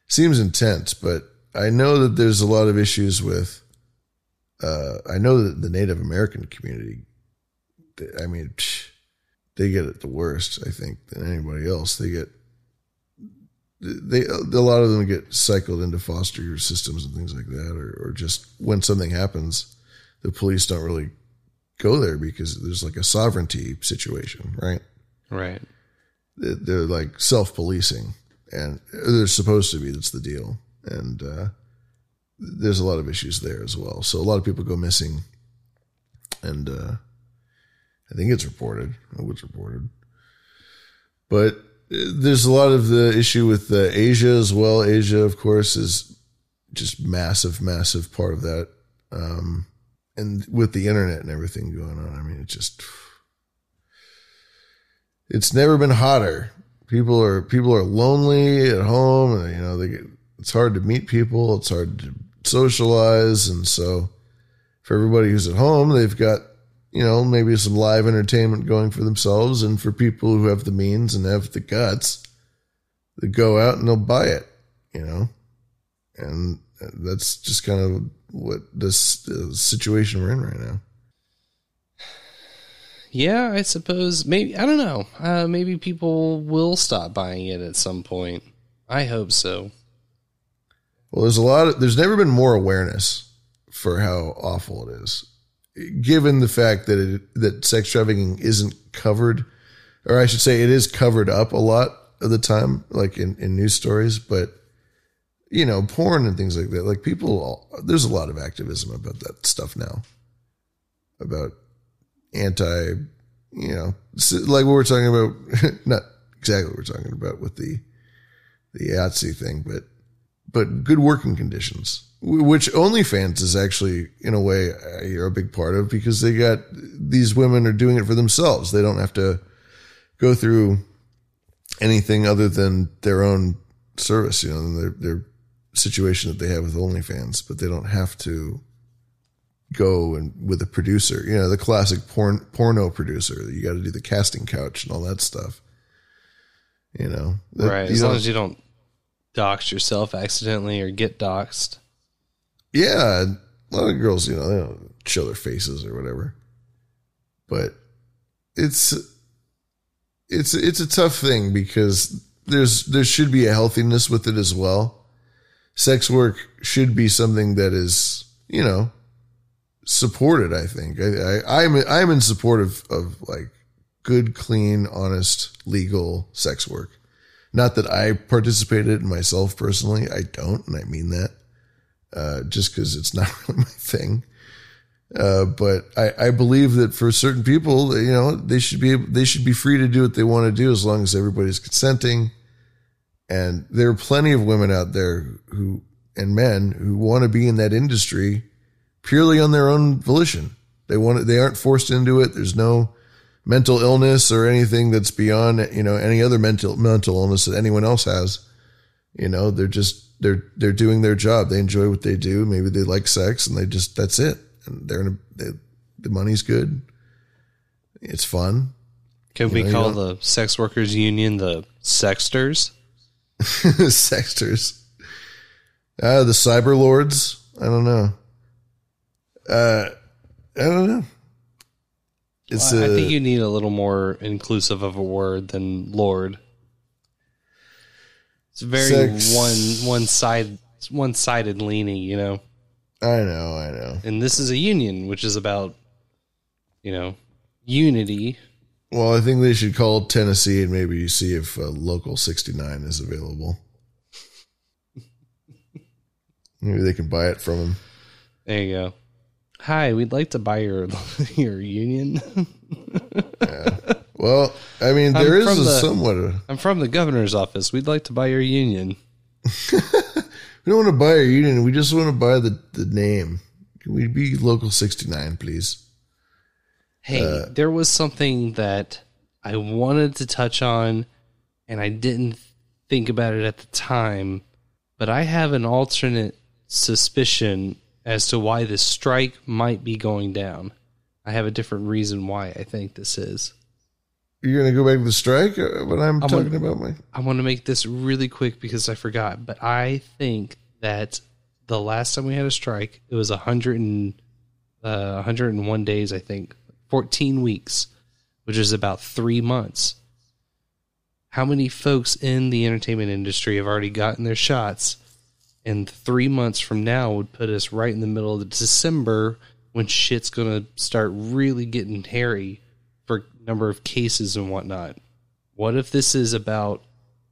seems intense, but I know that there's a lot of issues with. Uh, I know that the Native American community. I mean, they get it the worst, I think, than anybody else. They get they a lot of them get cycled into foster systems and things like that, or, or just when something happens, the police don't really go there because there's like a sovereignty situation, right? Right. They're, like self policing, and they're supposed to be. That's the deal, and uh, there's a lot of issues there as well. So a lot of people go missing, and uh, I think it's reported. It was reported, but uh, there's a lot of the issue with uh, Asia as well. Asia, of course, is just massive, massive part of that. Um, and with the internet and everything going on, I mean, it's just it's never been hotter. People are people are lonely at home, and you know they get, it's hard to meet people. It's hard to socialize, and so for everybody who's at home, they've got you know maybe some live entertainment going for themselves, and for people who have the means and have the guts, they go out and they'll buy it. You know, and that's just kind of what this uh, situation we're in right now. Yeah, I suppose maybe I don't know. Uh, maybe people will stop buying it at some point. I hope so. Well, there's a lot of there's never been more awareness for how awful it is, given the fact that it, that sex trafficking isn't covered, or I should say, it is covered up a lot of the time, like in in news stories, but you know, porn and things like that. Like people, there's a lot of activism about that stuff now, about anti, you know, like what we're talking about. Not exactly what we're talking about with the the IATSE thing, but but good working conditions, which OnlyFans is actually in a way uh, you're a big part of because they got these women are doing it for themselves. They don't have to go through anything other than their own service, you know, their their situation that they have with OnlyFans, but they don't have to go and with a producer, you know, the classic porn porno producer. You got to do the casting couch and all that stuff. You know, that, right? As long as you don't dox yourself accidentally or get doxed. Yeah, a lot of girls, you know, they don't show their faces or whatever. But it's it's it's a tough thing because there's there should be a healthiness with it as well. Sex work should be something that is, you know, supported. I think I, I I'm I'm in support of of like good, clean, honest, legal sex work. Not that I participated in myself personally. I don't, and I mean that. Uh, just because it's not really my thing. Uh, but I, I believe that for certain people, you know, they should be they should be free to do what they want to do as long as everybody's consenting. And there are plenty of women out there who and men who want to be in that industry purely on their own volition. They want it, they aren't forced into it. There's no mental illness or anything that's beyond you know any other mental mental illness that anyone else has. You know, they're just they're they're doing their job. They enjoy what they do. Maybe they like sex, and they just that's it. And they're in a, they, the money's good. It's fun. Can you we know, call the sex workers union the sexters? sexters. Uh, the cyber lords. I don't know. Uh, I don't know. It's well, I think you need a little more inclusive of a word than Lord. It's very sex. one one side one sided leaning, you know. I know, I know. And this is a union, which is about, you know, unity. Well, I think they should call Tennessee and maybe see if uh, Local 69 is available. maybe they can buy it from them. There you go. Hi, we'd like to buy your your union. yeah. Well, I mean, there I'm is a the, somewhat. A, I'm from the governor's office. We'd like to buy your union. we don't want to buy our union. We just want to buy the, the name. Can we be local 69, please? Hey, uh, there was something that I wanted to touch on, and I didn't think about it at the time, but I have an alternate suspicion as to why this strike might be going down. I have a different reason why I think this is. You're going to go back to the strike uh, when I'm, I'm talking gonna, about my. I want to make this really quick because I forgot, but I think that the last time we had a strike, it was 100 and, uh, 101 days, I think, 14 weeks, which is about three months. How many folks in the entertainment industry have already gotten their shots and three months from now would put us right in the middle of December when shit's gonna start really getting hairy for number of cases and whatnot. What if this is about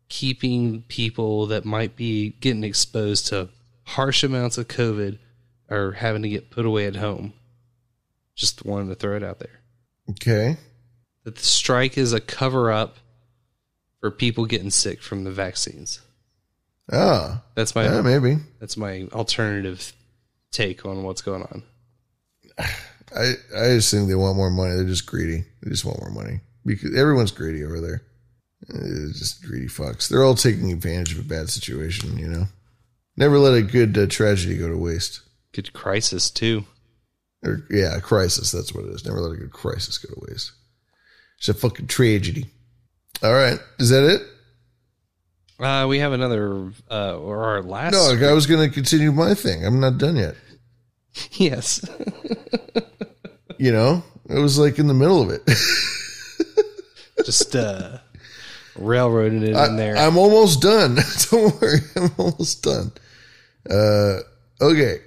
keeping people that might be getting exposed to harsh amounts of COVID or having to get put away at home? Just wanted to throw it out there. Okay. That the strike is a cover up for people getting sick from the vaccines. Ah, That's my yeah, maybe. That's my alternative take on what's going on. I I just think they want more money. They're just greedy. They just want more money because everyone's greedy over there. They're just greedy fucks. They're all taking advantage of a bad situation. You know, never let a good uh, tragedy go to waste. Good crisis too. Or yeah, a crisis. That's what it is. Never let a good crisis go to waste. It's a fucking tragedy. All right, is that it? Uh, we have another uh, or our last. No, I was going to continue my thing. I'm not done yet. yes. You know, it was like in the middle of it. Just uh, railroading it I, in there. I'm almost done. don't worry, I'm almost done. Uh, okay,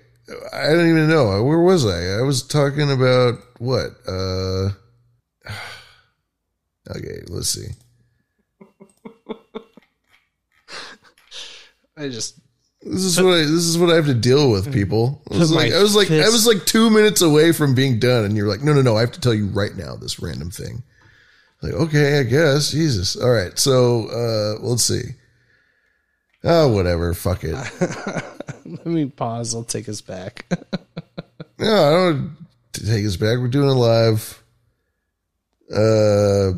I don't even know where was I. I was talking about what? Uh, okay, let's see. I just This is what I, this is what I have to deal with, people. I was Put like, my I was like, I fist- was like two minutes away from being done, and you're like, no, no, no, I have to tell you right now this random thing. Like, okay, I guess, Jesus. All right, so uh, let's see. Oh, whatever, fuck it. Let me pause. I'll take us back. No, I don't take us back. We're doing it live. Uh,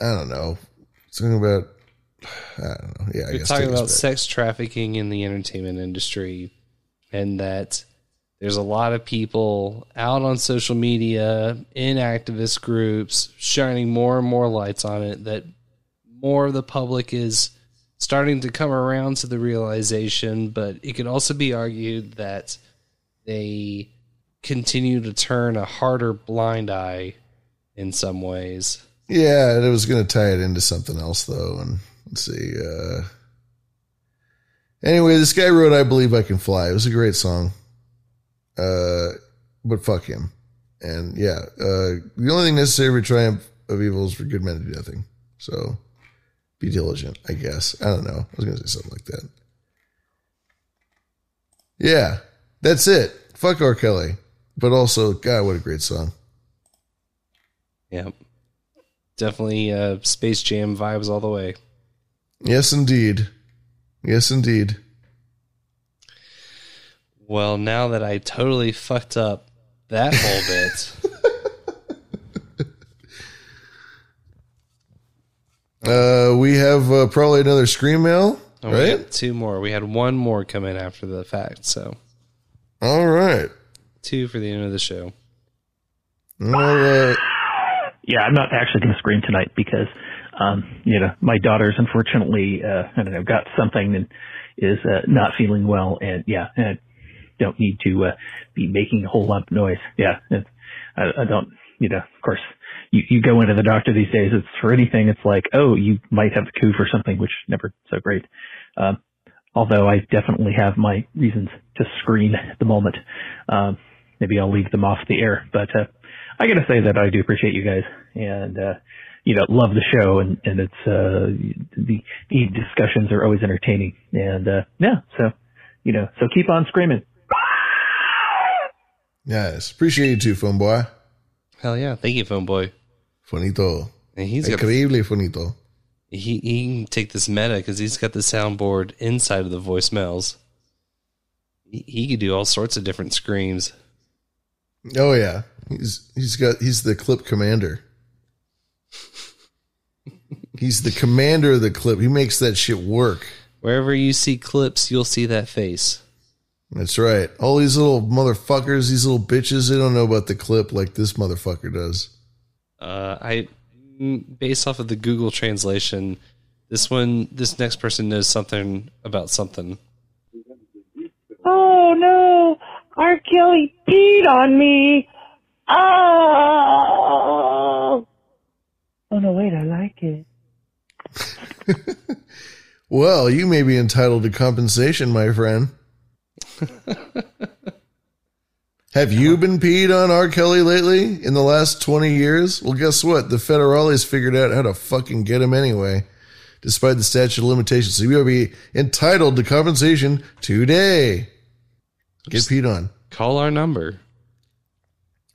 I don't know. Something about. I don't know. Yeah, I We're talking about sex trafficking in the entertainment industry, and that there's a lot of people out on social media in activist groups shining more and more lights on it. That more of the public is starting to come around to the realization, but it could also be argued that they continue to turn a harder blind eye in some ways. Yeah, and I was going to tie it into something else though, and let's see. Uh, anyway, this guy wrote "I Believe I Can Fly." It was a great song, uh, but fuck him. And yeah, uh, the only thing necessary for triumph of evil is for good men to do nothing. So be diligent, I guess. I don't know. I was to say something like that. Yeah, that's it. Fuck R. Kelly, but also, God, what a great song. Yeah. Definitely uh, Space Jam vibes all the way. Yes, indeed. Yes, indeed. Well, now that I totally fucked up that whole bit, Uh, we have uh, probably another scream mail, oh, right? got two more. We had one more come in after the fact, so All right. two for the end of the show. All right. yeah, I'm not actually going to scream tonight because, um, you know, my daughter's unfortunately, uh, I don't know, got something and is uh, not feeling well, and yeah, I don't need to uh, be making a whole lot of noise. Yeah, I, I don't, you know, of course, you you go into the doctor these days. It's for anything. It's like, oh, you might have the coof or something, which never so great. Um, although I definitely have my reasons to scream at the moment. Um, maybe I'll leave them off the air, but uh, I got to say that I do appreciate you guys and uh, you know love the show and and it's uh, the the discussions are always entertaining and uh, yeah, so you know so keep on screaming. Yes. Appreciate you too, phone boy. Hell yeah! Thank you, phone boy. Fonito. And he's got Increíble fonito. he he can take this meta because he's got the soundboard inside of the voicemails. He, he could do all sorts of different screams. Oh yeah. He's he's got he's the clip commander. He's the commander of the clip. He makes that shit work. Wherever you see clips, you'll see that face. That's right. All these little motherfuckers, these little bitches, they don't know about the clip like this motherfucker does. Uh, I, based off of the Google translation, this one, this next person knows something about something. Oh no! R. Kelly peed on me! Oh! Oh no, wait, I like it. Well, you may be entitled to compensation, my friend. Have you been peed on R. Kelly lately in the last 20 years? Well, guess what? The federales figured out how to fucking get him anyway, despite the statute of limitations. So you'll be entitled to compensation today. Get peed on. Call our number.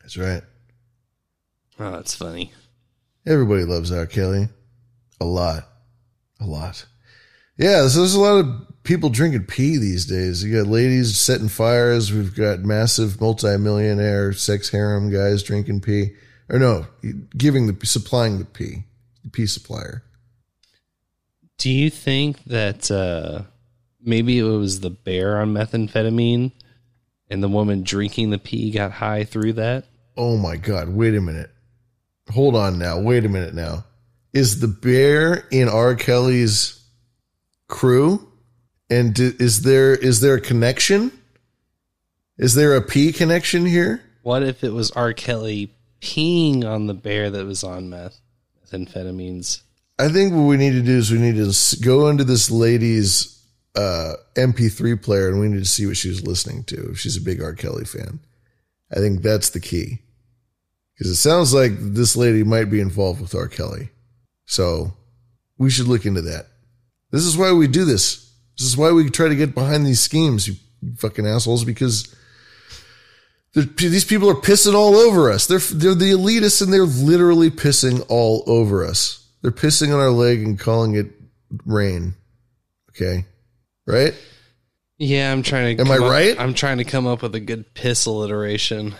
That's right. Oh, that's funny. Everybody loves R. Kelly. A lot. A lot. Yeah, so there's a lot of people drinking pee these days. You got ladies setting fires. We've got massive multimillionaire sex harem guys drinking pee. Or no, giving the supplying the pee. The pee supplier. Do you think that uh, maybe it was the bear on methamphetamine and the woman drinking the pee got high through that? Oh my god, wait a minute. Hold on now. Wait a minute now. Is the bear in R. Kelly's crew? And d- is there is there a connection? Is there a P connection here? What if it was R. Kelly peeing on the bear that was on meth, methamphetamines? I think what we need to do is we need to go into this lady's uh, MP3 player and we need to see what she was listening to. If she's a big R. Kelly fan, I think that's the key because it sounds like this lady might be involved with R. Kelly. So we should look into that. This is why we do this. This is why we try to get behind these schemes, you fucking assholes, because these people are pissing all over us. They're, they're the elitists and they're literally pissing all over us. They're pissing on our leg and calling it rain. Okay. Right? Yeah, I'm trying to. Am I up- right? I'm trying to come up with a good piss alliteration.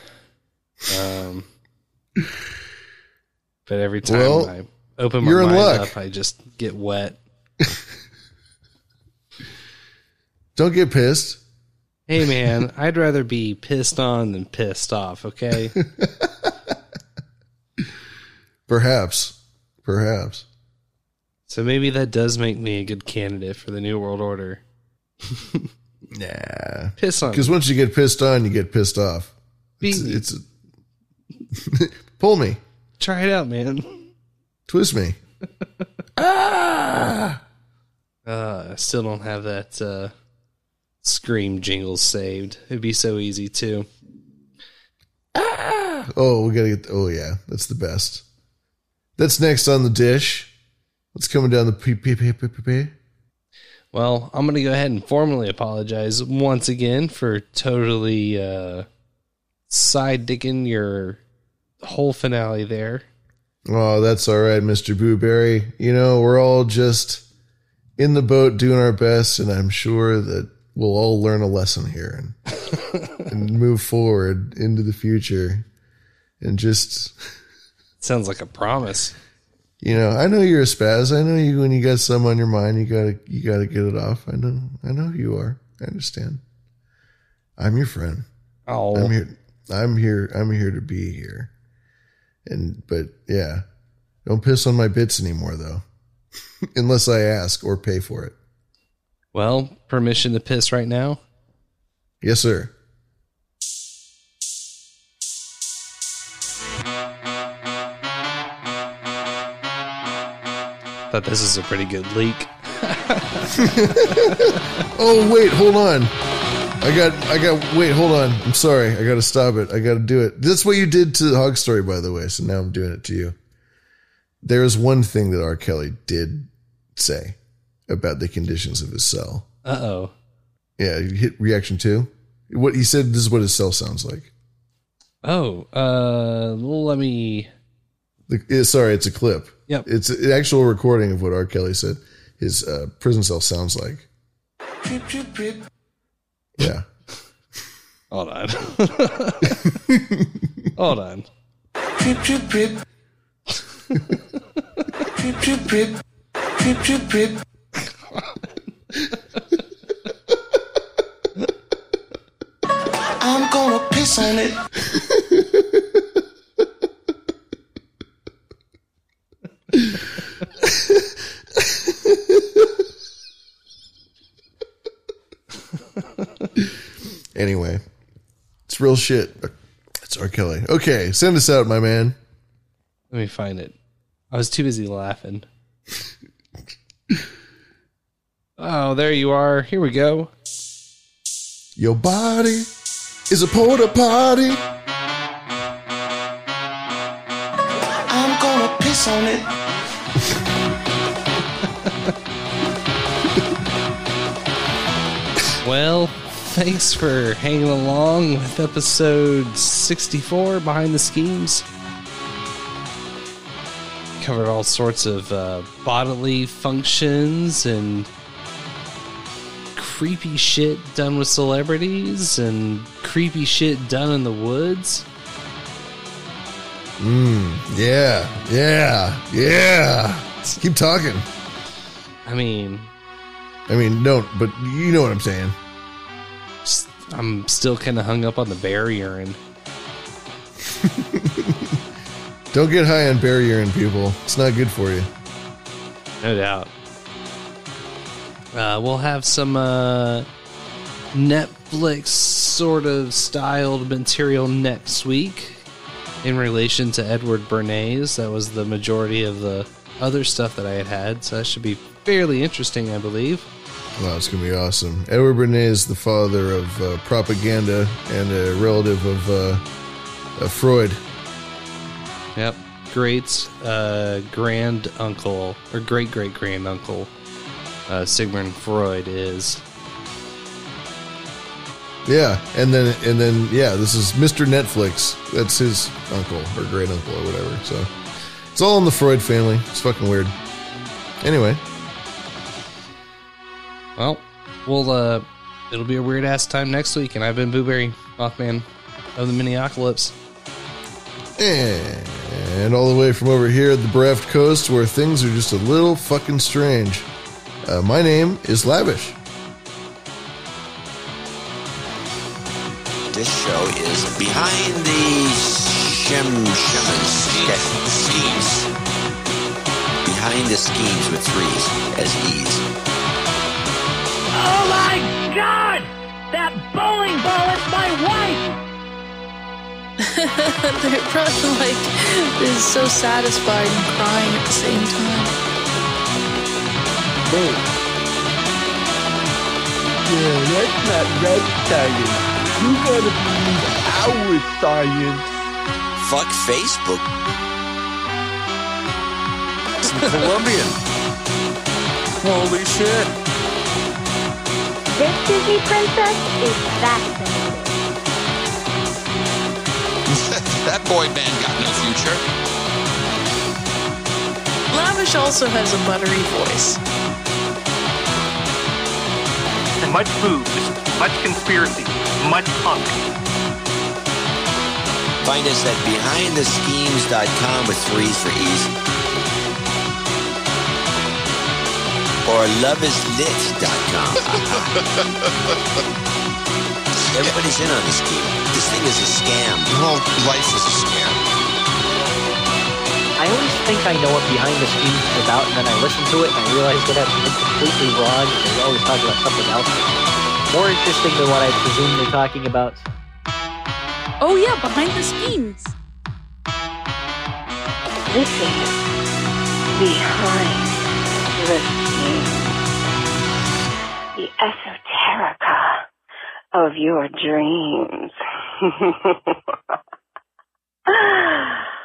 Um, but every time Well, I open my you're in mind luck. up, I just get wet. Don't get pissed. Hey man, I'd rather be pissed on than pissed off. Okay. Perhaps. Perhaps. So maybe that does make me a good candidate for the New World Order. Nah. Piss on. Because once you get pissed on, you get pissed off. It's, Beat me. it's pull me, Try it out, man. Twist me. Uh, I still don't have that uh, scream jingle saved. It'd be so easy too. Ah! Oh, we gotta get. Oh yeah, that's the best. That's next on the dish. What's coming down the p p p p p p? Well, I'm going to go ahead and formally apologize once again for totally uh, side dicking your whole finale there. Oh, that's all right, Mister Booberry. You know we're all just in the boat doing our best, and I'm sure that we'll all learn a lesson here and and move forward into the future, and just Sounds like a promise. You know, I know you're a spaz. I know you when you got some on your mind, you gotta you gotta get it off. I know I know who you are. I understand. I'm your friend. Oh. I'm here I'm here I'm here to be here. And but yeah. Don't piss on my bits anymore though. Unless I ask or pay for it. Well, permission to piss right now? Yes, sir. Thought this is a pretty good leak. oh wait, hold on. I got I got wait, hold on. I'm sorry. I gotta stop it. I gotta do it. That's what you did to the hog story, by the way, so now I'm doing it to you. There is one thing that R. Kelly did say about the conditions of his cell. Uh oh. Yeah, you hit reaction two. What he said this is what his cell sounds like. Oh, uh, let me. The, eh, sorry, it's a clip. Yep. It's an actual recording of what R. Kelly said his uh, prison cell sounds like. Yeah. Hold on. Hold on. Drip, drip, drip. drip, drip, drip. Drip, drip, drip. I'm gonna piss on it. Anyway, it's real shit. It's R. Kelly. Okay, send us out, my man. Let me find it. I was too busy laughing. oh, there you are. Here we go. Your body is a porta potty. Thanks for hanging along with episode 64 Behind the Schemes. Covered all sorts of uh, bodily functions and creepy shit done with celebrities and creepy shit done in the woods. Mmm. Yeah. Yeah. Yeah. Keep talking. I mean, I mean, don't, but you know what I'm saying. S- I'm still kind of hung up on the bear urine. Don't get high on bear urine, people. It's not good for you. No doubt. Uh, we'll have some uh, Netflix sort of styled material next week in relation to Edward Bernays. That was the majority of the other stuff that I had had, so that should be fairly interesting, I believe. Wow, it's gonna be awesome. Edward Bernays is the father of uh, propaganda and a relative of uh, uh, Freud. Yep. Great uh, grand uncle, or great great grand uncle, uh, Sigmund Freud is. Yeah, and then and then yeah, this is Mr. Netflix. That's his uncle or great uncle or whatever. So it's all in the Freud family. It's fucking weird. Anyway, Well, we'll uh it'll be a weird ass time next week, and I've been Booberry, Mothman of the Minneapolis. and all the way from over here at the Breft Coast, where things are just a little fucking strange. Uh, my name is Lavish. This show is behind the shem schemes. schemes. Behind the schemes with threes as e's. Oh my god! That bowling ball is my wife! They're probably like, this is so satisfied and crying at the same time. Yeah, that's not red science. You gotta believe our science. Fuck Facebook. Some Colombian. Holy shit. This Disney princess is fascinating. that boy band got no future. Lavish also has a buttery voice. Much boobs, much conspiracy, much punk. Find us at behindtheschemes.com with threes for ease. Or loveislit.com. Everybody's in on this game. This thing is a scam. Your whole life is a scam. I always think I know what Behind the scenes is about, and then I listen to it and I realize that I'm completely wrong. and They're always talking about something else. More interesting than what I presume they're talking about. Oh yeah, behind the scenes. This is behind the esoterica of your dreams.